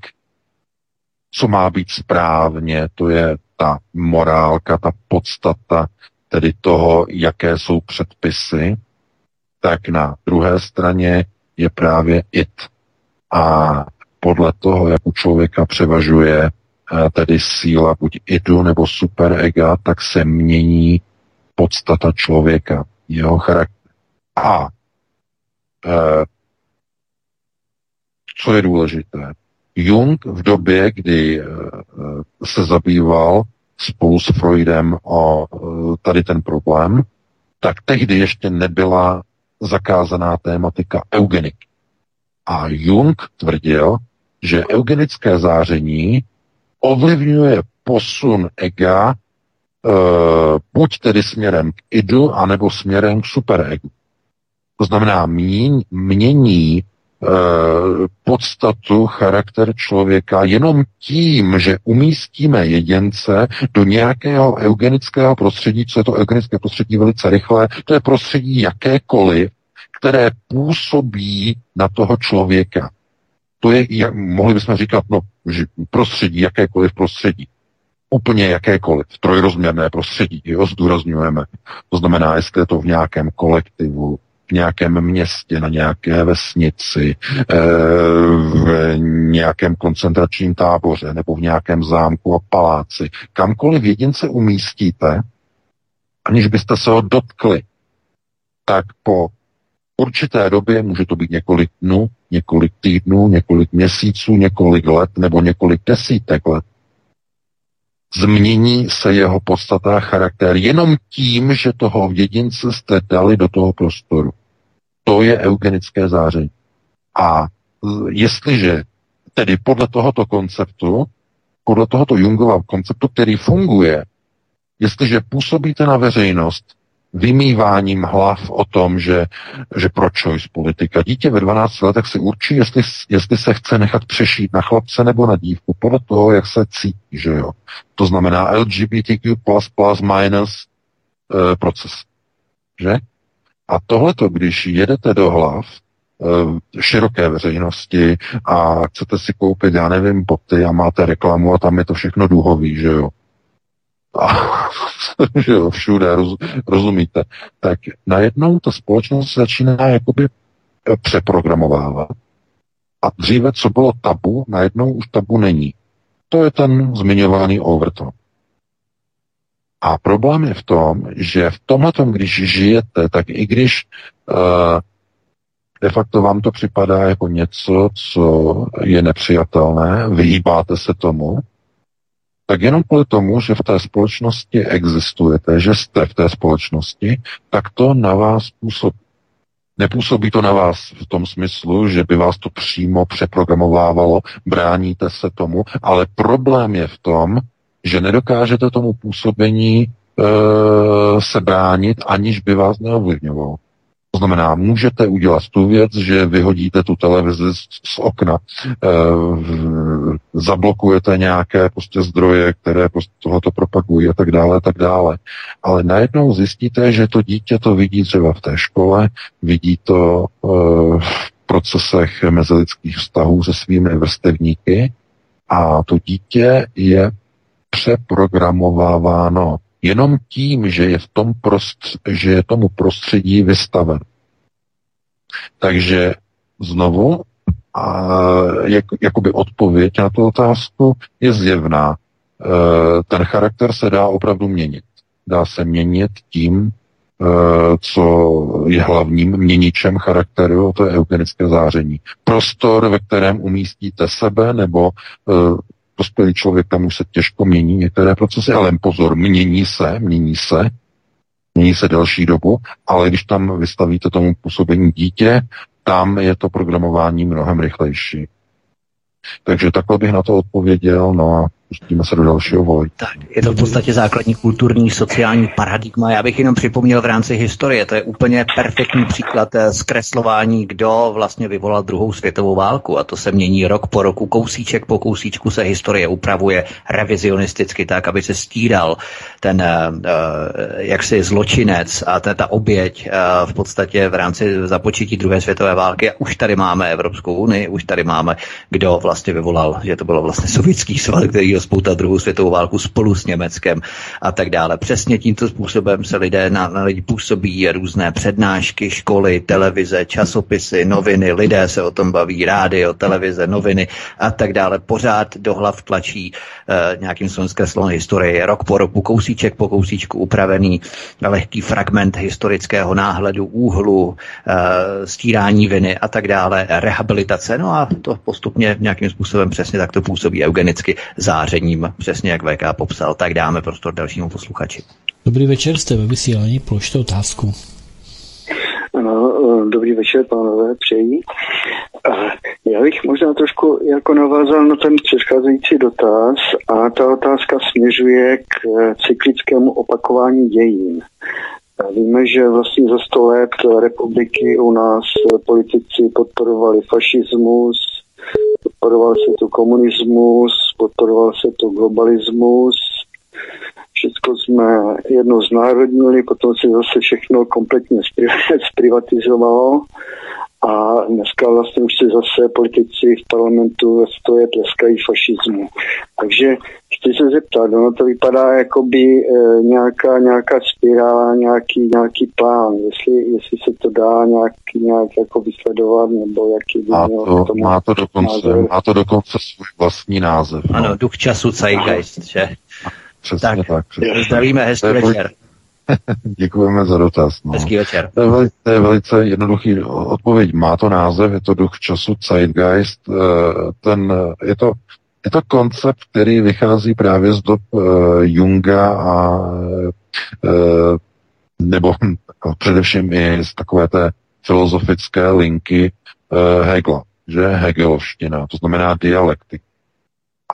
co má být správně, to je ta morálka, ta podstata, tedy toho, jaké jsou předpisy, tak na druhé straně je právě it. A podle toho, jak u člověka převažuje eh, tedy síla buď idu nebo superega, tak se mění podstata člověka, jeho charakter. A e, co je důležité? Jung v době, kdy e, se zabýval spolu s Freudem o e, tady ten problém, tak tehdy ještě nebyla zakázaná tématika eugeniky. A Jung tvrdil, že eugenické záření ovlivňuje posun ega buď tedy směrem k idu, anebo směrem k superegu. To znamená, míň, mění e, podstatu, charakter člověka jenom tím, že umístíme jedince do nějakého eugenického prostředí, co je to eugenické prostředí velice rychle, to je prostředí jakékoliv, které působí na toho člověka. To je, jak, mohli bychom říkat, no, prostředí, jakékoliv prostředí. Úplně jakékoliv, trojrozměrné prostředí, jo, zdůrazňujeme. To znamená, jestli je to v nějakém kolektivu, v nějakém městě, na nějaké vesnici, eh, v nějakém koncentračním táboře nebo v nějakém zámku a paláci. Kamkoliv jedince umístíte, aniž byste se ho dotkli, tak po určité době, může to být několik dnů, několik týdnů, několik měsíců, několik let nebo několik desítek let, změní se jeho podstata a charakter jenom tím, že toho jedince jste dali do toho prostoru. To je eugenické záření. A jestliže tedy podle tohoto konceptu, podle tohoto Jungova konceptu, který funguje, jestliže působíte na veřejnost vymýváním hlav o tom, že, že pro choice politika. Dítě ve 12 letech si určí, jestli, jestli se chce nechat přešít na chlapce nebo na dívku, podle toho, jak se cítí, že jo. To znamená LGBTQ++ minus e, proces. Že? A tohleto, když jedete do hlav e, široké veřejnosti a chcete si koupit, já nevím, boty a máte reklamu a tam je to všechno duhový, že jo. A, že jo, všude, roz, rozumíte. Tak najednou ta společnost začíná jakoby přeprogramovávat. A dříve, co bylo tabu, najednou už tabu není. To je ten zmiňovaný overton. A problém je v tom, že v tomhle, když žijete, tak i když uh, de facto vám to připadá jako něco, co je nepřijatelné, vyhýbáte se tomu, tak jenom kvůli tomu, že v té společnosti existujete, že jste v té společnosti, tak to na vás působí. Nepůsobí to na vás v tom smyslu, že by vás to přímo přeprogramovávalo, bráníte se tomu, ale problém je v tom, že nedokážete tomu působení e, se bránit, aniž by vás neovlivňovalo. To znamená, můžete udělat tu věc, že vyhodíte tu televizi z, z okna, e, zablokujete nějaké prostě zdroje, které prostě tohoto propagují a tak dále, tak dále. Ale najednou zjistíte, že to dítě to vidí třeba v té škole, vidí to e, v procesech mezilidských vztahů se svými vrstevníky a to dítě je přeprogramováváno jenom tím, že je v tom prostř- že je tomu prostředí vystaven. Takže znovu, a jak, jakoby odpověď na tu otázku je zjevná. E, ten charakter se dá opravdu měnit. Dá se měnit tím, e, co je hlavním měničem charakteru, to je eugenické záření. Prostor, ve kterém umístíte sebe, nebo e, dospělý člověk tam už se těžko mění některé procesy, ale pozor, mění se, mění se, mění se delší dobu, ale když tam vystavíte tomu působení dítě, tam je to programování mnohem rychlejší. Takže takhle bych na to odpověděl, no a pustíme se do dalšího volení. Tak, je to v podstatě základní kulturní sociální paradigma. Já bych jenom připomněl v rámci historie, to je úplně perfektní příklad eh, zkreslování, kdo vlastně vyvolal druhou světovou válku a to se mění rok po roku, kousíček po kousíčku se historie upravuje revizionisticky tak, aby se stíral ten uh, jaksi zločinec a ta, ta oběť v podstatě v rámci započetí druhé světové války. A už tady máme Evropskou unii, už tady máme, kdo vlastně vyvolal, že to bylo vlastně sovětský svaz, který rozpoutat druhou světovou válku spolu s Německem a tak dále. Přesně tímto způsobem se lidé na, na lidi působí různé přednášky, školy, televize, časopisy, noviny, lidé se o tom baví, rádio, televize, noviny a tak dále. Pořád do hlav tlačí uh, nějakým zkreslenou historii, rok po roku, kousíček po kousíčku upravený lehký fragment historického náhledu, úhlu, uh, stírání viny a tak dále, rehabilitace. No a to postupně nějakým způsobem přesně takto působí eugenicky zář zářením, přesně jak VK popsal, tak dáme prostor dalšímu posluchači. Dobrý večer, jste ve vysílání, položte otázku. Ano, eh, dobrý večer, pánové, přeji. Já bych možná trošku jako navázal na ten předcházející dotaz a ta otázka směřuje k eh, cyklickému opakování dějin. Víme, že vlastně za sto let republiky u nás politici podporovali fašismus, podporoval se tu komunismus, podporoval se tu globalismus, všechno jsme jedno znárodnili, potom se zase všechno kompletně zprivatizovalo a dneska vlastně už se zase politici v parlamentu stoje tleskají fašismu. Takže chci se zeptat, ono to vypadá jako by e, nějaká, nějaká spirála, nějaký, nějaký plán, jestli, jestli se to dá nějak, nějak jako vysledovat, nebo jaký by má to, tomu má to, dokonce, název. má to dokonce svůj vlastní název. No. Ano, duch času Zeitgeist, že? Přesně tak. tak přesně. Zdravíme, hezký večer. Děkujeme za dotaz. No. Hezký večer. To je, veli, to je velice jednoduchý odpověď. Má to název, je to duch času Zeitgeist. Eh, ten, je, to, je to koncept, který vychází právě z dob uh, Junga a uh, nebo především i z takové té filozofické linky uh, Hegla, že Hegelovština, to znamená dialektik.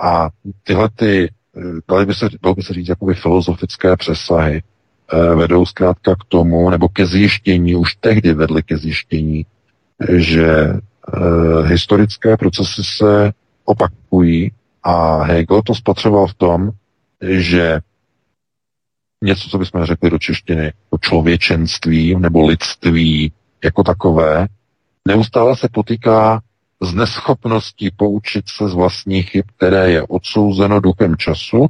A tyhle ty, dali by se, dalo by se říct, jakoby filozofické přesahy, Eh, vedou zkrátka k tomu, nebo ke zjištění, už tehdy vedly ke zjištění, že e, historické procesy se opakují a Hegel to spatřoval v tom, že něco, co bychom řekli do češtiny, to člověčenství nebo lidství jako takové, neustále se potýká s neschopností poučit se z vlastních chyb, které je odsouzeno duchem času,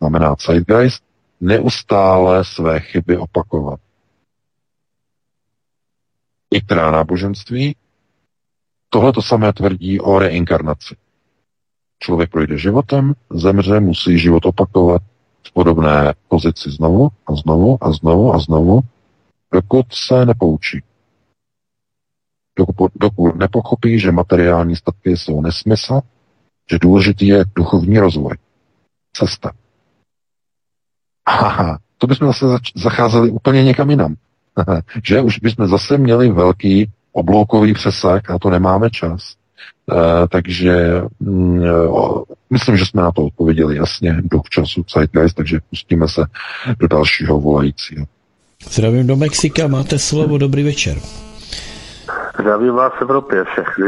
znamená zeitgeist, neustále své chyby opakovat. Některá náboženství tohle to samé tvrdí o reinkarnaci. Člověk projde životem, zemře, musí život opakovat v podobné pozici znovu a znovu a znovu a znovu, dokud se nepoučí. Dokud, dokud nepochopí, že materiální statky jsou nesmysl, že důležitý je duchovní rozvoj. Cesta. Aha, to bychom zase zacházeli úplně někam jinam. že už bychom zase měli velký obloukový přesah a to nemáme čas. Uh, takže mm, uh, myslím, že jsme na to odpověděli jasně, duch času, zeitgeist, takže pustíme se do dalšího volajícího. Zdravím do Mexika, máte slovo, dobrý večer. Zdravím vás v Evropě všechny.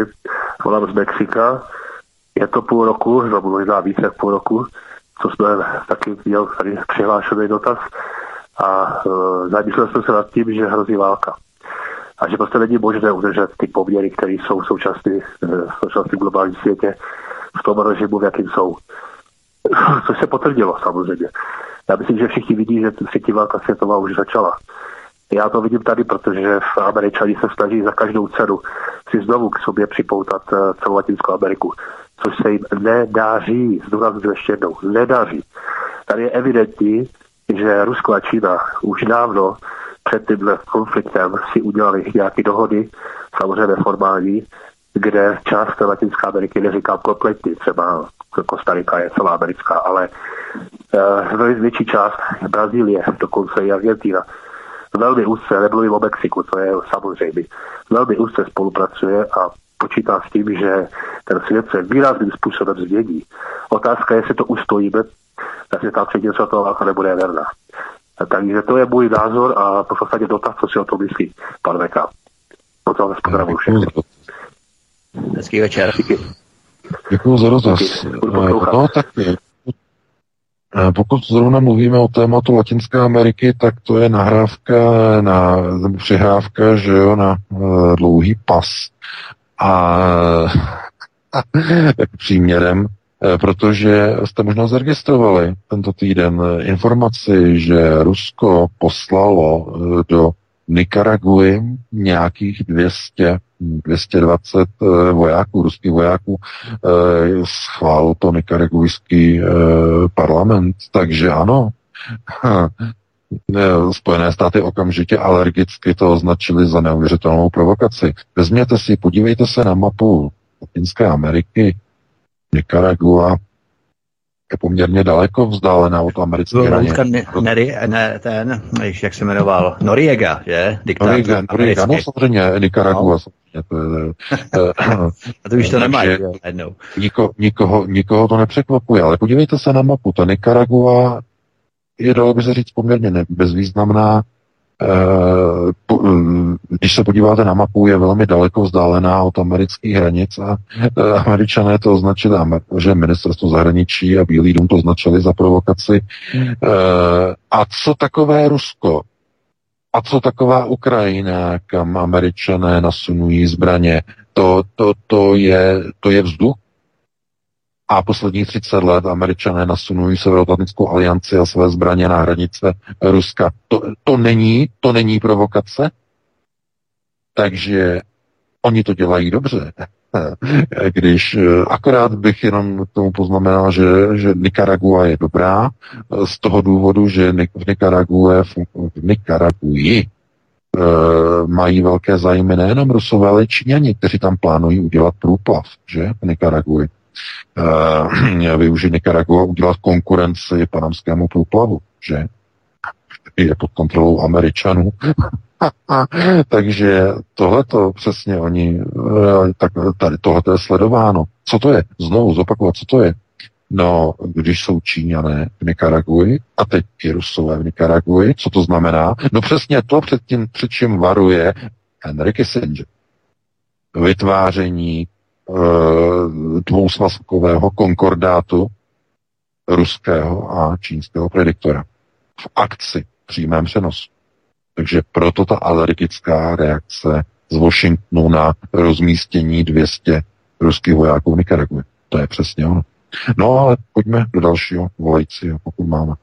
Volám z Mexika. Je to půl roku, nebo možná více jak půl roku, co jsme taky měl tady přihlášený dotaz a uh, zamýšlel jsem se nad tím, že hrozí válka. A že prostě není možné udržet ty poměry, které jsou v současné, v současném globálním světě v tom režimu, v jakým jsou. Což se potvrdilo samozřejmě. Já myslím, že všichni vidí, že třetí válka světová už začala. Já to vidím tady, protože v Američani se snaží za každou cenu si znovu k sobě připoutat eh, celou Latinskou Ameriku, což se jim nedáří, zdůraznuju ještě jednou, nedaří. Tady je evidentní, že Rusko a Čína už dávno před tímhle konfliktem si udělali nějaké dohody, samozřejmě formální, kde část Latinské Ameriky neříkám kompletní, třeba Kostarika je celá americká, ale uh, větší část Brazílie, dokonce i Argentina, velmi úzce, nemluvím o Mexiku, to je samozřejmě, velmi úzce spolupracuje a počítá s tím, že ten svět se výrazným způsobem změní. Otázka je, jestli to ustojíme, jestli ta třetí světová válka nebude verná. Takže to je můj názor a v podstatě dotaz, co si o tom myslí pan Veka. Potom vás pozdravuji všechny. Hezký večer. Děkuji za dotaz. No tak pokud zrovna mluvíme o tématu Latinské Ameriky, tak to je nahrávka, na, přihrávka, že jo, na uh, dlouhý pas. A, a příměrem, protože jste možná zaregistrovali tento týden informaci, že Rusko poslalo do Nikaraguji nějakých 200, 220 eh, vojáků, ruských vojáků, eh, schválil to nikaragujský eh, parlament, takže ano, Spojené státy okamžitě alergicky to označili za neuvěřitelnou provokaci. Vezměte si, podívejte se na mapu Latinské Ameriky, Nicaragua, je poměrně daleko vzdálená od americké hranice. Neri, ne, ten, jak se jmenoval, Noriega, že? Diktátor Noriega, Noriega, no samozřejmě, Nicaragua, no. samozřejmě. To, je, A to už to nemá jednou. Niko, nikoho, nikoho to nepřekvapuje, ale podívejte se na mapu, ta Nicaragua je, dalo by se říct, poměrně bezvýznamná, Eh, když se podíváte na mapu, je velmi daleko vzdálená od amerických hranic a eh, američané to označili, že ministerstvo zahraničí a Bílý dům to označili za provokaci. Eh, a co takové Rusko? A co taková Ukrajina, kam američané nasunují zbraně? To, to, to, je, to je vzduch, a posledních 30 let američané nasunují Severoatlantickou alianci a své zbraně na hranice Ruska. To, to, není, to není provokace? Takže oni to dělají dobře. Když akorát bych jenom tomu poznamenal, že, že Nicaragua je dobrá z toho důvodu, že v Nicarague, v Nicaraguji e, mají velké zájmy nejenom Rusové, ale Číňani, kteří tam plánují udělat průplav, že, v Nicaraguji uh, využít Nicaragua udělat konkurenci panamskému průplavu, že? Je pod kontrolou Američanů. Takže tohleto přesně oni, eh, tak tady tohleto je sledováno. Co to je? Znovu zopakovat, co to je? No, když jsou Číňané v Nikaraguji a teď i Rusové v Nikaraguji, co to znamená? No přesně to, před, tím, před čím varuje Henry Kissinger. Vytváření Eh, dvousvazkového konkordátu ruského a čínského prediktora v akci, v přímém přenosu. Takže proto ta alergická reakce z Washingtonu na rozmístění 200 ruských vojáků v Nikaraguji. To je přesně ono. No ale pojďme do dalšího volajícího, pokud máme.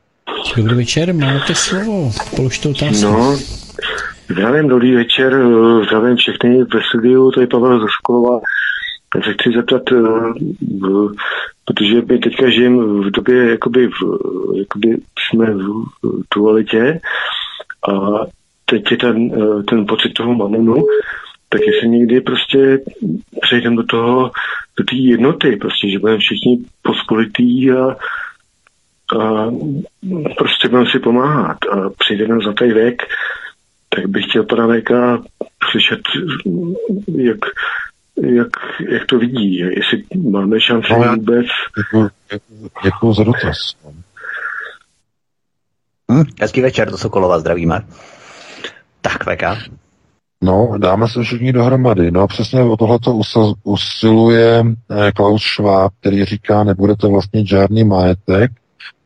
Dobrý večer, máte slovo. Položte otázku. No, zdravím, dobrý večer, zdravím všechny ve studiu, to je Pavel Zoškova. Tak se chci zeptat, eh, protože my teďka žijeme v době, jakoby, v, jakoby jsme v dualitě a teď je ten, eh, ten pocit toho mamonu, tak jestli někdy prostě přejdeme do toho, do té jednoty, prostě, že budeme všichni pospolitý a, a prostě budeme si pomáhat a přijde nám za tady věk, tak bych chtěl pana Véka slyšet, jak, jak, jak to vidí, jestli máme šanci no, vůbec. Děkuji, děkuji za dotaz. Hm, hezký večer, to Sokolova, zdravíme. Tak, VK. No, dáme se všichni dohromady. No a přesně o tohleto usiluje eh, Klaus Schwab, který říká, nebudete vlastně žádný majetek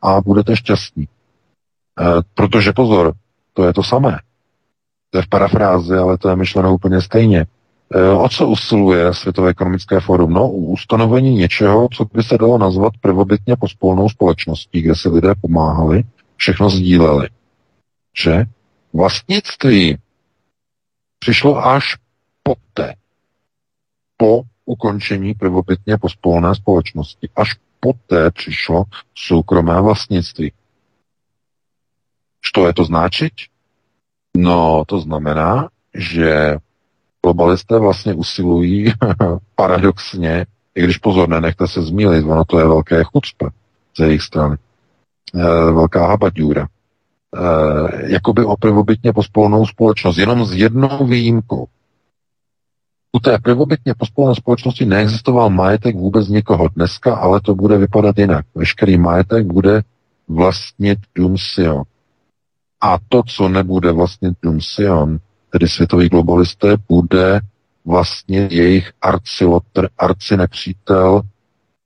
a budete šťastní. E, protože pozor, to je to samé. To je v parafrázi, ale to je myšleno úplně stejně. E, o co usiluje Světové ekonomické fórum? No, ustanovení něčeho, co by se dalo nazvat prvobytně pospolnou společností, kde si lidé pomáhali, všechno sdíleli. Že vlastnictví přišlo až poté, po ukončení prvobytně pospolné společnosti. Až poté přišlo soukromé vlastnictví. Što je to značiť? No, to znamená, že globalisté vlastně usilují paradoxně, i když pozor, nenechte se zmílit, ono to je velké chucpe ze jejich strany. E, velká habaďůra. E, jakoby o prvobytně pospolnou společnost, jenom s jednou výjimkou. U té prvobytně pospolné společnosti neexistoval majetek vůbec nikoho dneska, ale to bude vypadat jinak. Veškerý majetek bude vlastnit Dům Sion. A to, co nebude vlastnit Dům Sion, tedy světový globalisté, bude vlastně jejich arcilotr, arci nepřítel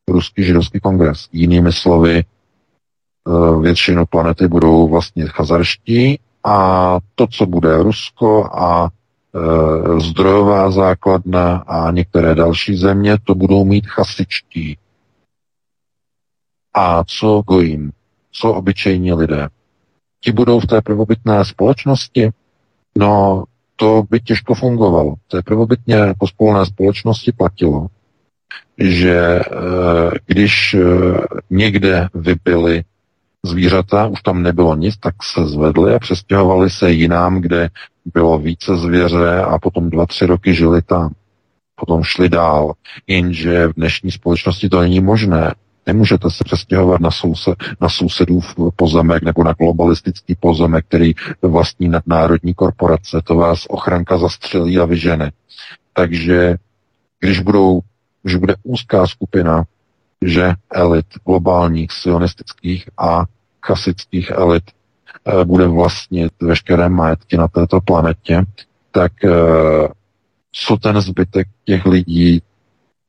ruský židovský kongres. Jinými slovy, eh, většinu planety budou vlastně chazarští a to, co bude Rusko a e, zdrojová základna a některé další země, to budou mít chasičtí. A co gojím? Co obyčejní lidé? Ti budou v té prvobytné společnosti? No, to by těžko fungovalo. V té prvobytně pospolné společnosti platilo, že e, když e, někde vybili zvířata, už tam nebylo nic, tak se zvedli a přestěhovali se jinám, kde bylo více zvěře a potom dva, tři roky žili tam. Potom šli dál. Jenže v dnešní společnosti to není možné. Nemůžete se přestěhovat na, soused, na sousedův pozemek nebo na globalistický pozemek, který vlastní nadnárodní korporace. To vás ochranka zastřelí a vyžene. Takže když, budou, když bude úzká skupina, že elit globálních, sionistických a chasických elit eh, bude vlastnit veškeré majetky na této planetě, tak eh, co ten zbytek těch lidí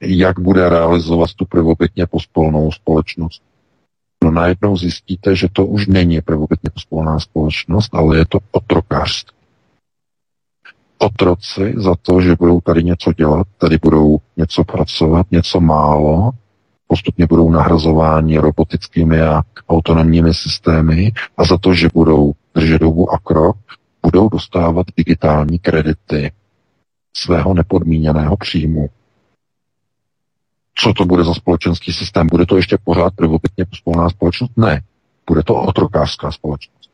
jak bude realizovat tu prvobytně pospolnou společnost. No najednou zjistíte, že to už není prvobytně pospolná společnost, ale je to otrokářství. Otroci za to, že budou tady něco dělat, tady budou něco pracovat, něco málo, postupně budou nahrazováni robotickými a autonomními systémy a za to, že budou držet dobu a krok, budou dostávat digitální kredity svého nepodmíněného příjmu co to bude za společenský systém? Bude to ještě pořád prvopětně spolná společnost? Ne. Bude to otrokářská společnost.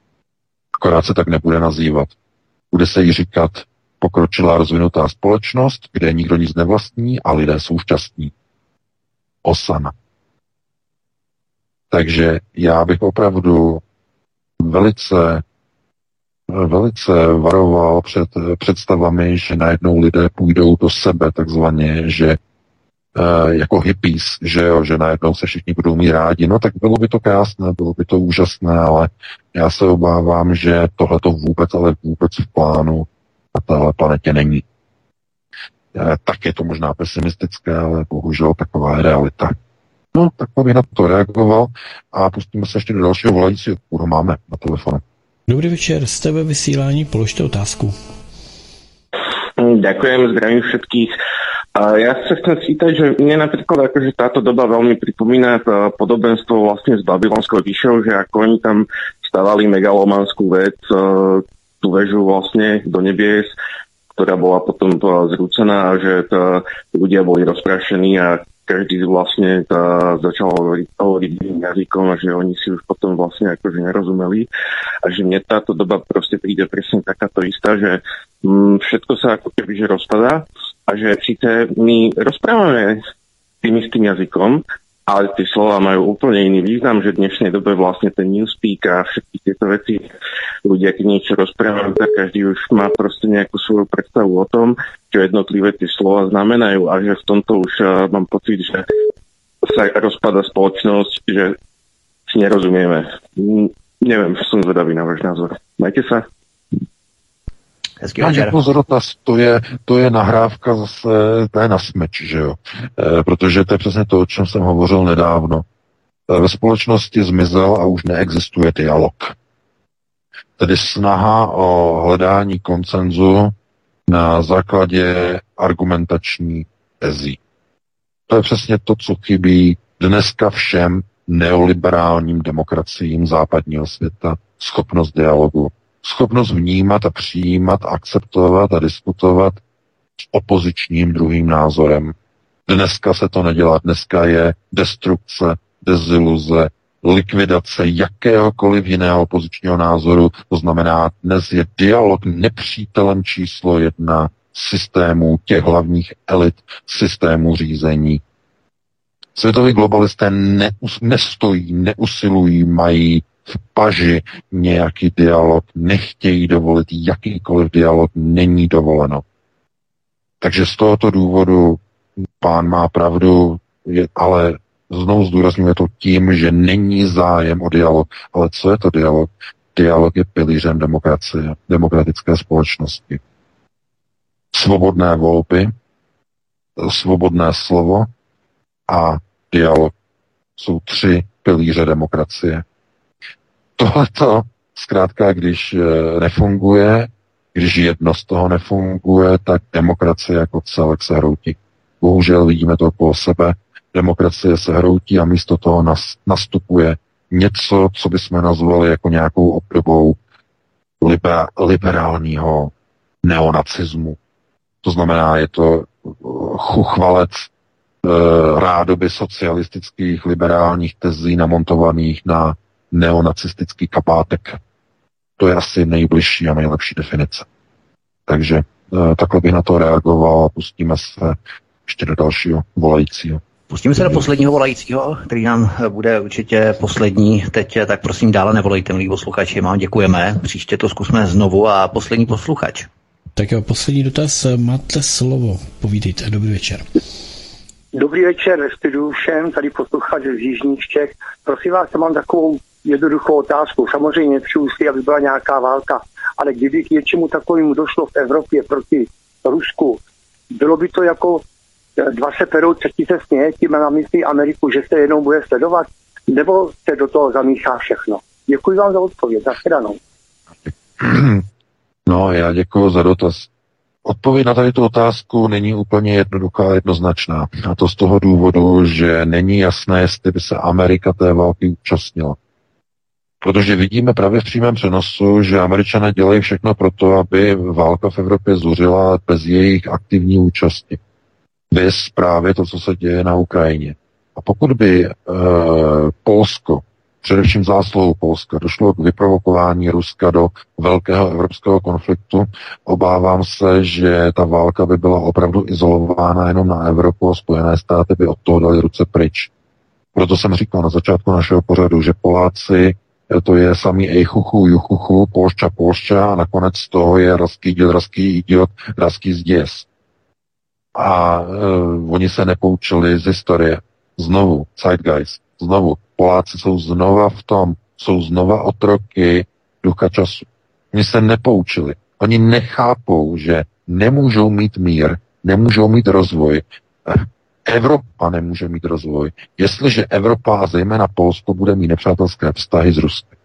Akorát se tak nebude nazývat. Bude se jí říkat pokročilá rozvinutá společnost, kde nikdo nic nevlastní a lidé jsou šťastní. Osana. Takže já bych opravdu velice, velice varoval před představami, že najednou lidé půjdou do sebe takzvaně, že jako hippies, že jo, že najednou se všichni budou mít rádi. No tak bylo by to krásné, bylo by to úžasné, ale já se obávám, že tohle to vůbec, ale vůbec v plánu na téhle planetě není. Eh, tak je to možná pesimistické, ale bohužel taková je realita. No, tak bych na to reagoval a pustíme se ještě do dalšího volajícího, koho máme na telefonu. Dobrý večer, jste ve vysílání, položte otázku. Ďakujem, zdravím všetkých. A ja sa chcem spýtať, že mne napríklad akože táto doba veľmi pripomína uh, podobenstvo vlastne s Babylonskou výšou, že ako oni tam stavali megalomanskú vec, uh, tú väžu vlastne do nebies, ktorá bola potom uh, zrúcená a že to, ľudia boli rozprašení a každý vlastne tá, začal hovoriť, hovoriť jazykom a že oni si už potom vlastne akože nerozumeli. A že mne táto doba proste príde presne takáto istá, že mm, všetko sa ako keby že rozpadá a že síce my rozprávame tým istým jazykom, ale tie slova majú úplne iný význam, že v dnešnej dobe vlastne ten newspeak a všetky tieto veci, ľudia, keď niečo rozprávajú, tak každý už má proste nejakú svoju predstavu o tom, čo jednotlivé tie slova znamenajú a že v tomto už uh, mám pocit, že sa rozpada spoločnosť, že si nerozumieme. Neviem, som zvedavý na váš názor. Majte sa. Hezký večer. dotaz, to je, to je nahrávka zase, to je na smeč, že jo? E, protože to je přesně to, o čem jsem hovořil nedávno. E, ve společnosti zmizel a už neexistuje dialog. Tedy snaha o hledání koncenzu na základě argumentační tezí. To je přesně to, co chybí dneska všem neoliberálním demokraciím západního světa. Schopnost dialogu. Schopnost vnímat a přijímat, akceptovat a diskutovat s opozičním druhým názorem. Dneska se to nedělá. Dneska je destrukce, deziluze, likvidace jakéhokoliv jiného opozičního názoru. To znamená, dnes je dialog nepřítelem číslo jedna systému těch hlavních elit, systému řízení. Světoví globalisté neus, nestojí, neusilují, mají v paži nějaký dialog, nechtějí dovolit jakýkoliv dialog, není dovoleno. Takže z tohoto důvodu pán má pravdu, je, ale znovu zdůrazňuje to tím, že není zájem o dialog. Ale co je to dialog? Dialog je pilířem demokracie, demokratické společnosti. Svobodné volby, svobodné slovo a dialog jsou tři pilíře demokracie. Tohleto zkrátka, když nefunguje, když jedno z toho nefunguje, tak demokracie jako celek se hroutí. Bohužel vidíme to po sebe. Demokracie se hroutí a místo toho nas, nastupuje něco, co bychom nazvali jako nějakou obdobou liber, liberálního neonacismu. To znamená, je to chuchvalec e, rádoby socialistických liberálních tezí namontovaných na neonacistický kapátek. To je asi nejbližší a nejlepší definice. Takže e, takhle bych na to reagoval a pustíme se ještě do dalšího volajícího. Pustíme se do posledního volajícího, který nám bude určitě poslední. Teď tak prosím dále nevolejte, milí posluchači, vám děkujeme. Příště to zkusme znovu a poslední posluchač. Tak jo, poslední dotaz, máte slovo, povídejte, dobrý večer. Dobrý večer, studiu všem, tady posluchač z Jižních Čech. Prosím vás, mám takovou jednoduchou otázku. Samozřejmě nepřiju si, aby byla nějaká válka, ale kdyby k něčemu takovému došlo v Evropě proti Rusku, bylo by to jako dva se perou, třetí se směje, tím na myslí Ameriku, že se jenom bude sledovat, nebo se do toho zamíchá všechno. Děkuji vám za odpověď, zashledanou. No, já děkuji za dotaz. Odpověď na tady tu otázku není úplně jednoduchá a jednoznačná. A to z toho důvodu, že není jasné, jestli by se Amerika té války účastnila. Protože vidíme právě v přímém přenosu, že američané dělají všechno pro to, aby válka v Evropě zuřila bez jejich aktivní účasti. Vys právě to, co se děje na Ukrajině. A pokud by e, Polsko, především zásluhou Polska, došlo k vyprovokování Ruska do velkého evropského konfliktu, obávám se, že ta válka by byla opravdu izolována jenom na Evropu a Spojené státy by od toho dali ruce pryč. Proto jsem říkal na začátku našeho pořadu, že Poláci to je samý ejchuchu, juchuchu, polšča, polšča a nakonec z toho je raský děl, raský idiot, raský zděs. A uh, oni se nepoučili z historie. Znovu, zeitgeist, znovu. Poláci jsou znova v tom, jsou znova otroky ducha času. Oni se nepoučili. Oni nechápou, že nemůžou mít mír, nemůžou mít rozvoj. Evropa nemůže mít rozvoj, jestliže Evropa a zejména Polsko bude mít nepřátelské vztahy s Ruskem.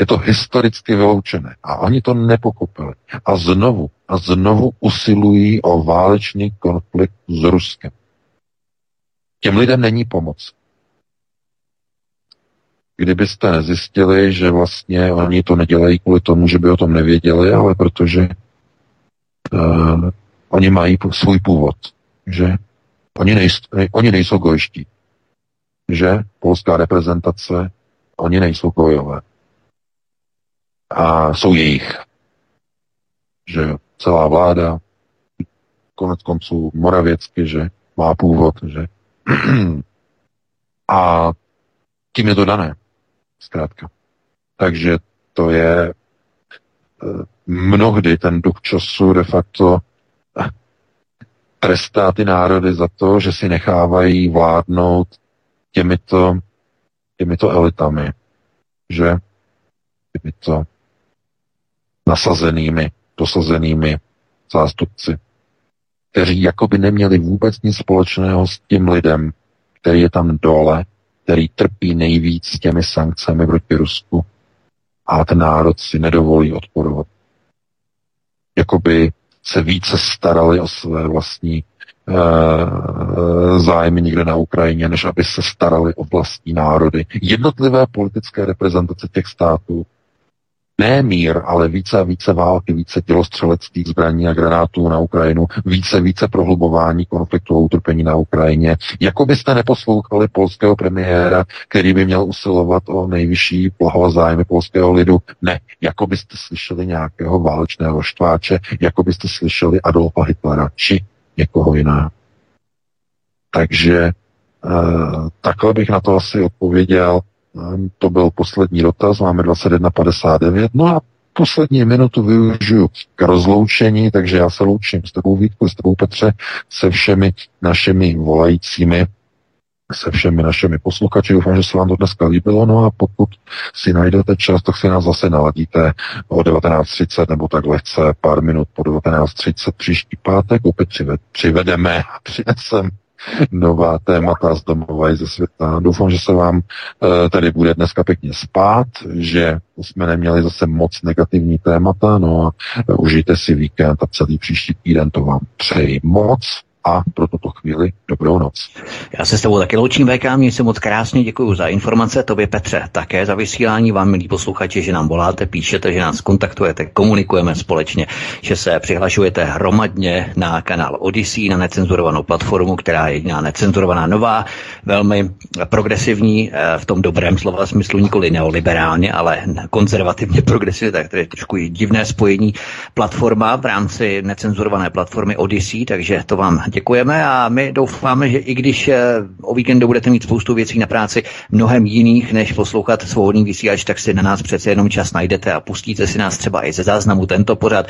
Je to historicky vyloučené a oni to nepochopili. A znovu a znovu usilují o válečný konflikt s Ruskem. Těm lidem není pomoc. Kdybyste nezjistili, že vlastně oni to nedělají kvůli tomu, že by o tom nevěděli, ale protože uh, oni mají svůj původ, že oni, nejsou, oni nejsou gojiští, že polská reprezentace, oni nejsou gojové. A jsou jejich. Že celá vláda, konec konců Moravěcky, že má původ, že a tím je to dané, zkrátka. Takže to je mnohdy ten duch času de facto trestá ty národy za to, že si nechávají vládnout těmito, těmito elitami, že těmito nasazenými dosazenými zástupci, kteří jakoby neměli vůbec nic společného s tím lidem, který je tam dole, který trpí nejvíc s těmi sankcemi proti Rusku a ten národ si nedovolí odporovat. Jakoby se více starali o své vlastní e, zájmy někde na Ukrajině, než aby se starali o vlastní národy. Jednotlivé politické reprezentace těch států ne mír, ale více a více války, více tělostřeleckých zbraní a granátů na Ukrajinu, více více prohlubování konfliktu a utrpení na Ukrajině. Jako byste neposlouchali polského premiéra, který by měl usilovat o nejvyšší blaho a zájmy polského lidu. Ne, jako byste slyšeli nějakého válečného štváče, jako byste slyšeli Adolfa Hitlera či někoho jiného. Takže Uh, takhle bych na to asi odpověděl. Ehm, to byl poslední dotaz, máme 21.59. No a poslední minutu využiju k rozloučení, takže já se loučím s tebou Vítku, s tebou Petře, se všemi našimi volajícími, se všemi našimi posluchači. Doufám, že se vám to dneska líbilo. No a pokud si najdete čas, tak si nás zase naladíte o 19.30 nebo tak lehce pár minut po 19.30 příští pátek. Opět přivedeme a přinesem nová témata z domova i ze světa. Doufám, že se vám e, tady bude dneska pěkně spát, že jsme neměli zase moc negativní témata, no a e, užijte si víkend a celý příští týden to vám přeji moc a pro tuto chvíli dobrou noc. Já se s tebou taky loučím, VK, mě se moc krásně děkuji za informace, tobě Petře také za vysílání, vám milí posluchači, že nám voláte, píšete, že nás kontaktujete, komunikujeme společně, že se přihlašujete hromadně na kanál Odyssey, na necenzurovanou platformu, která je jediná necenzurovaná nová, velmi progresivní eh, v tom dobrém slova smyslu, nikoli neoliberálně, ale konzervativně progresivně, tak to je trošku divné spojení platforma v rámci necenzurované platformy Odyssey, takže to vám děkujeme a my doufáme, že i když eh, o víkendu budete mít spoustu věcí na práci, mnohem jiných, než poslouchat svobodný vysílač, tak si na nás přece jenom čas najdete a pustíte si nás třeba i ze záznamu tento pořad,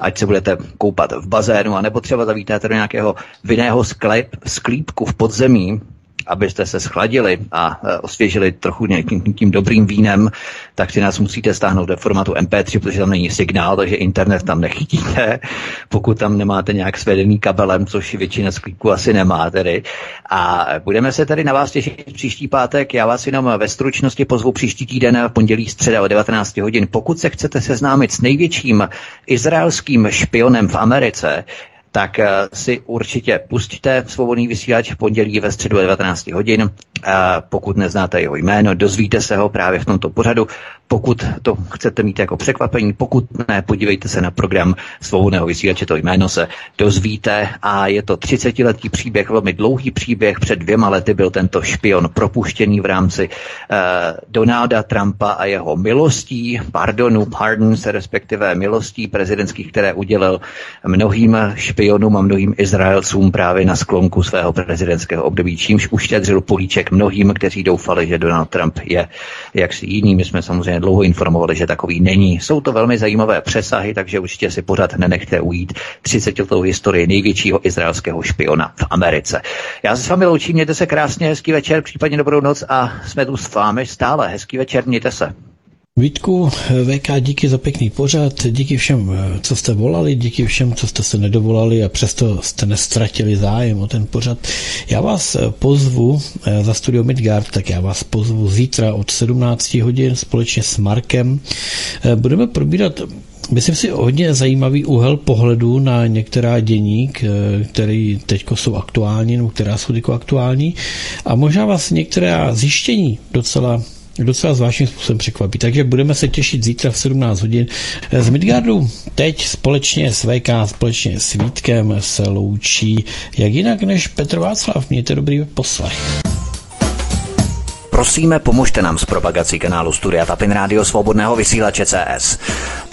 ať se budete koupat v bazénu, anebo třeba zavítáte do nějakého vinného sklep, sklípku v podzemí, abyste se schladili a e, osvěžili trochu nějakým tím dobrým vínem, tak si nás musíte stáhnout ve formátu MP3, protože tam není signál, takže internet tam nechytíte, pokud tam nemáte nějak svedený kabelem, což většina sklípků asi nemá tedy. A budeme se tady na vás těšit příští pátek. Já vás jenom ve stručnosti pozvu příští týden v pondělí středa o 19 hodin. Pokud se chcete seznámit s největším izraelským špionem v Americe, tak eh, si určitě pustíte svobodný vysílač v pondělí ve středu 19 hodin. Pokud neznáte jeho jméno, dozvíte se ho právě v tomto pořadu. Pokud to chcete mít jako překvapení, pokud ne, podívejte se na program svobodného vysílače, to jméno se dozvíte a je to 30-letý příběh, velmi dlouhý příběh. Před dvěma lety byl tento špion propuštěný v rámci uh, Donalda Trumpa a jeho milostí, pardonu, pardons, respektive milostí prezidentských, které udělal mnohým špionům a mnohým Izraelcům právě na sklonku svého prezidentského období, čímž uštědřil políček mnohým, kteří doufali, že Donald Trump je jaksi jiný. My jsme samozřejmě dlouho informovali, že takový není. Jsou to velmi zajímavé přesahy, takže určitě si pořád nenechte ujít 30 letou historii největšího izraelského špiona v Americe. Já se s vámi loučím, mějte se krásně, hezký večer, případně dobrou noc a jsme tu s vámi stále. Hezký večer, mějte se. Vítku, VK, díky za pěkný pořad, díky všem, co jste volali, díky všem, co jste se nedovolali a přesto jste nestratili zájem o ten pořad. Já vás pozvu eh, za studio Midgard, tak já vás pozvu zítra od 17 hodin společně s Markem. Eh, budeme probírat Myslím si hodně zajímavý úhel pohledu na některá dění, které teď jsou aktuální, nebo která jsou teď aktuální. A možná vás některá zjištění docela docela zvláštním způsobem překvapí. Takže budeme se těšit zítra v 17 hodin z Midgardu. Teď společně s VK, společně s Vítkem se loučí jak jinak než Petr Václav. Mějte dobrý poslech. Prosíme, pomožte nám s propagací kanálu Studia Tapin Rádio Svobodného vysílače CS.